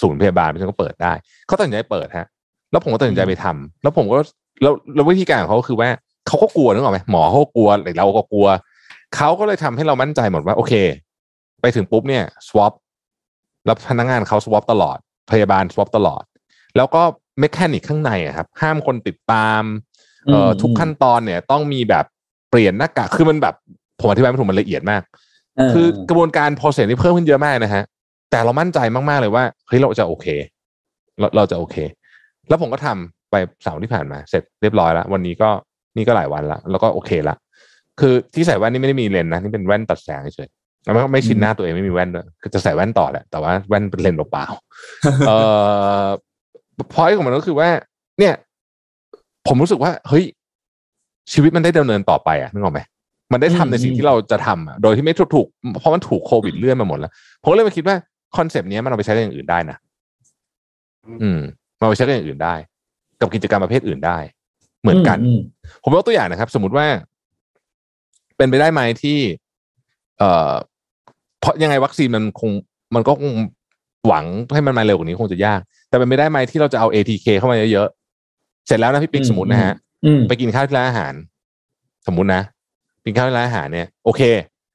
ศูนย์พยาบาลเพราะฉะนั้นก็เปิดได้เขาตัดสินใจเปิดฮะ แล้วผมก็ตัดสินใจไปทำแล้วผมก็แล้วแล้ววิธีการของเขาก็คือว่าเขาก็กลัวนึกออกไหมหมอเขาก็กลัวหรือเราก็กลัว เขาก็เลยทำให้เรามั่นใจหมดว่า โอเค ไปถึงปุ๊บเนี่ย swap แล้วพนักงานเขา swap ตลอด พยาบาล swap ตลอด แล้วก็เมคานิกข้างในอะครับ ห้ามคนติดตามเอ่ออมทุกขั้นตอนเนี่ย ต้องมีแบบเปลี่ยนหน้ากากคือมันแบบผมอธิบายไม่ถูกมันละเอียดมากเออคือกระบวนการ process นี่เพิ่มขึ้นเยอะมากนะฮะแต่เรามั่นใจมาก ๆ เลยว่าเฮ้ยเราจะโอเค เราเราจะโอเค แล้วผมก็ทำไปเสาร์ที่ผ่านมา เสร็จเรียบร้อยแล้ว วันนี้ก็นี่ก็หลายวันละแล้วก็โอเคละ คือที่ใส่แว่นนี่ไม่ได้มีเลนส์นะนี่เป็นแว่นตัดแสงเฉยๆแล้วไม่ไม่ชินหน้าตัวเองไม่มีแว่นด้วยคือจะใส่แว่นต่อแหละแต่ว่าแว่นเป็นเลนส์เปล่าๆเอ่อพอยของมันก็คือว่า เนี่ย ผมรู้สึกว่า เฮ้ย ชีวิตมันได้ดำเนินต่อไปอะนึกออกไหมมันได้ทำในสิ่งที่เราจะทำอะโดยที่ไม่ถูกถูกเพราะมันถูกโควิดเลื่อนมาหมดแล้วผมก็เลยมาคิดว่า concept นี้มันเอาไปใช้กับอย่างอื่นได้นะอืมมันเอาไปใช้กับอย่างอื่นได้ กับกิจกรรมประเภทอื่นได้ เหมือนกันอืมผมยกตัวอย่างนะครับ สมมติว่า เป็นไปได้ไหมที่ เอ่อเพราะยังไงวัคซีนมันคง มันก็คงหวังให้มันมาเร็วกว่านี้คงจะยาก แต่เป็นไปได้ไหมที่เราจะเอา ATK เข้ามาเยอะๆเสร็จแล้วนะพี่ปิ๊กอืมสมมตินะฮะอืมไปกินข้าวที่ร้านอาหาร สมมุตินะกินข้าวที่ร้านอาหารเนี่ยโอเค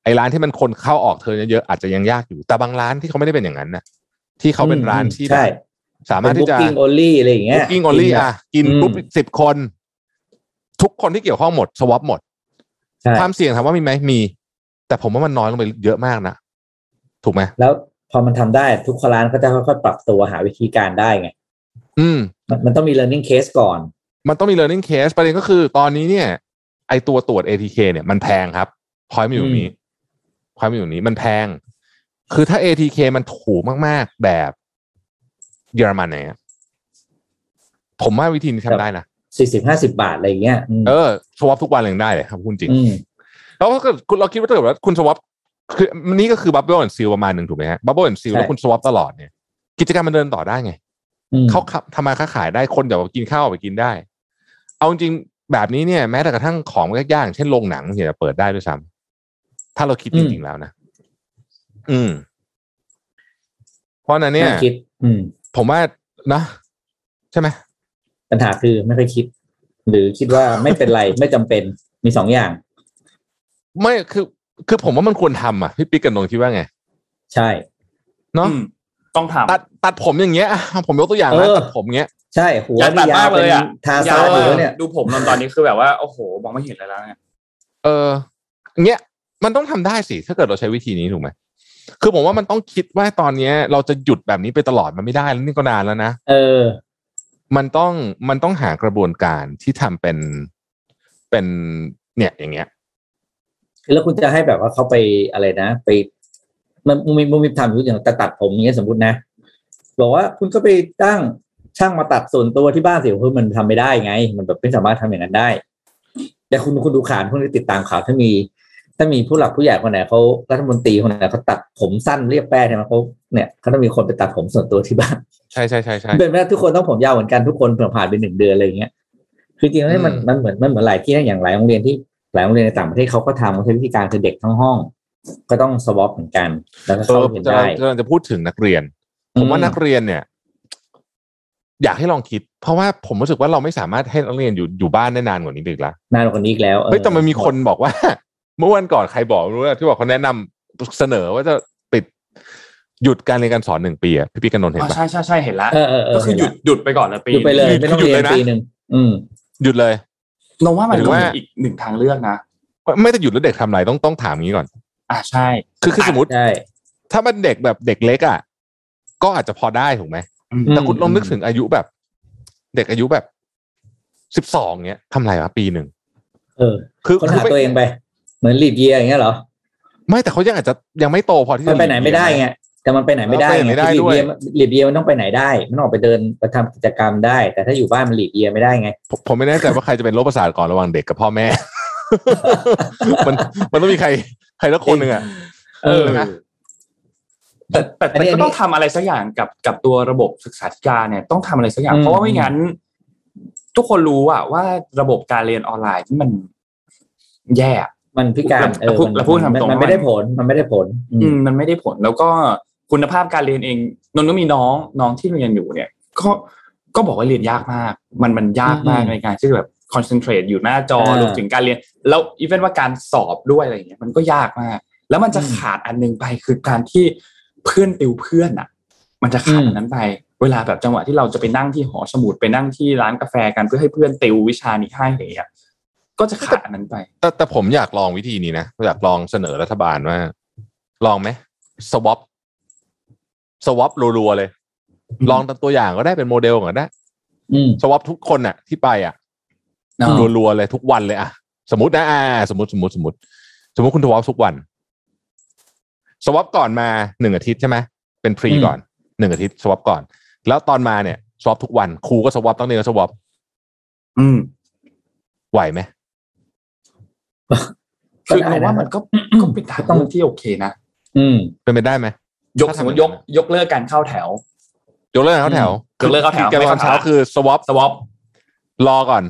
ไอ้ร้านที่มันคนเข้าออกเธอเยอะๆอาจจะยังยากอยู่แต่บางร้านที่เขาไม่ได้เป็นอย่างนั้นนะที่เขาเป็นร้านที่แบใช่บสามารถที่จะเป็น booking only อะไรอย่างเงี้ย booking only อะ กินอืมปุ๊บสิบคน ทุกคนที่เกี่ยวข้องหมดสวอปหมดใช่ ความเสี่ยงถามว่ามีไหมมี แต่ผมว่ามันน้อยลงไปเยอะมากนะถูกไหมแล้วพอมันทำได้ทุกร้านก็จะค่อยๆปรับตัวหาวิธีการได้ไง อืมมันมันต้องมี learning case ก่อน มันต้องมี learning case ประเด็นก็คือตอนนี้เนี่ย ไอตัวตรวจ ATK เนี่ยมันแพงครับพอยมันอยู่ตรงนี้พอยมันอยู่ตรงนี้มันแพง คือถ้า ATK มันถูกมาก ๆ แบบเยอรมันเนี่ยผมว่าวิธีนี้ทำได้นะ สี่สิบห้าสิบาทอะไรอย่างเงี้ยอืมเออ swab ทุกวันเลยยังได้เลยครับพูดจริงอืมแล้วก็คุณเราคิดว่าถ้าเกิดว่าคุณ swab คือมันนี่ก็คือ bubble and seal ประมาณหนึ่งถูกไหมฮะ bubble and seal ใช่แล้วคุณ swab ตลอดเนี่ย กิจกรรมมันเดินต่อได้ไงอืมเขาขับทำมาค้าขายได้คนอยากไปกินข้าวออกไปกินได้ เอาจริงๆแบบนี้เนี่ยแม้แต่กระทั่งของยากๆอย่างเช่นโรงหนังเนี่ยเปิดได้ด้วยซ้ำถ้าเราคิดจริงๆแล้วนะ อืม เพราะฉะนั้นเนี่ยาคิดอืมผมว่านะใช่ไหม ปัญหาคือไม่ค่อยคิด หรือคิดว่าไม่เป็นไรไม่จำเป็นมีสองอย่าง ไม่คือ คือผมว่ามันควรทำอะพี่ปิ๊กกับนงคิดว่าไง ใช่เนาะอืมต้องทำตัดตัดผมอย่างเงี้ยอะผมยกตัวอย่างนะเออตัดผมเงี้ยใช่หัวอยากตันี่ดยามาวกเป็เลนยอะทาซานยาวอยู่แล้วเนี่ยดูผมตอนนี้คือแบบว่าโอ้โหมองไม่เห็นเลยแล้วเนี่ยเออเงี้ยมันต้องทำได้สิถ้าเกิดเราใช้วิธีนี้ถูกไหมคือผมว่ามันต้องคิดว่าตอนเนี้ย เราจะหยุดแบบนี้ไปตลอดมันไม่ได้แล้วนี่ก็นานแล้วนะเออ มันต้องมันต้องหากระบวนการที่ทำเป็นเป็นเนี่ยอย่างเงี้ยแล้วคุณจะให้แบบว่าเขาไปอะไรนะไป มันมีมันมีทำอยู่อย่างแต่ตัดผมเงี้ยสมมตินะ บอกว่าคุณก็ไปตั้งช่างมาตัดส่วนตัวที่บ้านสิคือมันทำไม่ได้ไง มันแบบไม่สามารถทำอย่างนั้นได้ แต่คุณคุณดูข่าวคุณติดตามข่าวถ้ามี ถ้ามีผู้หลักผู้ใหญ่คนไหนเขารัฐมนตรีคนไหนเขาตัดผมสั้นเรียบแป้ใช่ไหมเขาเนี่ยเขาต้องมีคนไปตัดผมส่วนตัวที่บ้านใช่ใช่ใช่ใช่เป็นไปได้ทุกคนต้องผมยาวเหมือนกันทุกคนเผื่อผ่านไปหนึ่งเดือนอะไรอย่างเงี้ยคือจริงๆแล้วมันอืมมันเหมือนมันเหมือนหลายที่นะอย่างหลายโรงเรียนที่หลายโรงเรียนในต่างประเทศเขาก็ทำเขาใช้วิธีการคือเด็กทั้งห้อง ก็ต้องสวอปเหมือนกัน แล้วก็เอเข้าอเรียนจะได้จะจะพูดถึงนักเรียน ผมว่านักเรียนเนี่ย อยากให้ลองคิด เพราะว่าผมรู้สึกว่าเราไม่สามารถให้นักเรียนอยู่อยู่บ้านได้นานกว่านี้อีกละนานกว่านี้อีกแล้วออเฮ้ยแต่มันมีคนบอกว่า เมื่อวันก่อนใครบอกไม่รู้อะที่บอกเขาแนะนำเสนอว่าจะปิดหยุดการเรียนการสอนหนึ่งปีอะพี่พี่กันนนท์เห็นอ๋อปะใช่ใช่ใช่เห็นแล้วเออเออเออก็คือหยุดหยุดไปก่อนเลยปีหยุดไปเลยไม่ต้องหยุดเรียเลยนะนปีหนึ่งอืมหยุดเลยนงว่ามันหรือก็ว่าเป็นอีกหนึ่งทางเลือกนะไม่แต่หยุดแล้วเด็กทำอะไรต้องต้องถามงี้ก่อน อ่าใช่ คือคือสมมติใช่ถ้ามันเด็กแบบเด็กเล็กอะก็อาจจะพอได้ถูกไหมอืมแต่คุณลองนึกถึงอายุแบบ เด็กอายุแบบสิบสองเนี้ยทำอะไรวะปีหนึ่งเออ คือค้นคือหาไม่ตัวเองไป เหมือนรีบเยียอย่างเงี้ยเหรอ ไม่แต่เขายังอาจจะยังไม่โตพอที่มัจะนไปไหนไม่ได้ไงแต่มันไปไหนไม่ได้ไปไหนไงไม่ได้รีบด้วยเยียรีบเยียมันต้องไปไหนได้ มันออกไปเดินไปทำกิจกรรมได้ แต่ถ้าอยู่บ้านมันรีบเยียไม่ได้ไงผมผมไม่แน่ใจว่าใครจะเป็นโรคประสาทก่อนระหว่างเด็กกับพ่อแม่ มันมันต้องมีใครใครสักคนหนึ่งอะเออใช่ไหมแต่แต่อันนี้แต่อันนี้ก็ต้องทำอะไรสักอย่างกับกับตัวระบบศึกษาธิการเนี่ยต้องทำอะไรสักอย่างอืมเพราะว่าไม่งั้น ทุกคนรู้อะว่าระบบการเรียนออนไลน์ที่มันแย่ มันพิการเออเราพูดมันเราพูดตามตรงมันไม่ได้ผลมันไม่ได้ผล อือืมมมันไม่ได้ผลแล้วก็คุณภาพการเรียนเองนนท์ก็มีน้องน้องที่เรียนอยู่เนี่ย ก็ก็บอกว่าเรียนยากมาก มันมันยากมากในการที่แบบคอนเซนเทรตอยู่หน้าจอรวมถึงการเรียน แล้วอีเวนว่าการสอบด้วยอะไรอย่างเงี้ยมันก็ยากมาก แล้วมันจะขาดอันหนึงไปคือการที่เพื่อนติวเพื่อนอะ มันจะขาดอันนั้นไปเวลาแบบจังหวะที่เราจะไปนั่งที่หอสมุดไปนั่งที่ร้านกาแฟกันเพื่อให้เพื่อนติววิชานี้ให้อะไรอย่างเงี้ย ก็จะขาดอันนั้นไป แต่แต่ผมอยากลองวิธีนี้นะอยากลองเสนอรัฐบาลว่า ลองไหมสวอปสวอปรัวๆเลยอืมลองทำตัวอย่างก็ได้เป็นโมเดลก็ได้อืมสวอปทุกคนน่ะ ที่ไปอะเนาะรัวๆเลยทุกวันเลยอะสมมตินะอ่าสมมติสมมติสมมติ สมมติคุณสวอปทุกวันสวอปก่อนมาหนึ่งอาทิตย์ใช่ไหมเป็นพรีอืมก่อนหนึ่งอาทิตย์สวอปก่อน แล้วตอนมาเนี่ยสวอปทุกวันครูก็สวอปต้องเรียนก็สวอปอืมไหวไหม คือก็ได้เราว่านะมันก็ก็เป็นทางเลือกที่โอเคนะอืมเป็นไปได้ไหมยกถ้าสมมติทำยอย่างกนั้นยกเลิกการเข้าแถวยกเลิกเข้าแถวยกเลิกเข้าแถวการตอนเช้าไม่เข้าแถวคือสวอปสวอปรอก่อน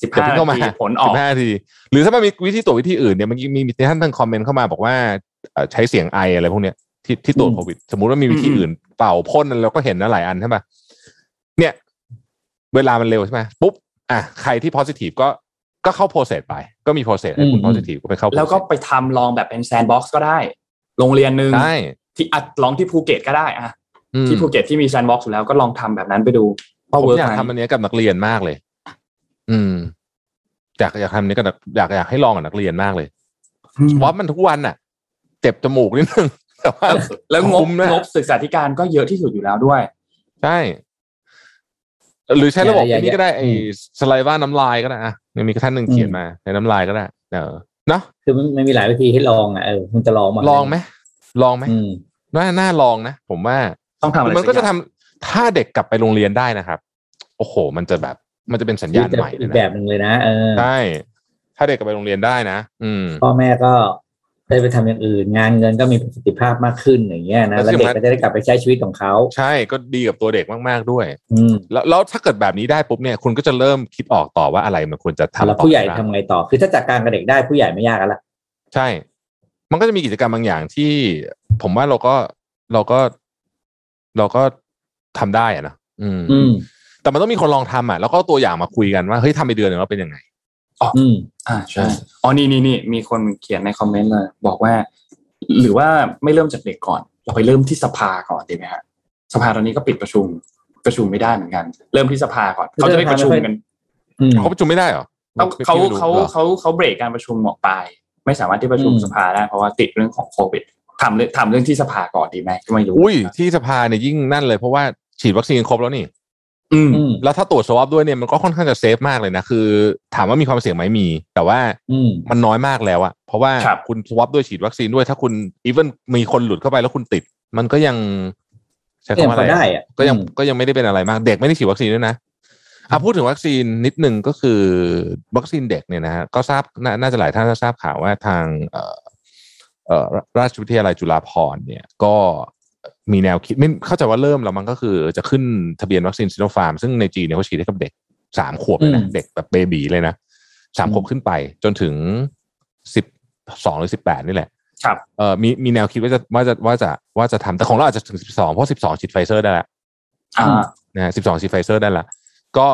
สิบเดี๋ยวห้าเพิ่งเข้ามานาทีผลออสิกบห้านาที หรือถ้ามันมีวิธีตรวจวิธีอื่นเนี่ยเมื่อกี้มีมีท่านทางคอมเมนต์เข้ามาบอกว่าเอ่อใช้เสียงไออะไรพวกเนี้ยที่ที่ตรวจอืมโควิด สมมุติว่ามีวิธีอืมอื่นเป่าพ่นอะไรเราก็เห็นนะหลายอันใช่ปะเนี่ย เวลามันเร็วใช่ไหมปุ๊บอะใครที่ positive ก็ ก็เข้า process ไป ก็มี process ให้คุณอืม positive ก็ไปเข้าแล้วก็ process ไปทำลองแบบเป็น sand box ก็ได้ โรงเรียนหนึ่งได้ที่อัดลองที่ภูเก็ตก็ได้อะอืมที่ภูเก็ตที่มีแซ sandbox อยู่แล้วก็ลองทำแบบนั้นไปดูผม work อยากไหมทำอันเนี้ยกับนักเรียนมากเลย อืมอยากอยากทำอันนี้กับนักอยากอยากให้ลองกับนักเรียนมากเลยอืมวอปมันทุกวันน่ะ เจ็บจมูกนิดนึงแต่ว่าแล้วแล้วงบคุ้มนะงบศึกษาธิการก็เยอะที่สุดอยู่แล้วด้วย ใช่ หรือใช้ระบบอย่าอันนี้ก็ได้อย่าไอ้สไลว่าน้ำลายก็ได้อะ ยังมีท่านหนึ่งเขียนมา ในน้ำลายก็ได้เออเนาะคือมันมันมีหลายวิธีให้ลองอะเออมันจะลองมาลองไหมลองไหมอืมน่าน่าลองนะผมว่าต้องทำอะไรมันก็จะสัทำอย่างถ้าเด็กกลับไปโรงเรียนได้นะครับ โอ้โห มันจะแบบ มันจะเป็นสัญญาณใหม่เลอียกแบนะบหนึ่งเลยนะเออใช่ถ้าเด็กกลับไปโรงเรียนได้นะ อืมพ่อแม่ก็ ได้ไปทำอย่างอื่น งานเงินก็มีประสิทธิภาพมากขึ้นอย่างเงี้ยนะแล้วแล้วที่เด็กมันก็จะได้กลับไปใช้ชีวิตของเขา ใช่ก็ดีกับตัวเด็กมากๆด้วย อืมแล้วแล้วถ้าเกิดแบบนี้ได้ปุ๊บเนี่ยคุณก็จะเริ่มคิดออกต่อว่าอะไรมันควรจะทำแล้วต่อผู้ใหญ่บ้างทำไงต่อ คือถ้าจัดการกับเด็กได้ผู้ใหญ่ไม่ยากแล้วล่ะใช่ มันก็จะมีกิจกรรมบางอย่างที่ ผมว่าเราก็เราก็เราก็ทำได้อะนะอืมอืมแต่มันต้องมีคนลองทำอะ แล้วก็เอาตัวอย่างมาคุยกันว่าเฮ้ยทำไปเดือนหนึ่งแล้วเป็นยังไง อืมอ่าใช่อ๋อนี่นี่นี่มีคนเขียนในคอมเมนต์เลยบอกว่า หรือว่าไม่เริ่มจากเด็กก่อน เราไปเริ่มที่สภาก่อนดีไหมฮะสภาตอนนี้ก็ปิดประชุมประชุมไม่ได้เหมือนกัน เริ่มที่สภาก่อนเขาจะได้ประชุมกันอืมเขาประชุมไม่ได้เหรอเขาเขาไม่รู้เขาหรอเขาเขาเบรกการประชุมออกไป ไม่สามารถที่ประชุมอืมสภาได้เพราะว่าติดเรื่องของโควิดทำเรื่องทำเรื่องที่สภาก่อนดีไหมก็ไม่รู้อุ้ยที่สภาเนี่ยยิ่งนั่นเลยเพราะว่าฉีดวัคซีนครบแล้วนี่ อืมอืมแล้วถ้าตรวจ swab ด้วยเนี่ยมันก็ค่อนข้างจะ safe มากเลยนะคือ ถามว่ามีความเสี่ยงไหมมี แต่ว่าอืมมันน้อยมากแล้วอะเพราะว่าครับคุณ swab ด้วยฉีดวัคซีนด้วย ถ้าคุณ even มีคนหลุดเข้าไปแล้วคุณติด มันก็ยังใช้ก็ยัคำงว่าพอะอไรได้อะอะก็ยังอืมก็ยังไม่ได้เป็นอะไรมาก เด็กไม่ได้ฉีดวัคซีนด้วยนะอะพูดถึงวัคซีนนิดนึงก็คือวัคซีนเด็กเนี่ยนะฮะก็ทราบนาน่าจะหลายท่านทราบข่าวว่าทาง เอ่อเอ่อราชวิทยาลัยจุฬาภรณ์เนี่ย ก็ มีแนวคิดไม่เข้าใจว่าเริ่มแล้วมันก็คือจะขึ้นทะเบียนวัคซีนซิโนฟาร์มซึ่งในจีนเนี่ยเขาฉีดให้กับเด็กสามขวบเลยนะอืมเด็กแบบ baby เลยนะสามขวบขึ้นไป จนถึงสิบสองหรือสิบแปดนี่แหละ ครับเอ่อมีมีแนวคิดว่าจะว่าจะว่าจะว่าจะทำแต่ของเราอาจจะถึงสิบสองเพราะสิบสองฉีดไฟเซอร์ได้แล้วอ่านะฮะสิบสองฉีดไฟเซอร์ได้ละก็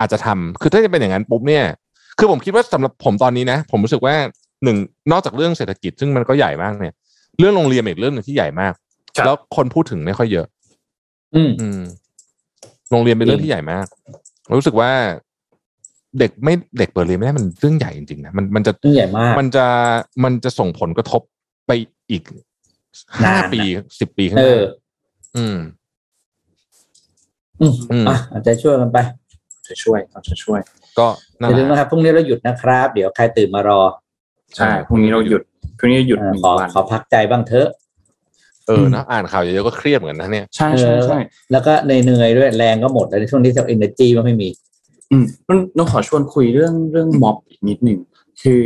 อาจจะทำคือถ้าจะเป็นอย่างนั้นปุ๊บเนี่ย คือผมคิดว่าสำหรับผมตอนนี้นะ ผมรู้สึกว่าหนึ่งนอกจากเรื่องเศรษฐกิจซึ่งมันก็ใหญ่มากเนี่ย เรื่องโรงเรียนเป็นอีกเรื่องหนึ่งที่ใหญ่มากครับ แล้วคนพูดถึงไม่ค่อยเยอะ อืมอืมโรงเรียนเป็นเรื่องที่ใหญ่มาก รู้สึกว่าเด็กไม่เด็กเปิดเรียนไม่ได้มันเรื่องใหญ่จริงๆนะมันมันจะเรื่องใหญ่มาก มันจะมันจะส่งผลกระทบไปอีกห้านานนะปีสิบปีข้างเอหน้าออืมอืม อืมอะอาจจะช่วยกันไปจะช่วยเราจะช่วย ก็อนั่นย่าแหลืมละนะครับพรุ่งนี้เราหยุดนะครับ เดี๋ยวใครตื่นมารอ ใช่พรุ่งนี้เราหยุดพรุ่งนี้หยุดเออหนึ่งขอวันขอพักใจบ้างเถอะ เออนะอ่านข่าวเยอะๆก็เครียดเหมือนกันนะเนี่ยใช่ใช่ใช่แล้วก็เหนื่อยๆด้วยแรงก็หมดแล้วในช่วงที่เราเอเนอร์จีมันไม่มี อืมน้องขอชวนคุยเรื่องเรื่องม็อบอีกนิดหนึ่งคือ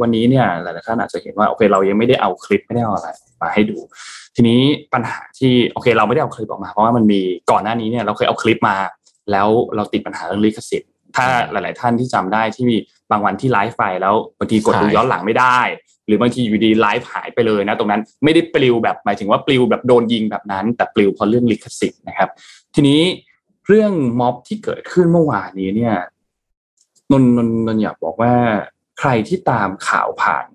วันนี้เนี่ยหลายๆท่านอาจจะเห็นว่าโอเคเรายังไม่ได้เอาคลิปไม่ได้เอาอะไรมาให้ดู ทีนี้ปัญหาที่โอเคเราไม่ได้เอาคลิปออกมาเพราะว่ามันมีก่อนหน้านี้เนี่ยเราเคยเอาคลิปมา แล้วเราติดปัญหาเรื่องลิขสิทธิ์ถ้าหลาย ๆ ท่านที่จำได้ที่มีบางวันที่ไลฟ์ไปแล้วบางทีกดดูหายย้อนหลังไม่ได้ หรือบางทีอยู่ดีไลฟ์หายไปเลยนะ ตรงนั้นไม่ได้ปลิวแบบหมายถึงว่าปลิวแบบโดนยิงแบบนั้น แต่ปลิวเพราะเรื่องลิขสิทธิ์นะครับ ทีนี้เรื่องม็อบที่เกิดขึ้นเมื่อวานนี้เนี่ยนนนนนอยากบอกว่าใครที่ตามข่าวผ่าน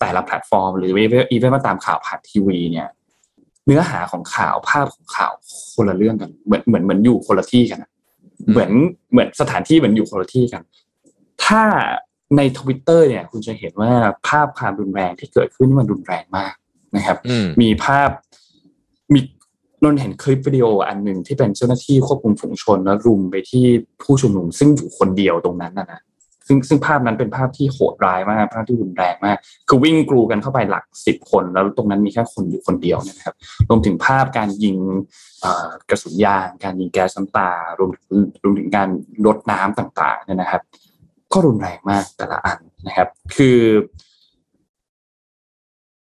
แต่ละแพลตฟอร์ม หรืออีเวนต์มาตามข่าวผ่านทีวีเนี่ย เนื้อหาของข่าวภาพของข่าวคนละเรื่องกัน เหมือนเหมือนเหมือนอยู่คนละที่กันเหมือนเหมือนสถานที่เหมือนอยู่คนละที่กัน ถ้า ในทวิตเตอร์เนี่ย คุณจะเห็นว่าภาพความรุนแรงที่เกิดขึ้นนี่มันรุนแรงมากนะครับอืมมีภาพมีนนเห็นคลิปวิดีโออันหนึ่งที่เป็นเจ้าหน้าที่ควบคุมฝูงชนแล้วรุมไปที่ผู้ชุมนุมซึ่งอยู่คนเดียวตรงนั้นนะนะซึ่งซึ่งภาพนั้นเป็นภาพที่โหดร้ายมากภาพที่รุนแรงมาก คือวิ่งกรูกันเข้าไปหลักสิบคน แล้วตรงนั้นมีแค่คนอยู่คนเดียวเนยนะครับ รวมถึงภาพการยิงเอ่อกระสุนยาง การยิงแก๊สน้ำตารวมรวมถึงการรดน้ำต่างๆเนี่ยนะครับ ก็รุนแรงมากแต่ละอันนะครับ คือ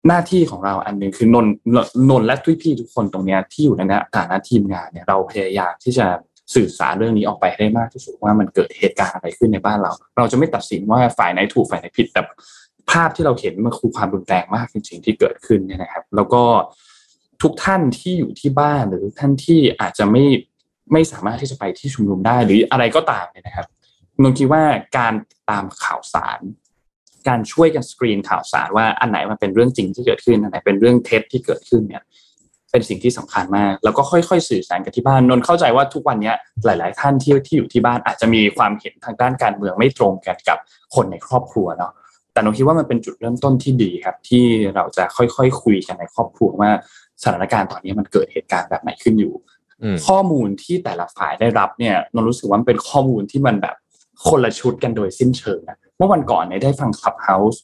หน้าที่ของเราอันหนึ่งคือนนนนนและทุกพี่ทุกคนตรงเนี้ยที่อยู่ในฐานะทีมงานเนี่ยเราพยายามที่จะสื่อสารเรื่องนี้ออกไปให้ได้มากที่สุดว่ามันเกิดเหตุการณ์อะไรขึ้นในบ้านเรา เราจะไม่ตัดสินว่าฝ่ายไหนถูกฝ่ายไหนผิดแต่ภาพที่เราเห็นมันคือความรุนแรงมากจริงๆที่เกิดขึ้นเนี่ยนะครับ แล้วก็ทุกท่านที่อยู่ที่บ้านหรือท่านที่อาจจะไม่ไม่สามารถที่จะไปที่ชุมนุมได้หรืออะไรก็ตามเนี่ยนะครับ นนคิดว่าการตามข่าวสาร การช่วยกันสกรีนข่าวสารว่าอันไหนมันเป็นเรื่องจริงที่เกิดขึ้นอันไหนเป็นเรื่องเท็จที่เกิดขึ้นเนี่ยเป็นสิ่งที่สำคัญมาก แล้วก็ค่อยๆ สื่อสารกับที่บ้านนนท์เข้าใจว่าทุกวันเนี้ยหลาย ๆ ท่านที่ที่อยู่ที่บ้านอาจจะมีความเห็นทางด้านการเมืองไม่ตรงกันกับคนในครอบครัวเนาะแต่นนท์คิดว่ามันเป็นจุดเริ่มต้นที่ดีครับ ที่เราจะค่อยๆคุยกันในครอบครัวว่าสถานการณ์ตอนนี้มันเกิดเหตุการณ์แบบไหนขึ้นอยู่อืมข้อมูลที่แต่ละฝ่ายได้รับเนี่ยนนท์รู้สึกว่ามันเป็นข้อมูลที่มันแบบ คนละชุดกันโดยสิ้นเชิงนะเมื่อวันก่อนเนี่ยได้ฟัง Clubhouse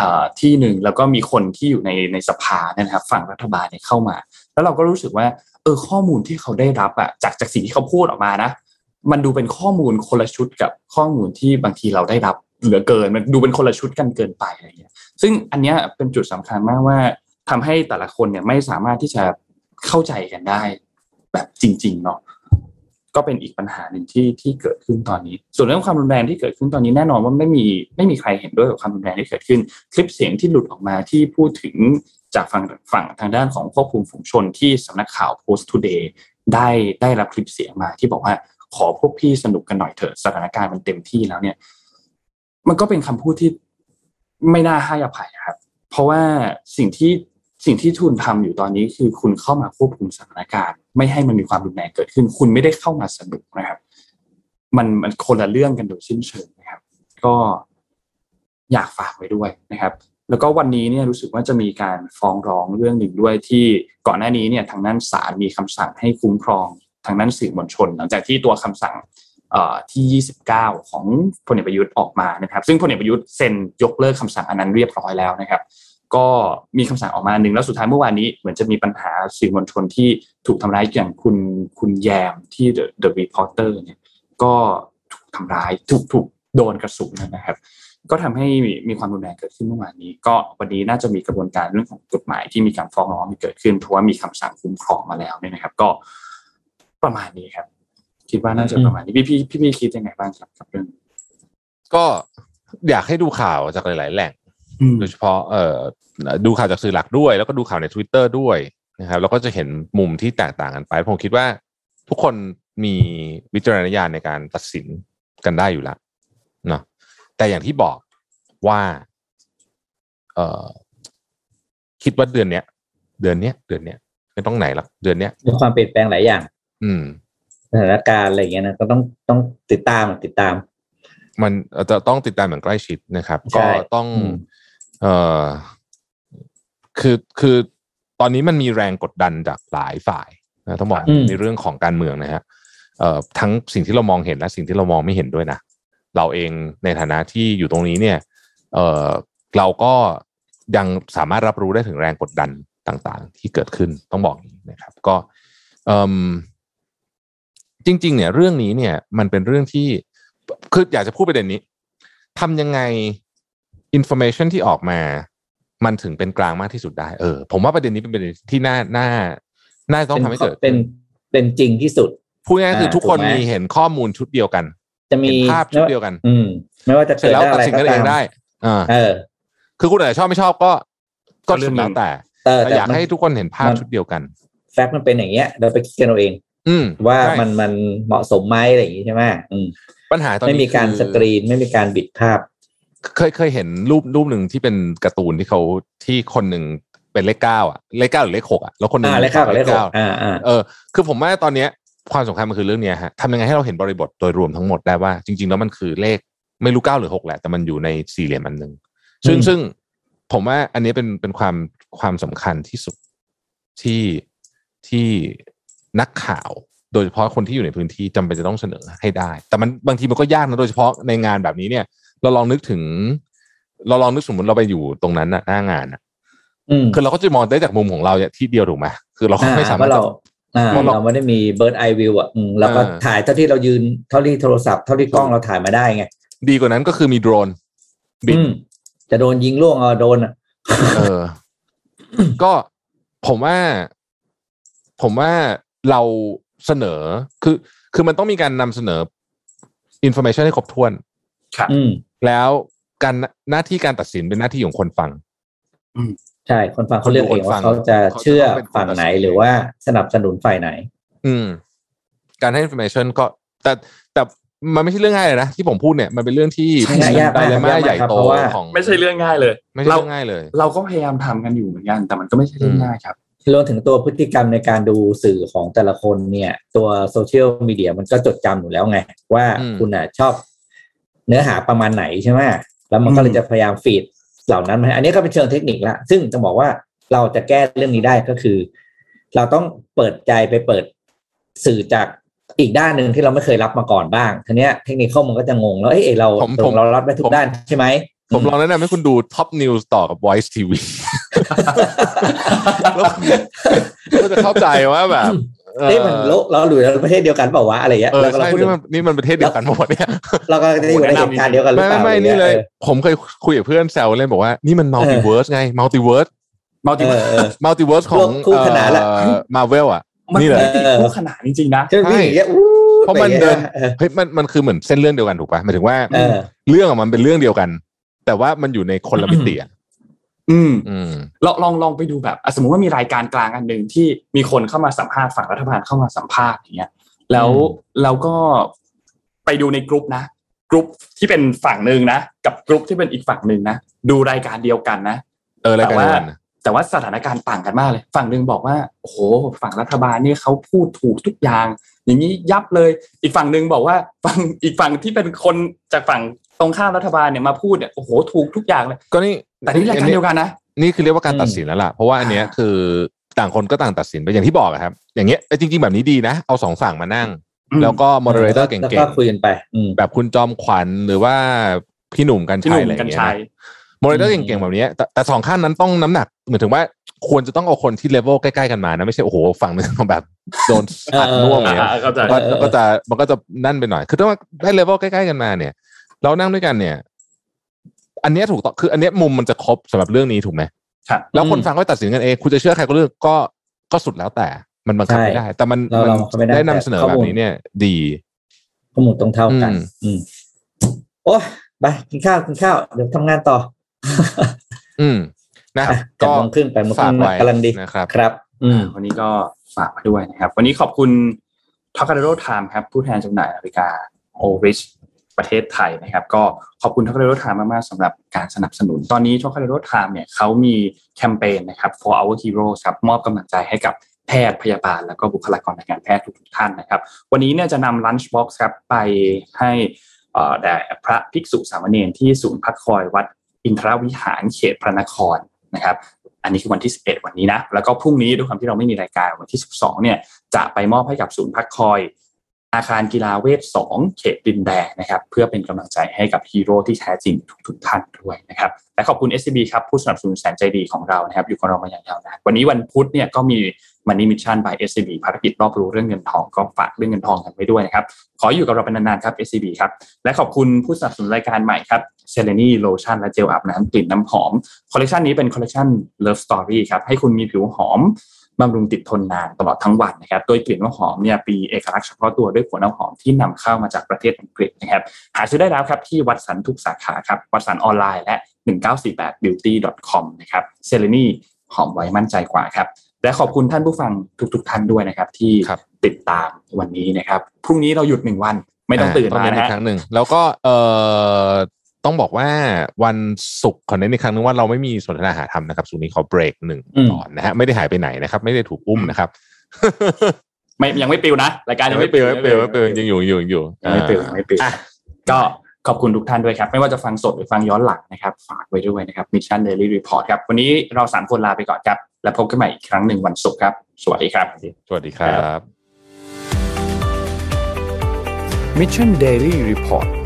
อ่าที่หนึ่งแล้วก็มีคนที่อยู่ในในสภาเนี่ยนะครับฝั่งรัฐบาลเนี่ยเข้ามา แล้วเราก็รู้สึกว่าเออข้อมูลที่เขาได้รับอะจากจากสิ่งที่เขาพูดออกมานะ มันดูเป็นข้อมูลคนละชุดกับข้อมูลที่บางทีเราได้รับเหลือเกินมันดูเป็นคนละชุดกันเกินไปอะไรเงี้ยซึ่งอันเนี้ยเป็นจุดสำคัญมากว่าทำให้แต่ละคนเนี่ยไม่สามารถที่จะเข้าใจกันได้ แบบจริง ๆ เนาะ ก็เป็นอีกปัญหาหนึ่งที่ที่เกิดขึ้นตอนนี้ ส่วนเรื่องความรุนแรงที่เกิดขึ้นตอนนี้แน่นอนว่าไม่มีไม่มีใครเห็นด้วยกับความรุนแรงที่เกิดขึ้น คลิปเสียงที่หลุดออกมาที่พูดถึงจากฝั่งฝั่งทางด้านของควบคุมฝูงชนที่สำนักข่าว Post Today ได้ได้รับคลิปเสียงมาที่บอกว่าขอพวกพี่สนุกกันหน่อยเถอะสถานการณ์มันเต็มที่แล้วเนี่ย มันก็เป็นคำพูดที่ไม่น่าให้อภัยครับ เพราะว่าสิ่งที่ สิ่งที่ทุนทำอยู่ตอนนี้คือคุณเข้ามาควบคุมสถานการณ์ ไม่ให้มันมีความรุนแรงเกิดขึ้น คุณไม่ได้เข้ามาสนุกนะครับ มันมันคนละเรื่องกันโดยสิ้นเชิงนะครับ ก็อยากฝากไว้ด้วยนะครับ แล้วก็วันนี้เนี่ยรู้สึกว่าจะมีการฟ้องร้องเรื่องหนึ่งด้วยที่ก่อนหน้านี้เนี่ยทางด้านศาลมีคำสั่งให้คุ้มครองทางด้านสื่อมวลชน หลังจากที่ตัวคำสั่งเอ่อที่ 29 ของพลเอกประยุทธ์ออกมานะครับ ซึ่งพลเอกประยุทธ์เซ็นยกเลิกคำสั่งอันนั้นเรียบร้อยแล้วนะครับ ก็มีคำสั่งออกมาหนึ่งแล้วสุดท้ายเมื่อวานนี้เหมือนจะมีปัญหาสื่อมวลชนที่ถูกทำร้ายอย่างคุณคุณแยมที่ The The Reporter เนี่ยก็ถูกทำร้ายถูกถูกโดนกระสุนนะครับ ก็ทำให้มีมีความรุนแรงเกิดขึ้นเมื่อวานนี้ ก็วันนี้น่าจะมีกระบวนการเรื่องของกฎหมายที่มีการฟ้องร้องเกิดขึ้น เพราะว่ามีคำสั่งคุ้มครองมาแล้วเนี่ยนะครับ ก็ประมาณนี้ครับ คิดว่าน่าจะประมาณนี้พี่พี่พี่พี่คิดยังไงบ้างครับกับเรื่องก็อยากให้ดูข่าวจากหลาย ๆ แหล่งอืม โดยเฉพาะเอ่อดูข่าวจากสื่อหลักด้วย แล้วก็ดูข่าวใน Twitter ด้วยนะครับแล้วก็จะเห็นมุมที่แตกต่างกันไป ผมคิดว่าทุกคนมีวิจารณญาณในการตัดสินกันได้อยู่แล้วเนาะแต่อย่างที่บอกว่าเอ่อคิดว่าเดือนเนี้ย เดือนเนี้ย เดือนเนี้ยไม่ต้องไหนหรอกเดือนเนี้ยมีความเปลี่ยนแปลงหลายอย่าง อืมสถานการณ์อะไรอย่างเงี้ยนะก็ต้องต้องติดตามติดตาม มันจะต้องติดตามอย่างใกล้ชิดนะครับใช่ก็ต้องอืม เอ่อคือคือตอนนี้มันมีแรงกดดันจากหลายฝ่ายนะต้องบอกอืมในเรื่องของการเมืองนะฮะเอ่อทั้งสิ่งที่เรามองเห็นและสิ่งที่เรามองไม่เห็นด้วยนะเราเองในฐานะที่อยู่ตรงนี้เนี่ยเอ่อเราก็ยังสามารถรับรู้ได้ถึงแรงกดดันต่างๆ ที่เกิดขึ้นต้องบอกอย่างนี้นะครับ ก็เอ่มจริง ๆ เนี่ย เรื่องนี้เนี่ย มันเป็นเรื่องที่คืออยากจะพูดประเด็นนี้ทำยังไง information ที่ออกมา มันถึงเป็นกลางมากที่สุดได้เออผมว่าประเด็นนี้เป็นประเด็นที่น่าน่าน่าต้องทำให้เกิดเป็นเป็นจริงที่สุดพูดง่ายๆคืออ่าทุกคนถูกไหมมีเห็นข้อมูลชุดเดียวกัน จะมีเห็นภาพชุดเดียวกัน อืม ไม่ว่าจะเกิดอะไรก็ตาม เสร็เกิจดแล้วได้ตัดสินกันเองได้อ่าเออ คือคุณอาจจะชอบไม่ชอบก็ ก็ก็เรื่อดงหนึ่แล้วแต่เออแต่แต่อยากมันให้ทุกคนเห็นภาพมันชุดเดียวกัน แฟกต์มันเป็นอย่างเงี้ยเราไปคิดกันเอาเอง อืม ว่าใช่มันมันเหมาะสมไหมอะไรอย่างงี้ใช่ไหมอืมปัญหาตอนไม่นี้มีการคือสกรีนไม่มีการบิดภาพ เคยเคยเห็นรูปรูปหนึ่งที่เป็นการ์ตูนที่เขาที่คนหนึ่งเป็นเลขเก้าอะเลขเก้าหรือเลขหกอะแล้วคนหนึ่งอ่าเลขเก้ากับเลขหกอ่าอ่าเออคือผมว่าตอนเนี้ยความสำคัญมันคือเรื่องเนี้ยฮะทำยังไงให้เราเห็นบริบทโดยรวมทั้งหมดได้ว่า จริง ๆ แล้วมันคือเลขไม่รู้เก้าหรือหกแหละ แต่มันอยู่ในสี่เหลี่ยมอันหนึ่งซึ่งอืมซึ่งผมว่าอันนี้เป็นเป็นความความสำคัญที่สุดที่ที่นักข่าว โดยเฉพาะคนที่อยู่ในพื้นที่จำเป็นจะต้องเสนอให้ได้ แต่มันบางทีมันก็ยากนะโดยเฉพาะในงานแบบนี้เนี่ย เราลองนึกถึง เราลองนึกสมมติเราไปอยู่ตรงนั้นน่ะหน้างานน่ะอืมคือเราก็จะมองได้จากมุมของเราเนี่ยที่เดียวถูกไหมคือเราก็ไม่สามารถอ่เราจะอ่าเพราะเราเราไม่ได้มีเบิร์ดไอวิวอะอืมเราก็อ่าถ่ายเท่าที่เรายืนเท่าที่โทรศัพท์เท่าที่กล้องเราถ่ายมาได้ไงดีกว่านั้นก็คือมีโดรนบินอืมจะโดนยิงล่วงเอาโดนอะเออ ก็ผมว่า ผมว่าเราเสนอคือ คือมันต้องมีการนำเสนอ information ให้ครบถ้วนอืม แล้วการหน้าที่การตัดสินเป็นหน้าที่ของคนฟังใช่ คนฟังเขาเลือกเองคนฟัว่าเขาจะเขาจะเชื่อต้องเป็นคนฝั่งไหนตัดสินหรือว่าสนับสนุนฝ่ายไหน อืม การให้ information ก็แต่แต่มันไม่ใช่เรื่องง่ายเลยนะที่ผมพูดเนี่ยมันเป็นเรื่องที่ใช่ยากไดมากเลม่ายากมากใหญ่ครับโตเพราะว่าของไม่ใช่เรื่องง่ายเลย ไม่ใช่เราเรื่องง่ายเลย เราก็พยายามทำกันอยู่เหมือนกันแต่มันก็ไม่ใช่เรื่องง่ายครับรวมถึงตัวพฤติกรรมในการดูสื่อของแต่ละคนเนี่ย ตัวโซเชียลมีเดียมันก็จดจำอยู่แล้วไง ว่าอืมคุณอะชอบ เนื้อหาประมาณไหนใช่ไหมแล้วมันก็เลยอืมจะพยายาม feed เหล่านั้นมาให้อันนี้ก็เป็นเชิงเทคนิคละซึ่งจะบอกว่าเราจะแก้เรื่องนี้ได้ก็คือ เราต้องเปิดใจไปเปิดสื่อจากอีกด้านหนึ่งที่เราไม่เคยรับมาก่อนบ้างทีเนี้ยเทคนิคข้อมันก็จะงงแล้วเอ้ยเราผมผมเรารับได้ทุกด้าน ผมใช่ไหมผมลองแนะนำให้คุณดู Top News ต่อกับ Voice TV แล้วก็จะเข้าใจว่าแบบ เอ้ยมันโลกเราอยู่ในประเทศเดียวกันเปล่าวะอะไรเงี้ยเออแล้วก็เราใช่พูดนี่มันนี่มันประเทศเดียวกันหมดเนี่ยเราก็จะอยู่ในเหตุการณ์เดียวกันหรือเปล่า ไม่เปไม่ล่าไม่อะไรนี่งี้เลย ผมเคยคุยกับเพื่อนแซวเล่นบอกว่านี่มัน multiverse ไง multiverse multi เออเออ multiverse ของคู่ขนานละมาเวลอะมันนี่เลยเป็นมิติคู่ขนานจริงๆนะใช่ไหมพี่อย่างเงี้ยอู้เพราะมันเดินออเฮ้ยมันมันคือเหมือนเส้นเรื่องเดียวกันถูกปะหมายถึงว่าเออเรื่องอะมันเป็นเรื่องเดียวกัน แต่ว่ามันอยู่ในคนละมิติอะ อืมอืมลองลองลองไปดูแบบอะสมมติว่ามีรายการกลางอันหนึ่งที่มีคนเข้ามาสัมภาษณ์ฝั่งรัฐบาลเข้ามาสัมภาษณ์อย่างเงี้ย แล้วอืมเราก็ไปดูในกลุ่มนะกลุ่มที่เป็นฝั่งหนึ่งนะกับกลุ่มที่เป็นอีกฝั่งหนึ่งนะดูรายการเดียวกันนะเออรายการแต่ว่าเดียวกันนะแต่ว่าสถานการณ์ต่างกันมากเลย ฝั่งหนึ่งบอกว่าโอ้โหฝั่งรัฐบาลนี่เขาพูดถูกทุกอย่าง อย่างนี้ยับเลย อีกฝั่งหนึ่งบอกว่าฝั่งอีกฝั่งที่เป็นคนจากฝั่งตรงข้ามรัฐบาลเนี่ยมาพูดเนี่ยโอ้โหถูกทุกอย่างเลย ก็นี่ แต่นี่รายการเดียวกันนะ นี่คือเรียกว่าการอืมตัดสินแล้วล่ะ เพราะว่าอันเนี้ยอ่าคือต่างคนก็ต่างตัดสินไปอย่างที่บอกอะครับ อย่างเงี้ยเอ้ยจริง ๆ แบบนี้ดีนะ เอาสองฝั่งมานั่งอืมแล้วก็ moderator เก่งแล้วก็คุยกันไปอืมๆแบบคุณจอมขวัญหรือว่าพี่หนุ่มกรรชัยพี่หนุ่มอะไรอกัย่างญเงี้ย moderator อืมเก่งๆแบบเนี้ยแต่แต่สองข้างนั้นต้องน้ำหนักเหมือนถึงว่าควรจะต้องเอาคนที่เลเวลใกล้ๆกันมานะไม่ใช่โอ้โหฝั่งหนึงแบบโดนอัดน่วมอย่างเงี้ยอ่าเข้าใจมันก็มันก็จะมันก็จะนั่นไปหน่อย คือถ้าว่าได้เลเวลใกล้ๆกันมาเนี่ย เรานั่งด้วยกันเนี่ย อันเนี้ยถูกต้องคืออันเนี้ยมุมมันจะครบสำหรับเรื่องนี้ถูกไหมครับแล้วคนอืมฟังก็ตัดสินกันเองคุณจะเชื่อใครก็เลือกก็ก็สุดแล้วแต่มันบังคับใช่ไม่ได้ แต่มันเรามันเราบังคับไม่ได้ได้นำเสนอแบบนี้ แต่ข้อมูลเนี่ย ดีข้อมูลต้องเท่ากัน อืมอืมโอ้ยไปกินข้าวกินข้าวเดี๋ยวทำงานต่อ อืมนะอะเจ็ดโมงครึ่งแปดโมงครึ่งกำลังดีฝากไว้นะครับ ครับ อืมวันนี้ก็ฝากมาด้วยนะครับ วันนี้ขอบคุณท o คา d โ r ไทม์ครับ ผู้แทนจำหน่ายนาฬิกา Oris ประเทศไทยนะครับ ก็ขอบคุณท o คา d โ r ไทม์มากๆสำหรับการสนับสนุน ตอนนี้ท o คา d โ r ไทม์เนี่ยเขามีแคมเปญนะครับ for our heroes ครับมอบกำลังใจให้กับแพทย์พยาบาล แล้วก็บุคลากรทางการแพทย์ทุกๆท่านนะครับ วันนี้เนี่ยจะนำ lunch box ครับไปให้แด่พระภิกษุสามเณรที่ศูนย์พักคอยวัดอินทรวิหารเขตพระนครนะครับอันนี้คือวันที่ 11 วันนี้นะ แล้วก็พรุ่งนี้ด้วยความที่เราไม่มีรายการวันที่ 12 เนี่ย จะไปมอบให้กับศูนย์พักคอย อาคารกีฬาเวสน์ 2เขตดินแดงนะครับ เพื่อเป็นกำลังใจให้กับฮีโร่ที่แท้จริงทุกๆท่านด้วยนะครับ และขอบคุณ SCB ครับ ผู้สนับสนุนแสนใจดีของเรานะครับ อยู่กับเรามาอย่างยาวนานวันนี้วันพุธเนี่ยก็มี Money Mission by SCB ภารกิจรอบรู้เรื่องเงินทองก็ฝากเรื่องเงินทองกันไว้ด้วยนะครับ ขออยู่กับเราเป็นนานๆครับ SCB ครับ และขอบคุณผู้สนับสนุนรายการใหม่ครับเซเลนีโลชั่นและเจลอาบน้ำกลิ่นน้ำหอมคอลเลคชันนี้เป็นคอลเลคชัน Love Story ครับให้คุณมีผิวหอม บำรุงติดทนนานตลอดทั้งวันนะครับ โดยกลิ่นน้ำหอมเนี่ยมีเอกลักษณ์เฉพาะตัวด้วยหัวน้ำหอมที่นำเข้ามาจากประเทศอังกฤษนะครับ หาซื้อได้แล้วครับที่วัดสันทุกสาขาครับ วัดสันออนไลน์และ 1948beauty.com นะครับเซเลนีหอมไว้มั่นใจกว่าครับ และขอบคุณท่านผู้ฟังทุกๆท่านด้วยนะครับ ที่ครับติดตามวันนี้นะครับ พรุ่งนี้เราหยุดหนึ่งวันไม่ต้องตื่นมาเน้นนะอีกฮะครั้งหนึ่งแล้วก็เอ่อ ต้องบอกว่าวันศุกร์ขอเน้นอีกครั้งหนึงว่าเราไม่มีสนทนาหาธรรมนะครับสุกร์นี้ขอเบรกหนึ่งอืมก่อนนะฮะไม่ได้หายไปไหนนะครับ ไม่ได้ถูกอุ้มนะครับไม่ยังไม่ปิวนะรายการยังไม่เปลวไม่เปลวไม่เปลวยังอยู่ยังอยู่ยังอยู่ยังไม่ปิวยังไม่ปิวอะก็ขอบคุณทุกท่านด้วยครับ ไม่ว่าจะฟังสดหรือฟังย้อนหลังนะครับ ฝากไว้ด้วยนะครับ Mission Daily Report ครับ วันนี้เราสามคนลาไปก่อนครับ แล้วพบกันใหม่อีกครั้งหนึ่งวันศุกร์ครับ สวัสดีครับ สวัสดีครับ Mission Daily Report